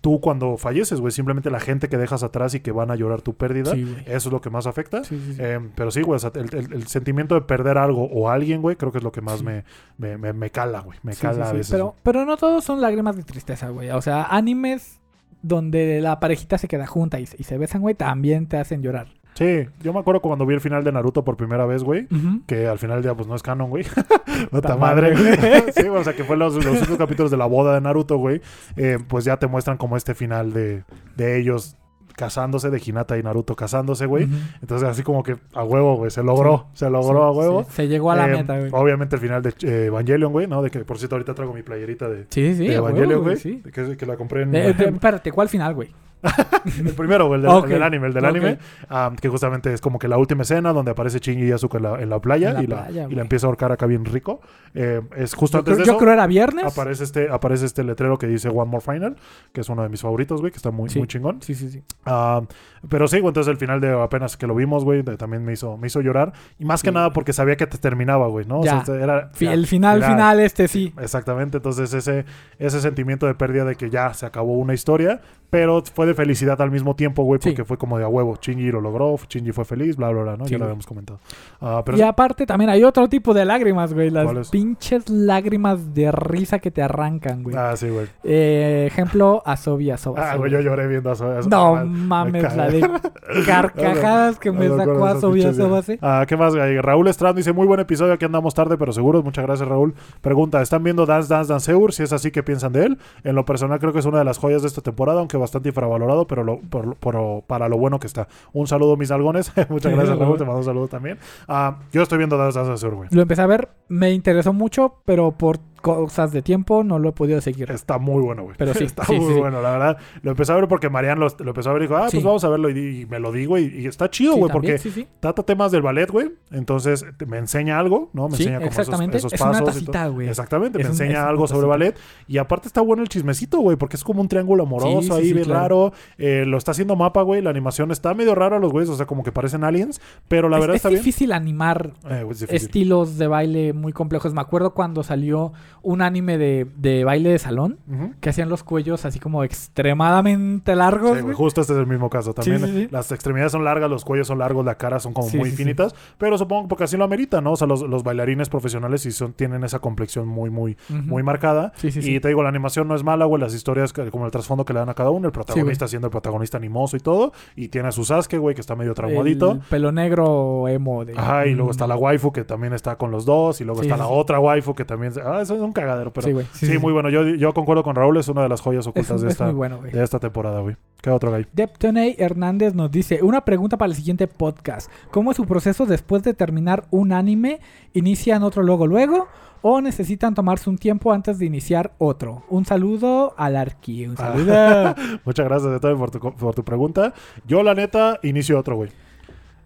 tú cuando falleces, güey. Simplemente la gente que dejas atrás y que van a llorar tu pérdida. Sí. Eso es lo que más afecta. Sí, sí, sí. Eh, pero sí, güey, o sea, el, el- el sentimiento de perder algo o alguien, güey, creo que es lo que más me, me, me, me cala, güey. Me cala a veces. Pero, pero no todos son lágrimas de tristeza, güey. O sea, animes donde la parejita se queda junta y, y se besan, güey, también te hacen llorar. Sí, yo me acuerdo cuando vi el final de Naruto por primera vez, güey. Que al final ya pues no es canon, güey. [LAUGHS] Puta Puta madre, güey. [LAUGHS] sí, o sea que fue los, los últimos capítulos de la boda de Naruto, güey. Eh, pues ya te muestran como este final de, de ellos casándose, de Hinata y Naruto casándose, güey. Entonces así como que a huevo, güey. Se logró. Se logró a huevo. sí, Se llegó a la Eh, meta, güey. Obviamente el final de eh, Evangelion, güey, ¿no? De que, por cierto, ahorita traigo mi playerita de, Sí, sí, de Evangelion, güey. Que, que la compré en... De- de- espérate, ¿cuál final, güey? [LAUGHS] el primero, el del, Ok. el del anime, el del Ok. anime. ah, que justamente es como que la última escena donde aparece Shinji y Asuka en la, en la playa, En la y, la, playa, y güey. la empieza a ahorcar acá bien rico. Eh, es justo Yo, antes creo- de yo eso. creo era viernes. Aparece este, aparece este letrero que dice One More Final, que es uno de mis favoritos, güey, que está muy, Sí. muy chingón. Sí, sí, sí. Ah, pero sí, güey, entonces el final de apenas que lo vimos, güey, también me hizo, me hizo llorar. Y más que Sí. nada porque sabía que te terminaba, güey, ¿no? O Ya. sea, era, Fi- ya, el final, ya. final, este sí. Exactamente, entonces ese, ese sentimiento de pérdida de que ya se acabó una historia, pero fue de felicidad al mismo tiempo, güey, Sí. porque fue como de a huevo. Shinji lo logró, Shinji fue feliz, bla, bla, bla, ¿no? Sí, ya lo habíamos comentado. Ah, pero y aparte también hay otro tipo de lágrimas, güey. Las pinches lágrimas de risa que te arrancan, güey. Ah, sí, güey. Eh, ejemplo, Asobi, Asobi. Ah, güey, yo lloré viendo eso. No Ah, mames, la de [LAUGHS] carcajadas que me sacó Asobi, Asobi. videos. Ah, ¿qué más? güey? Raúl Estrada dice, muy buen episodio, aquí andamos tarde, pero seguros. Muchas gracias, Raúl. Pregunta, ¿están viendo Dance Dance Danceur? Si es así, ¿qué piensan de él? En lo personal creo que es una de las joyas de esta temporada, aunque bastante infravalorado, pero lo- por- por- para lo bueno que está. Un saludo, mis algones. [LAUGHS] Muchas gracias, Raúl. Te mando un saludo también. Ah, yo estoy viendo Dance Danceur, güey. Lo empecé a ver, me interesó mucho, pero por cosas de tiempo no lo he podido seguir. Está muy bueno, güey. Pero sí, [LAUGHS] está sí, muy sí, sí. bueno, la verdad. Lo empecé a ver porque Marian lo, lo empezó a ver y dijo, ah, pues vamos a verlo. Y, y me lo digo y, y está chido, güey, porque trata temas del ballet, güey. Entonces te- me enseña algo, ¿no? Me enseña como esos- exactamente. esos, es una pasos. todo. tacita, güey. Exactamente, Es me un- enseña una algo sobre ballet. Y aparte está bueno el chismecito, güey, porque es como un triángulo amoroso ahí, bien claro. raro. Eh, lo está haciendo mapa, güey. La animación está medio rara, los güeyes, o sea, como que parecen aliens. Pero la es, verdad es está bien. difícil animar Eh, es difícil. estilos de baile muy complejos. Me acuerdo cuando salió un anime de, de baile de salón que hacían los cuellos así como extremadamente largos. Sí, güey, justo este es el mismo caso. También Sí, las extremidades son largas, los cuellos son largos, la cara son como muy finitas. Pero supongo porque así lo amerita, ¿no? O sea, los, los bailarines profesionales sí son, tienen esa complexión muy, muy, Ujú. muy marcada. Sí, sí, y te digo, la animación no es mala, güey. Las historias, como el trasfondo que le dan a cada uno. El protagonista siendo el protagonista animoso y todo. Y tiene a su Sasuke, güey, que está medio traumadito. El pelo negro emo de... Ajá, y luego está la waifu que también está con los dos. Y luego está la otra waifu que también. Ah, eso es un cagadero, pero. Sí, Sí, güey. Sí, sí, sí. muy bueno. Yo, yo concuerdo con Raúl, es una de las joyas Es, ocultas de, es esta, bueno, de esta temporada, güey. ¿Qué otro gay? Deptonay Hernández nos dice, una pregunta para el siguiente podcast. ¿Cómo es su proceso después de terminar un anime? ¿Inician otro luego luego? ¿O necesitan tomarse un tiempo antes de iniciar otro? Un saludo al Arqui. Un Ah. [LAUGHS] Muchas gracias todo por tu, por tu pregunta. Yo, la neta, inicio otro, güey.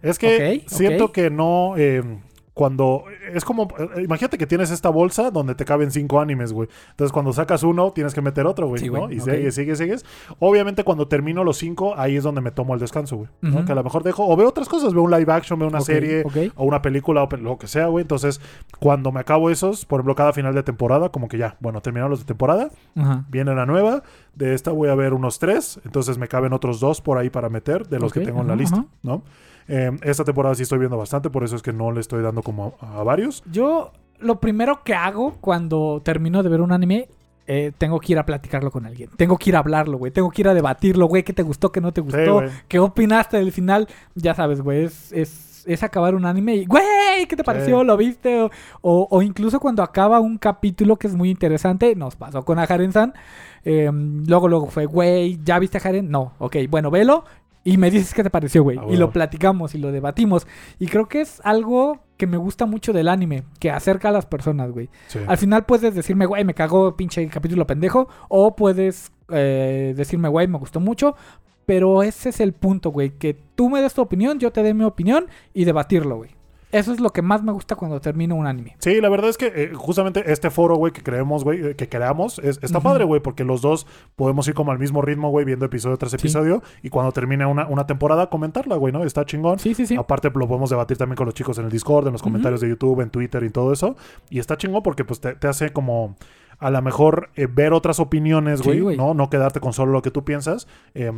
Es que siento que no. eh, cuando. Es como. eh, Imagínate que tienes esta bolsa donde te caben cinco animes, güey. Entonces, cuando sacas uno, tienes que meter otro, güey. Sí, ¿no? Y sigues, sigues, sigues. Obviamente, cuando termino los cinco, ahí es donde me tomo el descanso, güey. Que a lo mejor dejo. O veo otras cosas. Veo un live action, veo una serie. O una película o lo que sea, güey. Entonces, cuando me acabo esos, por ejemplo, cada final de temporada, como que ya, bueno, terminaron los de temporada, viene la nueva. De esta voy a ver unos tres. Entonces me caben otros dos por ahí para meter de los que tengo en la lista. ¿no? Eh, esta temporada sí estoy viendo bastante, por eso es que no le estoy dando como a, a varios. Yo lo primero que hago cuando termino de ver un anime, eh, tengo que ir a platicarlo con alguien. Tengo que ir a hablarlo, güey. Tengo que ir a debatirlo, güey. ¿Qué te gustó, qué no te gustó? ¿Qué opinaste del final? Ya sabes, güey. Es, es, es acabar un anime y, güey, ¿qué te pareció? ¿Lo viste? O, o- o incluso cuando acaba un capítulo que es muy interesante, nos pasó con Aharen-san. eh, luego, luego fue, güey, ¿ya viste a Haren? No, ok, bueno, velo. Y me dices qué te pareció, güey. Ah, y lo platicamos y lo debatimos. Y creo que es algo que me gusta mucho del anime, que acerca a las personas, güey. Sí. Al final puedes decirme, güey, me cagó pinche capítulo pendejo. O puedes eh, decirme, güey, me gustó mucho. Pero ese es el punto, güey. Que tú me des tu opinión, yo te dé mi opinión y debatirlo, güey. Eso es lo que más me gusta cuando termino un anime. Sí, la verdad es que eh, justamente este foro, güey, que creemos, güey, eh, que creamos, es- está padre, güey, porque los dos podemos ir como al mismo ritmo, güey, viendo episodio tras episodio. Y cuando termine una, una temporada, comentarla, güey, ¿no? Está chingón. Sí, sí, sí. Aparte lo podemos debatir también con los chicos en el Discord, en los comentarios de YouTube, en Twitter y todo eso. Y está chingón porque pues te, te hace como a lo mejor eh, ver otras opiniones, güey. ¿no? No quedarte con solo lo que tú piensas. eh,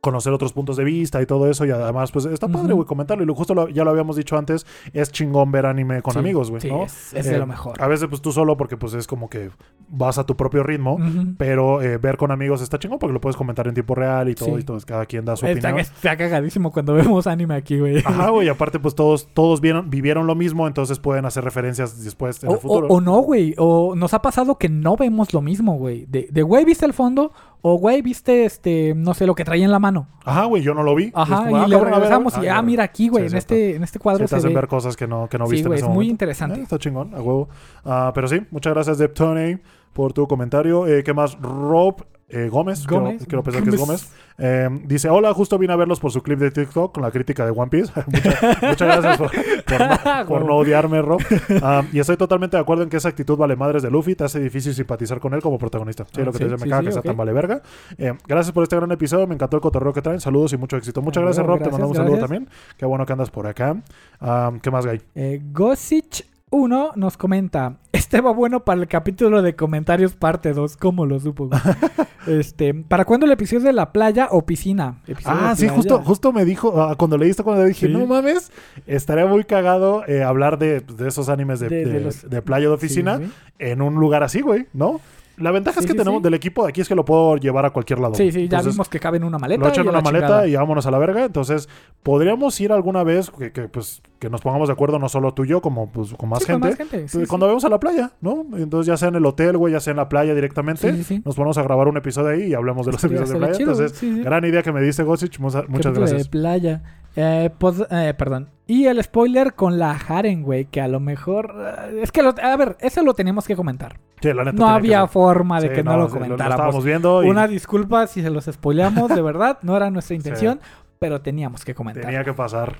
conocer otros puntos de vista y todo eso y además pues está padre güey comentarlo y lo, justo lo- ya lo habíamos dicho antes es chingón ver anime con Sí, amigos güey sí, ¿no? es, es de Eh, lo mejor. a veces pues tú solo porque pues es como que vas a tu propio ritmo pero eh, ver con amigos está chingón porque lo puedes comentar en tiempo real y todo Sí. y todo cada quien da su Está, opinión está cagadísimo cuando vemos anime aquí, güey. Ajá, güey, aparte pues todos, todos vieron, vivieron lo mismo, entonces pueden hacer referencias después en O, el futuro. o- o no, güey. O nos ha pasado que no vemos lo mismo, güey. De, de, güey, ¿viste el fondo? O, güey, ¿viste, este, no sé, lo que traía en la mano? Ajá, güey, yo no lo vi. Ajá, Es como, y ah, le cabrón, a ver, a ver. regresamos y, Ah, ah, mira aquí, güey, Sí, en, este, en este cuadro Sí, te se hacen ve. ver cosas que no, que no Sí, viste güey, en ese es muy interesante. Eh, está chingón, a huevo. Ah, pero sí, muchas gracias, Deb Tony, por tu comentario. Eh, ¿Qué más? Rob eh, Gómez, quiero- Gómez. Quiero, pensar que es Gómez. Eh, dice, hola, justo vine a verlos por su clip de TikTok con la crítica de One Piece. [LAUGHS] Mucha- muchas gracias por, por no, [LAUGHS] por no odiarme, Rob. Ah, y estoy totalmente de acuerdo en que esa actitud vale madres de Luffy te hace difícil simpatizar con él como protagonista. Sí, Ah, lo que sí, te dice, me caga sí, que sea ok. tan vale verga. Eh, gracias por este gran episodio, me encantó el cotorreo que traen. Saludos y mucho éxito. Muchas Ah, gracias, Rob. te mandamos un saludo también. Qué bueno que andas por acá. Ah, ¿Qué más, Gay? Eh, Gosich 1 nos comenta, este va bueno para el capítulo de comentarios parte 2, ¿cómo lo supo? [LAUGHS] este, ¿para cuándo el episodio de la playa o piscina? Ah, sí, playa. justo, justo me dijo, ah, cuando leíste, cuando le dije, Sí. no mames, estaría muy cagado eh, hablar de, de esos animes de, De- de de- los- de playa o de oficina Sí, en un lugar así, güey, ¿no? La ventaja Sí, es que sí, tenemos sí. del equipo de aquí es que lo puedo llevar a cualquier lado. Sí, sí, ya vimos que cabe en una maleta. Lo echo en una maleta chingada. y vámonos a la verga. Entonces, podríamos ir alguna vez que, que, pues, que nos pongamos de acuerdo, no solo tú y yo, como pues, con más Sí, con gente. más gente. Cuando vayamos a la playa, ¿no? Entonces, ya sea en el hotel, güey, ya sea en la playa directamente, Sí, sí, sí. nos ponemos a grabar un episodio ahí y hablamos de los episodios de playa. chido, Entonces, sí, sí. gran idea que me diste, Gosich. Muchas gracias. de playa. Eh, pues, eh, perdón. Y el spoiler con la Haren, güey, que a lo mejor... eh, es que, lo- a ver, eso lo teníamos que comentar. Sí, la neta No había forma de Sí, que no, lo comentáramos. estábamos viendo y Una disculpa si se los spoileamos, de [LAUGHS] verdad. No era nuestra intención, pero teníamos que comentar. tenía que pasar.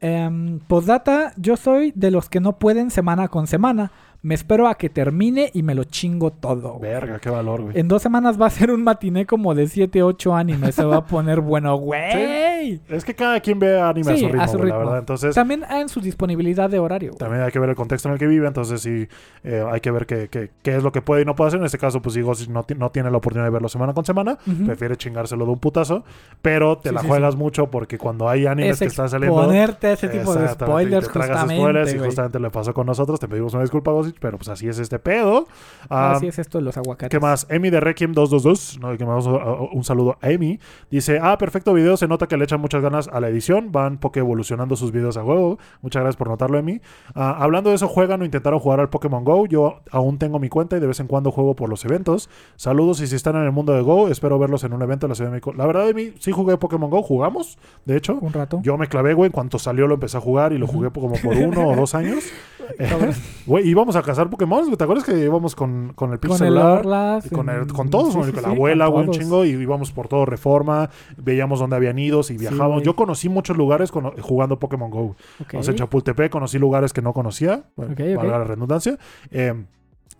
Em, postdata, yo soy de los que no pueden semana con semana. Me espero a que termine y me lo chingo todo. güey. Verga, qué valor, güey. En dos semanas va a ser un matiné como de 7, 8 animes. Se va a poner bueno, [LAUGHS] güey. Es que cada quien ve anime a Sí, su ritmo, a su güey, la ritmo. verdad. Entonces, También en su disponibilidad de horario. güey. también hay que ver el contexto en el que vive. Entonces, sí, eh, hay que ver qué, qué- qué es lo que puede y no puede hacer. En este caso, pues, si Ghost no, ti- no tiene la oportunidad de verlo semana con semana, prefiere chingárselo de un putazo. Pero te Sí, la juegas mucho porque cuando hay animes Es que están saliendo. exponerte a ese tipo de Exactamente, y spoilers te tragas justamente, spoilers y justamente le pasó con nosotros. Te pedimos una disculpa, Gosich, pero pues así es este pedo. Ah, Así es esto de los aguacates. ¿Qué más? Emi de Requiem 222, ¿no? que un saludo a Emi. Dice, ah, perfecto video, se nota que le echan muchas ganas a la edición, van poco evolucionando sus videos a huevo. Muchas gracias por notarlo, Emi. Ah, hablando de eso, juegan o intentaron jugar al Pokémon Go. Yo aún tengo mi cuenta y de vez en cuando juego por los eventos. Saludos y si están en el mundo de Go, espero verlos en un evento en la Ciudad de México. La verdad, Emi, sí jugué Pokémon Go, jugamos, de hecho. Un rato. Yo me clavé, güey, en cuanto salió lo empecé a jugar y lo jugué como por uno o dos años. [LAUGHS] [LAUGHS] Güey, íbamos a cazar Pokémon, güey, ¿te acuerdas que íbamos con, con el con el celular? Orlas. Y con, el- con todos, sí, güey, sí, con sí, la abuela, con güey, un todos. chingo, y íbamos por todo Reforma, veíamos dónde habían ido y viajábamos. güey. Yo conocí muchos lugares cono- jugando Pokémon Go. Ok. O sea, en Chapultepec conocí lugares que no conocía, bueno, Ok, ok. valga la redundancia, eh,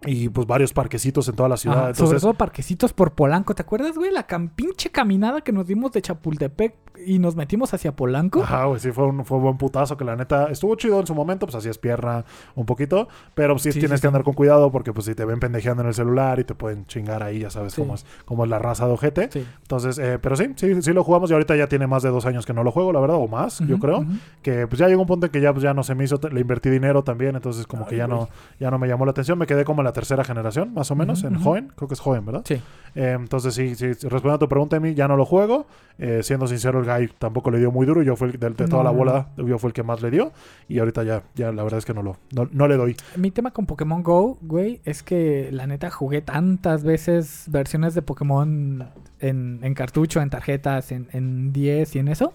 y pues varios parquecitos en toda la ciudad. Sobre todo parquecitos por Polanco. ¿Te acuerdas, güey? La cam- pinche caminada que nos dimos de Chapultepec y nos metimos hacia Polanco. Ajá, güey, sí, fue un, fue un buen putazo que la neta estuvo chido en su momento, pues hacías pierna un poquito, pero pues, sí, Sí, tienes sí, que andar con cuidado porque pues si te ven pendejeando en el celular y te pueden chingar ahí, ya sabes Sí. cómo, es, cómo es la raza de ojete. Sí. Entonces, eh, pero sí, sí, sí lo jugamos y ahorita ya tiene más de dos años que no lo juego, la verdad, o más, yo creo. Que pues ya llegó un punto en que ya, pues, ya no se me hizo, le invertí dinero también, entonces como que ya no, ya no me llamó la atención, me quedé como en la tercera generación, más o menos, Ujú, en ujú. joven, creo que es joven, ¿verdad? Sí. Eh, entonces sí, sí, respondiendo a tu pregunta, Emi, ya no lo juego. Eh, siendo sincero, el guy tampoco le dio muy duro. Yo fui el, de, de toda No, la bola, yo fui el que más le dio. Y ahorita ya, ya la verdad es que no lo, no, no le doy. Mi tema con Pokémon Go, güey, es que la neta jugué tantas veces versiones de Pokémon en, en cartucho, en tarjetas, en, en 10 y en eso,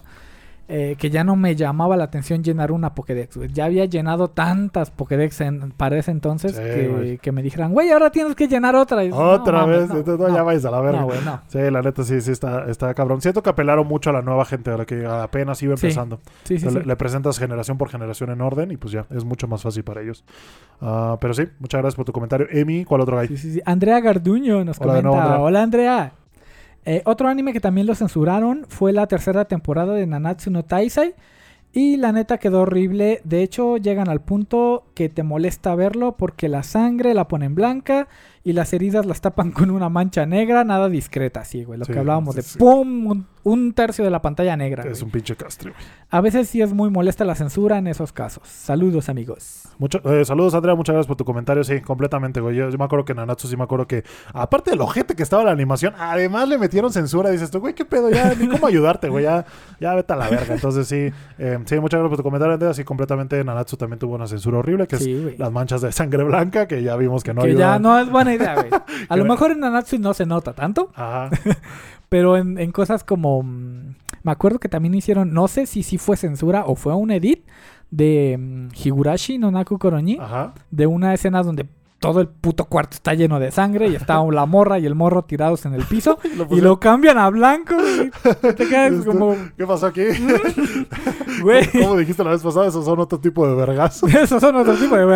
eh, que ya no me llamaba la atención llenar una Pokédex. Ya había llenado tantas Pokédex en, para ese entonces Sí, que, me dijeran, güey, ahora tienes que llenar otra. Y Otra "No mames, vez, no, entonces, no, ya vais a la verga. no. Sí, la neta sí, sí está, está cabrón. Siento que apelaron mucho a la nueva gente, a la que apenas iba empezando. Sí, sí. Le, le presentas generación por generación en orden y pues ya, es mucho más fácil para ellos. Ah, pero sí, muchas gracias por tu comentario. Emi, ¿cuál otro guy? Sí, sí, sí. Andrea Garduño nos Hola de comenta. nuevo, Andrea. Hola, Andrea. Eh, otro anime que también lo censuraron fue la tercera temporada de Nanatsu no Taisai. Y la neta quedó horrible. De hecho, llegan al punto que te molesta verlo porque la sangre la ponen blanca y las heridas las tapan con una mancha negra, nada discreta, sí, güey. Lo Sí, que hablábamos de sí. ¡pum! Un, un tercio de la pantalla negra. Es güey. un pinche castre, güey. A veces sí es muy molesta la censura en esos casos. Saludos, amigos. Mucho- eh, saludos, Andrea. Muchas gracias por tu comentario. Sí, completamente, güey. Yo, yo me acuerdo que Nanatsu sí me acuerdo que, aparte del ojete que estaba la animación, además le metieron censura. Dices tú, güey, qué pedo, ya, ni cómo ayudarte, güey. Ya, ya vete a la verga. Entonces, sí, eh, sí, muchas gracias por tu comentario, Andrea. Sí, completamente Nanatsu también tuvo una censura horrible, que Sí, es güey. las manchas de sangre blanca, que ya vimos que no que ya no es buena idea, güey. [LAUGHS] A lo mejor en Nanatsu no se nota tanto, Ajá. [LAUGHS] pero en, en cosas como... mm, Me acuerdo que también hicieron, no sé si sí fue censura o fue un edit de mm, Higurashi no Naku Koroñi, Ajá. de una escena donde todo el puto cuarto está lleno de sangre y está la morra y el morro tirados en el piso [LAUGHS] Lo y lo cambian a blanco y te quedas como, ¿Qué pasó aquí? [LAUGHS] güey, Como dijiste la vez pasada, esos son otro tipo de vergazos. [LAUGHS] esos son otro tipo de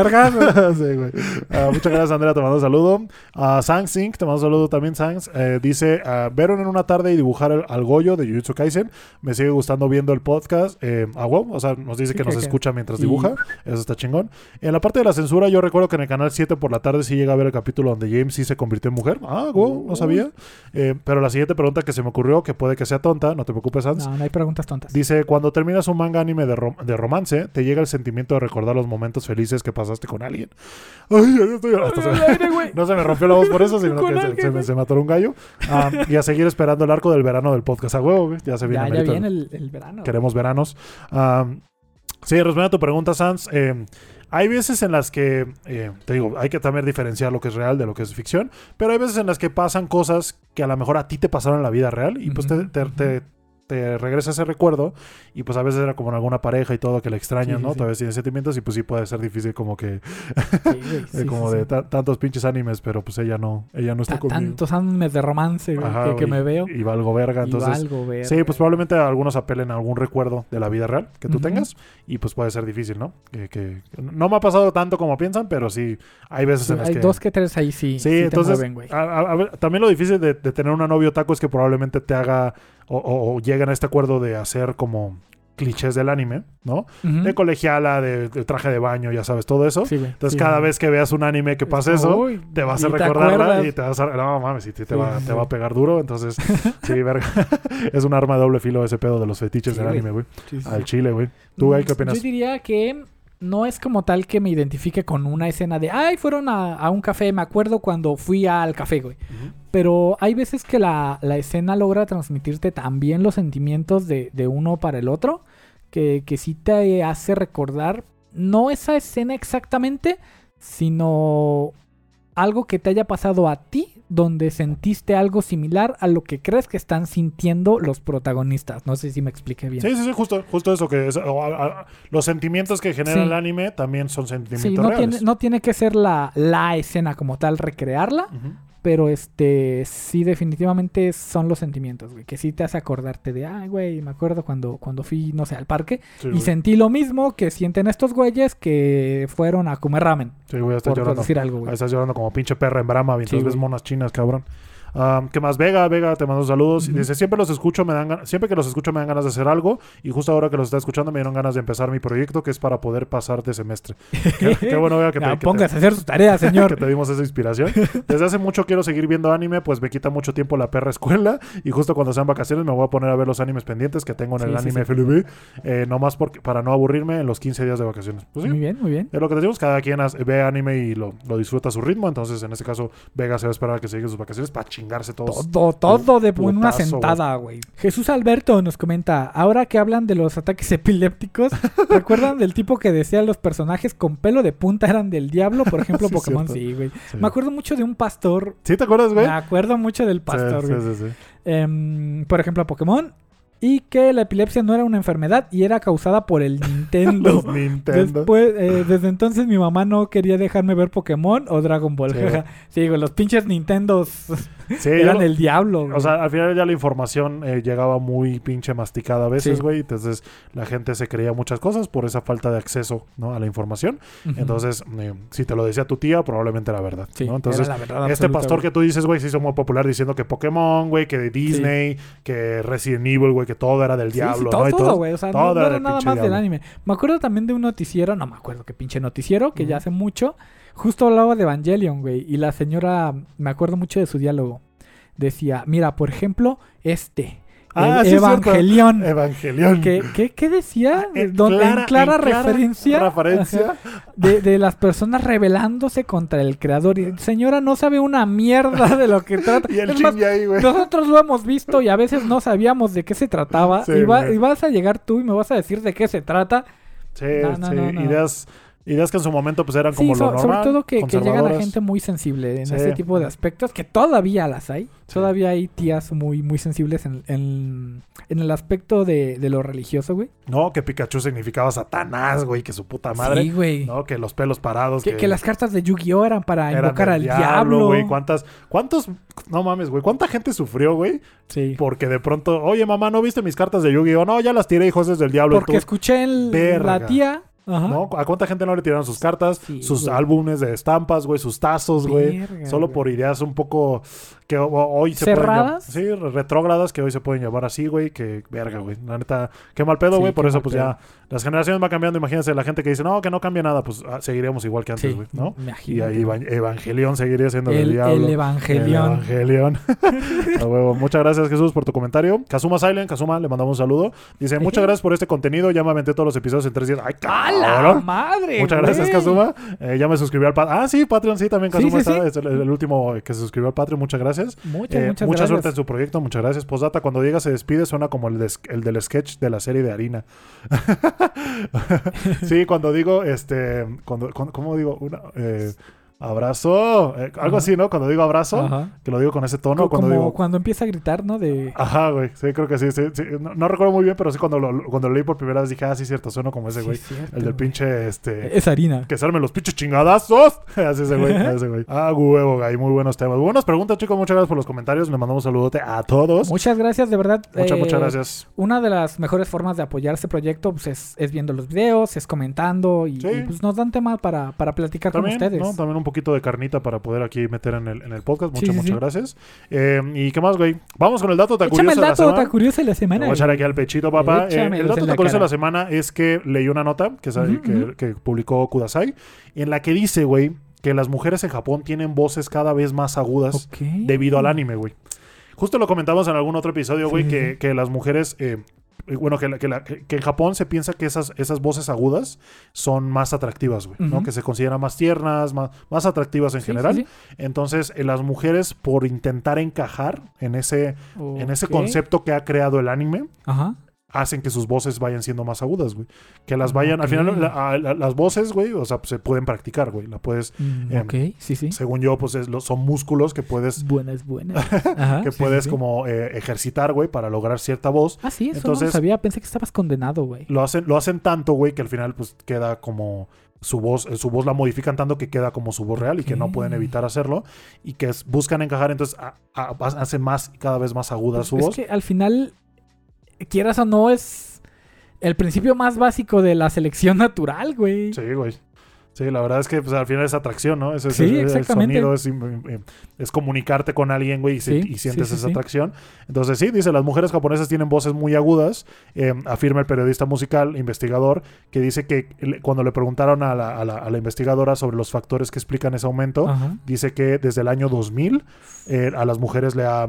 sí, güey. Ah, muchas gracias, Andrea. Te mando un saludo. A Sang Sink, te mando un saludo también, Sangs. Eh, dice: ah, Vieron en una tarde y dibujar el- al Goyo de Jujutsu Kaisen. Me sigue gustando viendo el podcast. Eh, a wow, o sea, nos dice Sí, que nos que- escucha mientras y- dibuja. Eso está chingón. En la parte de la censura, yo recuerdo que en el canal 7 por la tarde sí llega a ver el capítulo donde James sí se convirtió en mujer. Ah, wow, no sabía. Eh, pero la siguiente pregunta que se me ocurrió, que puede que sea tonta, no te preocupes, Sans. No, no hay preguntas tontas. Dice, cuando terminas un manga anime de, rom- de romance, te llega el sentimiento de recordar los momentos felices que pasaste con alguien. Ay, ya estoy... hasta se- güey. [LAUGHS] no se me rompió la voz por eso, sino que se, alguien, se me, güey. se me atoró un gallo. Ah, y a seguir esperando el arco del verano del podcast. A huevo. Ya se viene. Ya, ya viene el, el verano. Queremos veranos. Ah, sí, respondiendo a tu pregunta, Sans. eh, hay veces en las que, eh, te digo, hay que también diferenciar lo que es real de lo que es ficción, pero hay veces en las que pasan cosas que a lo mejor a ti te pasaron en la vida real y pues te, te- te- te regresa ese recuerdo y pues a veces era como en alguna pareja y todo que le extrañas, Sí, sí, ¿no? sí. Todavía tienes sentimientos y pues sí puede ser difícil como que, Sí, [LAUGHS] eh, sí, como sí, de sí. ta- tantos pinches animes, pero pues ella no, ella no está Ta- conmigo. Tantos animes de romance Ajá, que, me veo. Y valgo verga, Y entonces... algo, ver. Sí, pues probablemente algunos apelen a algún recuerdo de la vida real que tú tengas y pues puede ser difícil, ¿no? Que, que- no me ha pasado tanto como piensan, pero sí hay veces en las Hay que... dos que tres ahí sí. Sí, sí te entonces mueven, güey. a- a- a ver, también lo difícil de, de tener una novio taco es que probablemente te haga o, lleguen a este acuerdo de hacer como clichés del anime, ¿no? De colegiala, de, de traje de baño, ya sabes, todo eso. Sí. Entonces sí, cada vez que veas un anime que como, eso, te vas a y acuerdas. y te vas a... No, mames, sí, te, te Sí, va, te va a pegar duro. Entonces, [LAUGHS] sí, verga. [LAUGHS] es un arma de doble filo ese pedo de los fetiches del anime, güey. Al chile, güey. ¿Tú, güey, qué opinas? Yo diría que no es como tal que me identifique con una escena de, ay, fueron a, a un café, me acuerdo cuando fui al café, güey. Pero hay veces que la, la escena logra transmitirte también los sentimientos de, de uno para el otro, que, que sí te hace recordar, no esa escena exactamente, sino algo que te haya pasado a ti, donde sentiste algo similar a lo que crees que están sintiendo los protagonistas. No sé si me expliqué bien. Sí, sí, sí, justo, justo eso. que es- o, a- a- Los sentimientos que genera Sí. el anime también son sentimientos Sí, no reales. tiene, no tiene que ser la, la escena como tal recrearla. Pero este sí definitivamente son los sentimientos, güey, que sí te hace acordarte de, ay, güey, me acuerdo cuando, cuando fui, no sé, al parque Sí, y güey. sentí lo mismo que sienten estos güeyes que fueron a comer ramen, Sí, güey, estás por, por llorando. decir algo, güey. estás llorando como pinche perra en brama mientras Sí, ves monas chinas, cabrón. Ah, ¿Qué más? Vega, Vega, te mando saludos. Y Ujú. Dice, siempre los escucho, me dan siempre que los escucho me dan ganas de hacer algo. Y justo ahora que los está escuchando me dieron ganas de empezar mi proyecto que es para poder pasar de semestre. [LAUGHS] Qué, qué bueno, Vega, que te, Ya, que te- póngase a hacer su tarea, [LAUGHS] señor. que te dimos esa inspiración. Desde hace mucho quiero seguir viendo anime, pues me quita mucho tiempo la perra escuela. Y justo cuando sean vacaciones me voy a poner a ver los animes pendientes que tengo en el Sí, sí, anime sí. FLB. eh, nomás porque, para no aburrirme en los 15 días de vacaciones. Pues sí, Muy bien, muy bien. es lo que decimos, cada quien ve anime y lo, lo disfruta a su ritmo. Entonces, en este caso, Vega se va a esperar a que se lleguen sus vacaciones para chingarse todos. Todo, todo de en una sentada, güey. Jesús Alberto nos comenta, ahora que hablan de los ataques [LAUGHS] epilépticos, ¿recuerdan del tipo que decía los personajes con pelo de punta eran del diablo? Por ejemplo, [LAUGHS] Sí, Pokémon, cierto. sí, güey. Sí. Me acuerdo mucho de un pastor. ¿Sí te acuerdas, güey? Me acuerdo mucho del pastor, güey. sí, sí, sí. Em, por ejemplo, a Pokémon. Y que la epilepsia no era una enfermedad y era causada por el [LAUGHS] Nintendo. Los Nintendo. Después, eh, desde entonces mi mamá no quería dejarme ver Pokémon o Dragon Ball. Sí. [LAUGHS] Sí, los pinches Nintendos [LAUGHS] Sí, eran el diablo. güey. O sea, al final ya la información eh, llegaba muy pinche masticada a veces, Sí. güey. Entonces la gente se creía muchas cosas por esa falta de acceso ¿no? a la información. Entonces, eh, si te lo decía tu tía, probablemente era verdad. Sí, ¿no? Entonces, era la verdad este pastor güey. que tú dices, güey, se hizo muy popular diciendo que Pokémon, güey, que Disney, que Resident Evil, güey, que todo era del Sí, diablo, sí, todo, ¿no? Y todo, güey. O sea, todo no, era nada más del anime. Me acuerdo también de un noticiero, no me acuerdo qué pinche noticiero, que ya hace mucho justo hablaba de Evangelion, güey. Y la señora, me acuerdo mucho de su diálogo. Decía, mira, por ejemplo, este. Ah, sí. Evangelion. Evangelion. ¿Qué, qué, qué decía? En Donde- en clara, en referencia, referencia. de, de las personas rebelándose contra el creador. Y señora no sabe una mierda de lo que trata. [LAUGHS] Y el Es más, ahí, güey. nosotros lo hemos visto y a veces no sabíamos de qué se trataba. Sí, y, va- güey. y vas a llegar tú y me vas a decir de qué se trata. Sí, No, no, sí. no, no. Ideas, que en su momento pues eran Sí, como so- lo normal. sobre todo que, que llegan a gente muy sensible en Sí. ese tipo de aspectos, que todavía las hay. Sí. Todavía hay tías muy, muy sensibles en, en- en el aspecto de, de lo religioso, güey. No, que Pikachu significaba Satanás, güey, que su puta madre. Sí, güey. No, que los pelos parados. Que, que las cartas de Yu-Gi-Oh eran para eran invocar al diablo. güey. ¿Cuántas, cuántos, no mames, güey, cuánta gente sufrió, güey? Sí. Porque de pronto, oye, mamá, ¿no viste mis cartas de Yu-Gi-Oh? No, ya las tiré, hijos del diablo. Porque Tú- escuché en la tía. Ajá. ¿No? ¿A cuánta gente no le tiraron sus cartas, Sí, sus güey. álbumes de estampas, güey, sus tazos, güey? Verga, Solo güey. por ideas un poco que ho- hoy se ¿Cerradas? pueden llam- Sí, retrógradas que hoy se pueden llamar así, güey. Que verga, güey. La neta, qué mal pedo, Sí, güey. por eso, pues pedo. ya las generaciones van cambiando. Imagínense la gente que dice, no, que no cambia nada. Pues ah, seguiremos igual que antes, Sí, güey, ¿no? Y imagínate. ahí Eva- Evangelión seguiría siendo del el, diablo. el El. Evangelion. [LAUGHS] [LAUGHS] A huevo. Muchas gracias, Jesús, por tu comentario. Kazuma Silent, Kazuma, le mandamos un saludo. Dice, [LAUGHS] muchas gracias por este contenido. Ya me aventé todos los episodios en tres días. ¡Ay, ¡A la cabrón! madre! Muchas gracias! Kazuma. Eh, ya me suscribí al Patreon. Ah, sí, Patreon, sí, también Kazuma sí, está. sí. Es el, el último que se suscribió al Patreon. Muchas gracias. Muchas, Eh, muchas mucha gracias. suerte en su proyecto, muchas gracias. Postdata, cuando diga se despide, suena como el, del sketch de la serie de harina. [LAUGHS] sí, cuando digo, este, cuando, cuando- ¿cómo digo? Una, eh, abrazo, eh, algo Ajá. así, ¿no? Cuando digo abrazo, Ajá. que lo digo con ese tono, Co- cuando como digo... cuando empieza a gritar, ¿no? De... Ajá, güey, sí, creo que sí, sí, sí. No, no recuerdo muy bien, pero sí cuando lo, cuando lo leí por primera vez dije, ah, sí, cierto, sueno como ese Sí, güey. cierto, el del güey. pinche, este... Es harina. Que se armen los pinches chingadazos. [LAUGHS] Así ese güey, ese güey. Ah, huevo, güey. Muy buenos temas. Buenas preguntas, chicos. Muchas gracias por los comentarios. Le mandamos un saludote a todos. Muchas gracias, de verdad. Muchas, eh, muchas gracias. Una de las mejores formas de apoyar este proyecto pues, es, es viendo los videos, es comentando y, Sí. y, pues, nos dan tema para, para platicar También, con ustedes. ¿no? También un poquito de carnita para poder aquí meter en el, en el podcast. Muchas, sí, muchas sí. gracias. Eh, ¿Y qué más, güey? Vamos con el dato tan curioso el de la dato semana. curioso de la Me semana. voy a echar aquí al pechito, papá. Eh, el dato tan curioso de la semana es que leí una nota que, que, publicó Kudasai en la que dice, güey, que las mujeres en Japón tienen voces cada vez más agudas debido al anime, güey. Justo lo comentamos en algún otro episodio, güey, que, que las mujeres, eh, bueno, que, la- que, la- que- en Japón se piensa que esas, esas voces agudas son más atractivas, güey, ¿no? Que se consideran más tiernas, más, más atractivas en Sí, general. sí, Entonces, eh, las mujeres, por intentar encajar en ese, en ese concepto que ha creado el anime, Ajá. Hacen que sus voces vayan siendo más agudas, güey. Que las vayan, al final, la- la- las voces, güey, o sea, pues, se pueden practicar, güey. La puedes, Mm, Em, ok, sí, sí. según yo, pues es lo- son músculos que puedes Buenas, buenas. [LAUGHS] Ajá, que sí, puedes sí, como eh, ejercitar, güey, para lograr cierta voz. Ah, sí, eso no Entonces- lo sabía. Pensé que estabas condenado, güey. Lo hacen, lo hacen tanto, güey, que al final pues queda como su voz, eh, su voz la modifican tanto que queda como su voz real y que no pueden evitar hacerlo y que es- buscan encajar, entonces a- a- hacen más y cada vez más aguda Pues su es voz. que al final, quieras o no, es el principio más básico de la selección [LAUGHS] natural, güey. Sí, güey. Sí, la verdad es que pues, al final es atracción, ¿no? Ese, Sí, ese- el exactamente. sonido es, es comunicarte con alguien, güey, y, se- Sí, y sientes sí, esa atracción. Entonces, sí, dice, las mujeres japonesas tienen voces muy agudas, eh, afirma el periodista musical, investigador, que dice que cuando le preguntaron a la, a la- a la investigadora sobre los factores que explican ese aumento, Ajá. dice que desde el año 2000 eh, a las mujeres le ha,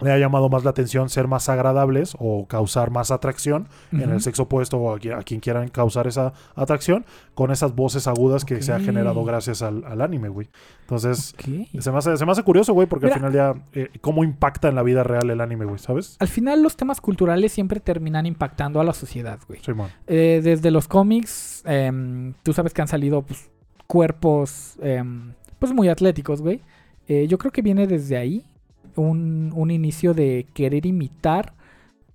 le ha llamado más la atención ser más agradables o causar más atracción en el sexo opuesto o a, qui- a quien quieran causar esa atracción con esas voces agudas que se ha generado gracias al, al anime, güey. Entonces, se me, hace, se me hace curioso, güey, porque Mira. al final ya, eh, cómo impacta en la vida real el anime, güey, ¿sabes? Al final los temas culturales siempre terminan impactando a la sociedad, güey. Simón. Eh, desde los cómics, em, tú sabes que han salido pues, cuerpos em, pues muy atléticos, güey. Eh, yo creo que viene desde ahí un, un inicio de querer imitar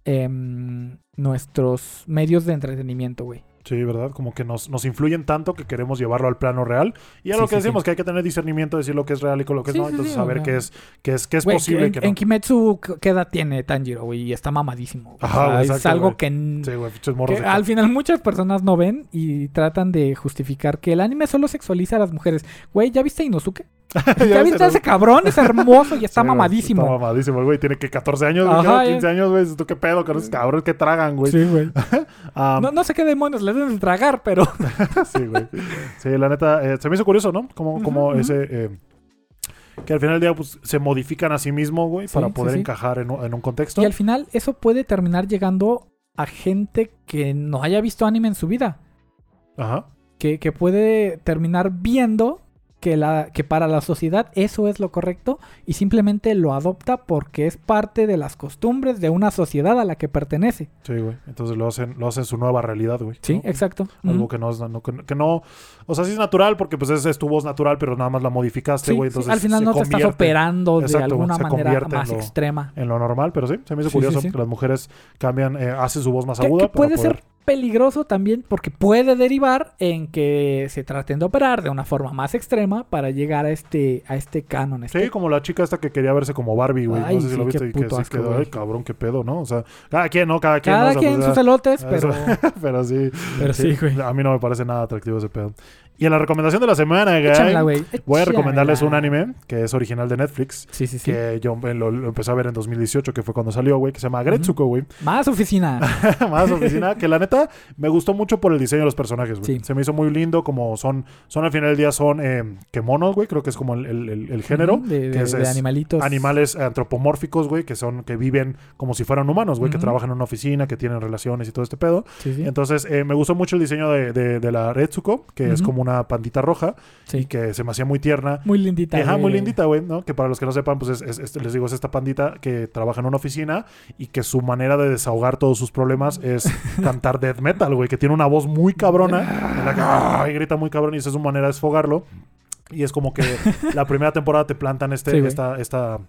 em, nuestros medios de entretenimiento, güey. Sí, ¿verdad? Como que nos, nos influyen tanto que queremos llevarlo al plano real. Y es Sí, lo que sí, decimos, sí. que hay que tener discernimiento, decir lo que es real y con lo que Sí, no. Entonces, saber qué es, qué es, qué es Güey, posible en, que no. en Kimetsu, ¿qué edad tiene Tanjiro, güey? Y está mamadísimo. güey. Ajá, O sea, es algo güey. que, güey, que de al final muchas personas no ven y tratan de justificar que el anime solo sexualiza a las mujeres. Güey, ¿ya viste Inosuke? [LAUGHS] Ya ¿Ya ves, viste el- ese cabrón? Es hermoso y está Sí, mamadísimo. Está mamadísimo, güey. Tiene que 14 años, Ajá, 15 años, güey. ¿Tú qué pedo con esos cabrones que tragan, güey? Sí, güey. [LAUGHS] Ah, No, no sé qué demonios les deben de tragar, pero... [LAUGHS] sí, güey. Sí, la neta, eh, se me hizo curioso, ¿no? Como, como ese... eh, que al final del día pues, se modifican a sí mismo, güey, Sí, para poder sí. encajar en un, en un contexto. Y al final eso puede terminar llegando a gente que no haya visto anime en su vida. Ajá. Que, que puede terminar viendo que, la, que para la sociedad eso es lo correcto y simplemente lo adopta porque es parte de las costumbres de una sociedad a la que pertenece. Sí, güey. Entonces lo hacen, lo hacen su nueva realidad, güey. Sí, ¿no? exacto. Algo que no es, no, que, que no, o sea, sí es natural porque pues es, es tu voz natural, pero nada más la modificaste, Sí, güey. sí, entonces al final no te estás operando de Exacto, alguna manera en más lo- extrema. En lo normal, pero sí, se me hizo Sí, curioso sí, sí. que las mujeres cambian, eh, hacen su voz más aguda. que para puede poder- ser peligroso también porque puede derivar en que se traten de operar de una forma más extrema para llegar a este, a este canon. Este Sí, como la chica esta que quería verse como Barbie, güey. No sé si sí, lo viste y que sí asco, quedó, güey. ay, cabrón, qué pedo, ¿no? O sea, cada quien, ¿no? Cada quien. Cada ¿no? O sea, quien pues, sus elotes, [LAUGHS] pero... pero sí. [LAUGHS] Pero sí, güey. A mí no me parece nada atractivo ese pedo. Y en la recomendación de la semana, güey, Échamela, güey. voy a recomendarles un anime que es original de Netflix. Sí, sí, sí. Que yo lo, lo empecé a ver en 2018, que fue cuando salió, güey, que se llama Gretsuko, güey. Más oficina. [LAUGHS] Más oficina, que la neta me gustó mucho por el diseño de los personajes, güey. Sí. Se me hizo muy lindo, como son, son al final del día son eh, monos, güey, creo que es como el, el- el- el género. De, que de- es- de es animalitos. Animales antropomórficos, güey, que son, que viven como si fueran humanos, güey, que trabajan en una oficina, que tienen relaciones y todo este pedo. Sí, sí. Entonces, eh, me gustó mucho el diseño de, de- la Retsuko, que es como una pandita roja Sí. y que se me hacía muy tierna. Muy lindita. Ajá, muy lindita, güey, ¿no? Que para los que no sepan, pues es, es- es- les digo, es esta pandita que trabaja en una oficina y que su manera de desahogar todos sus problemas es [LAUGHS] cantar death metal, güey, que tiene una voz muy cabrona, en la que ay, grita muy cabrón y esa es su manera de desfogarlo. Y es como que [LAUGHS] la primera temporada te plantan este, Sí, esta, esta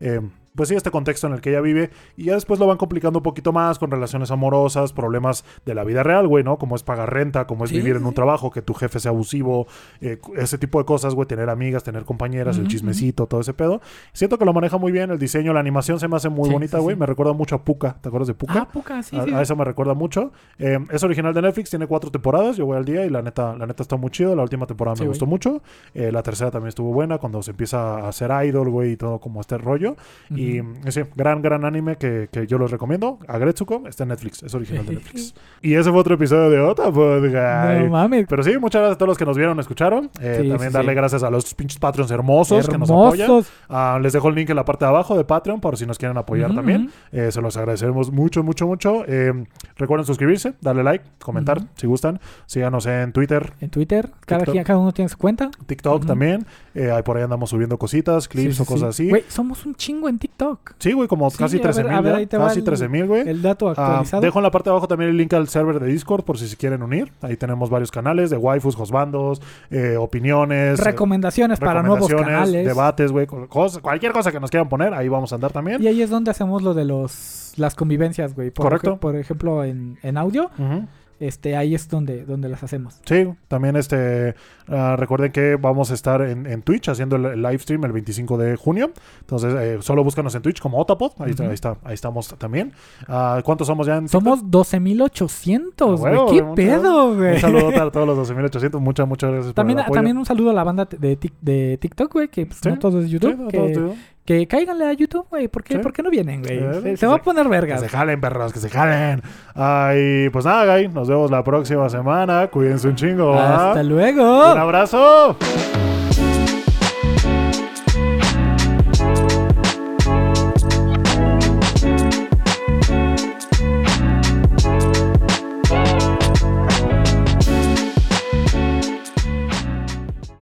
eh, pues sí, este contexto en el que ella vive. Y ya después lo van complicando un poquito más con relaciones amorosas, problemas de la vida real, güey, ¿no? Como es pagar renta, como es Sí, vivir sí, en un trabajo, que tu jefe sea abusivo, eh, ese tipo de cosas, güey, tener amigas, tener compañeras, el chismecito, todo ese pedo. Siento que lo maneja muy bien, el diseño, la animación se me hace muy Sí, bonita, güey. Me recuerda mucho a Puka, ¿te acuerdas de Puka? Ah, poca, sí, a, a eso me recuerda mucho. Eh, es original de Netflix, tiene cuatro temporadas. Yo voy al día y la neta, la neta está muy chido. La última temporada me güey. gustó mucho. Eh, la tercera también estuvo buena cuando se empieza a hacer idol, güey, y todo como este rollo. Y Eh, sí, gran, gran anime que, que yo les recomiendo. Agretsuko está en Netflix, es original de Netflix. [LAUGHS] y ese fue otro episodio de Otra Podcast. No mames. Pero sí, muchas gracias a todos los que nos vieron, escucharon. Eh, Sí, también sí, darle sí. gracias a los pinches Patreons hermosos, que nos apoyan. Hermosos. Ah, les dejo el link en la parte de abajo de Patreon por si nos quieren apoyar también. Eh, se los agradecemos mucho, mucho, mucho. Eh, recuerden suscribirse, darle like, comentar si gustan. Síganos en Twitter, En Twitter, cada, quien- cada uno tiene su cuenta. TikTok también. Ahí por ahí andamos subiendo cositas, clips o cosas sí. así. Güey, somos un chingo en TikTok. Sí, güey, como Sí, casi a ver, 13 a ver, ahí mil. te va Casi el- 13 mil, güey. El dato Ah, actualizado. dejo en la parte de abajo también el link al server de Discord por si se quieren unir. Ahí tenemos varios canales de waifus, hosbandos, eh, opiniones. eh, recomendaciones para nuevos canales. debates, güey, cualquier cosa que nos quieran poner, ahí vamos a andar también. Y ahí es donde hacemos lo de los las convivencias, güey. Por Correcto. ej- por ejemplo, en, en audio, Ujú. Este, ahí es donde, donde las hacemos. Sí, también este ah, recuerden que vamos a estar en, en Twitch haciendo el, live stream el 25 de junio. Entonces, eh, solo búscanos en Twitch como Otapod. Ahí, está, ahí está, ahí estamos también. Ah, ¿Cuántos somos ya en Somos 12.800, Ah, güey. huevo, ¿Qué pedo, güey? Un saludo a [LAUGHS] todos los 12.800. Muchas, muchas gracias También, por el apoyo. también un saludo a la banda de, tic- de TikTok, güey, que pues, Sí, no todo es Sí, YouTube. no, que, todos, todos. Que cáiganle a YouTube, güey. ¿Por qué, Sí. ¿Por qué no vienen, güey? Eh, se, que se va a poner Que vergas. se jalen, perros, que se jalen. Ay, pues nada, Guy. Nos vemos la próxima semana. Cuídense un chingo. Hasta luego. Un abrazo.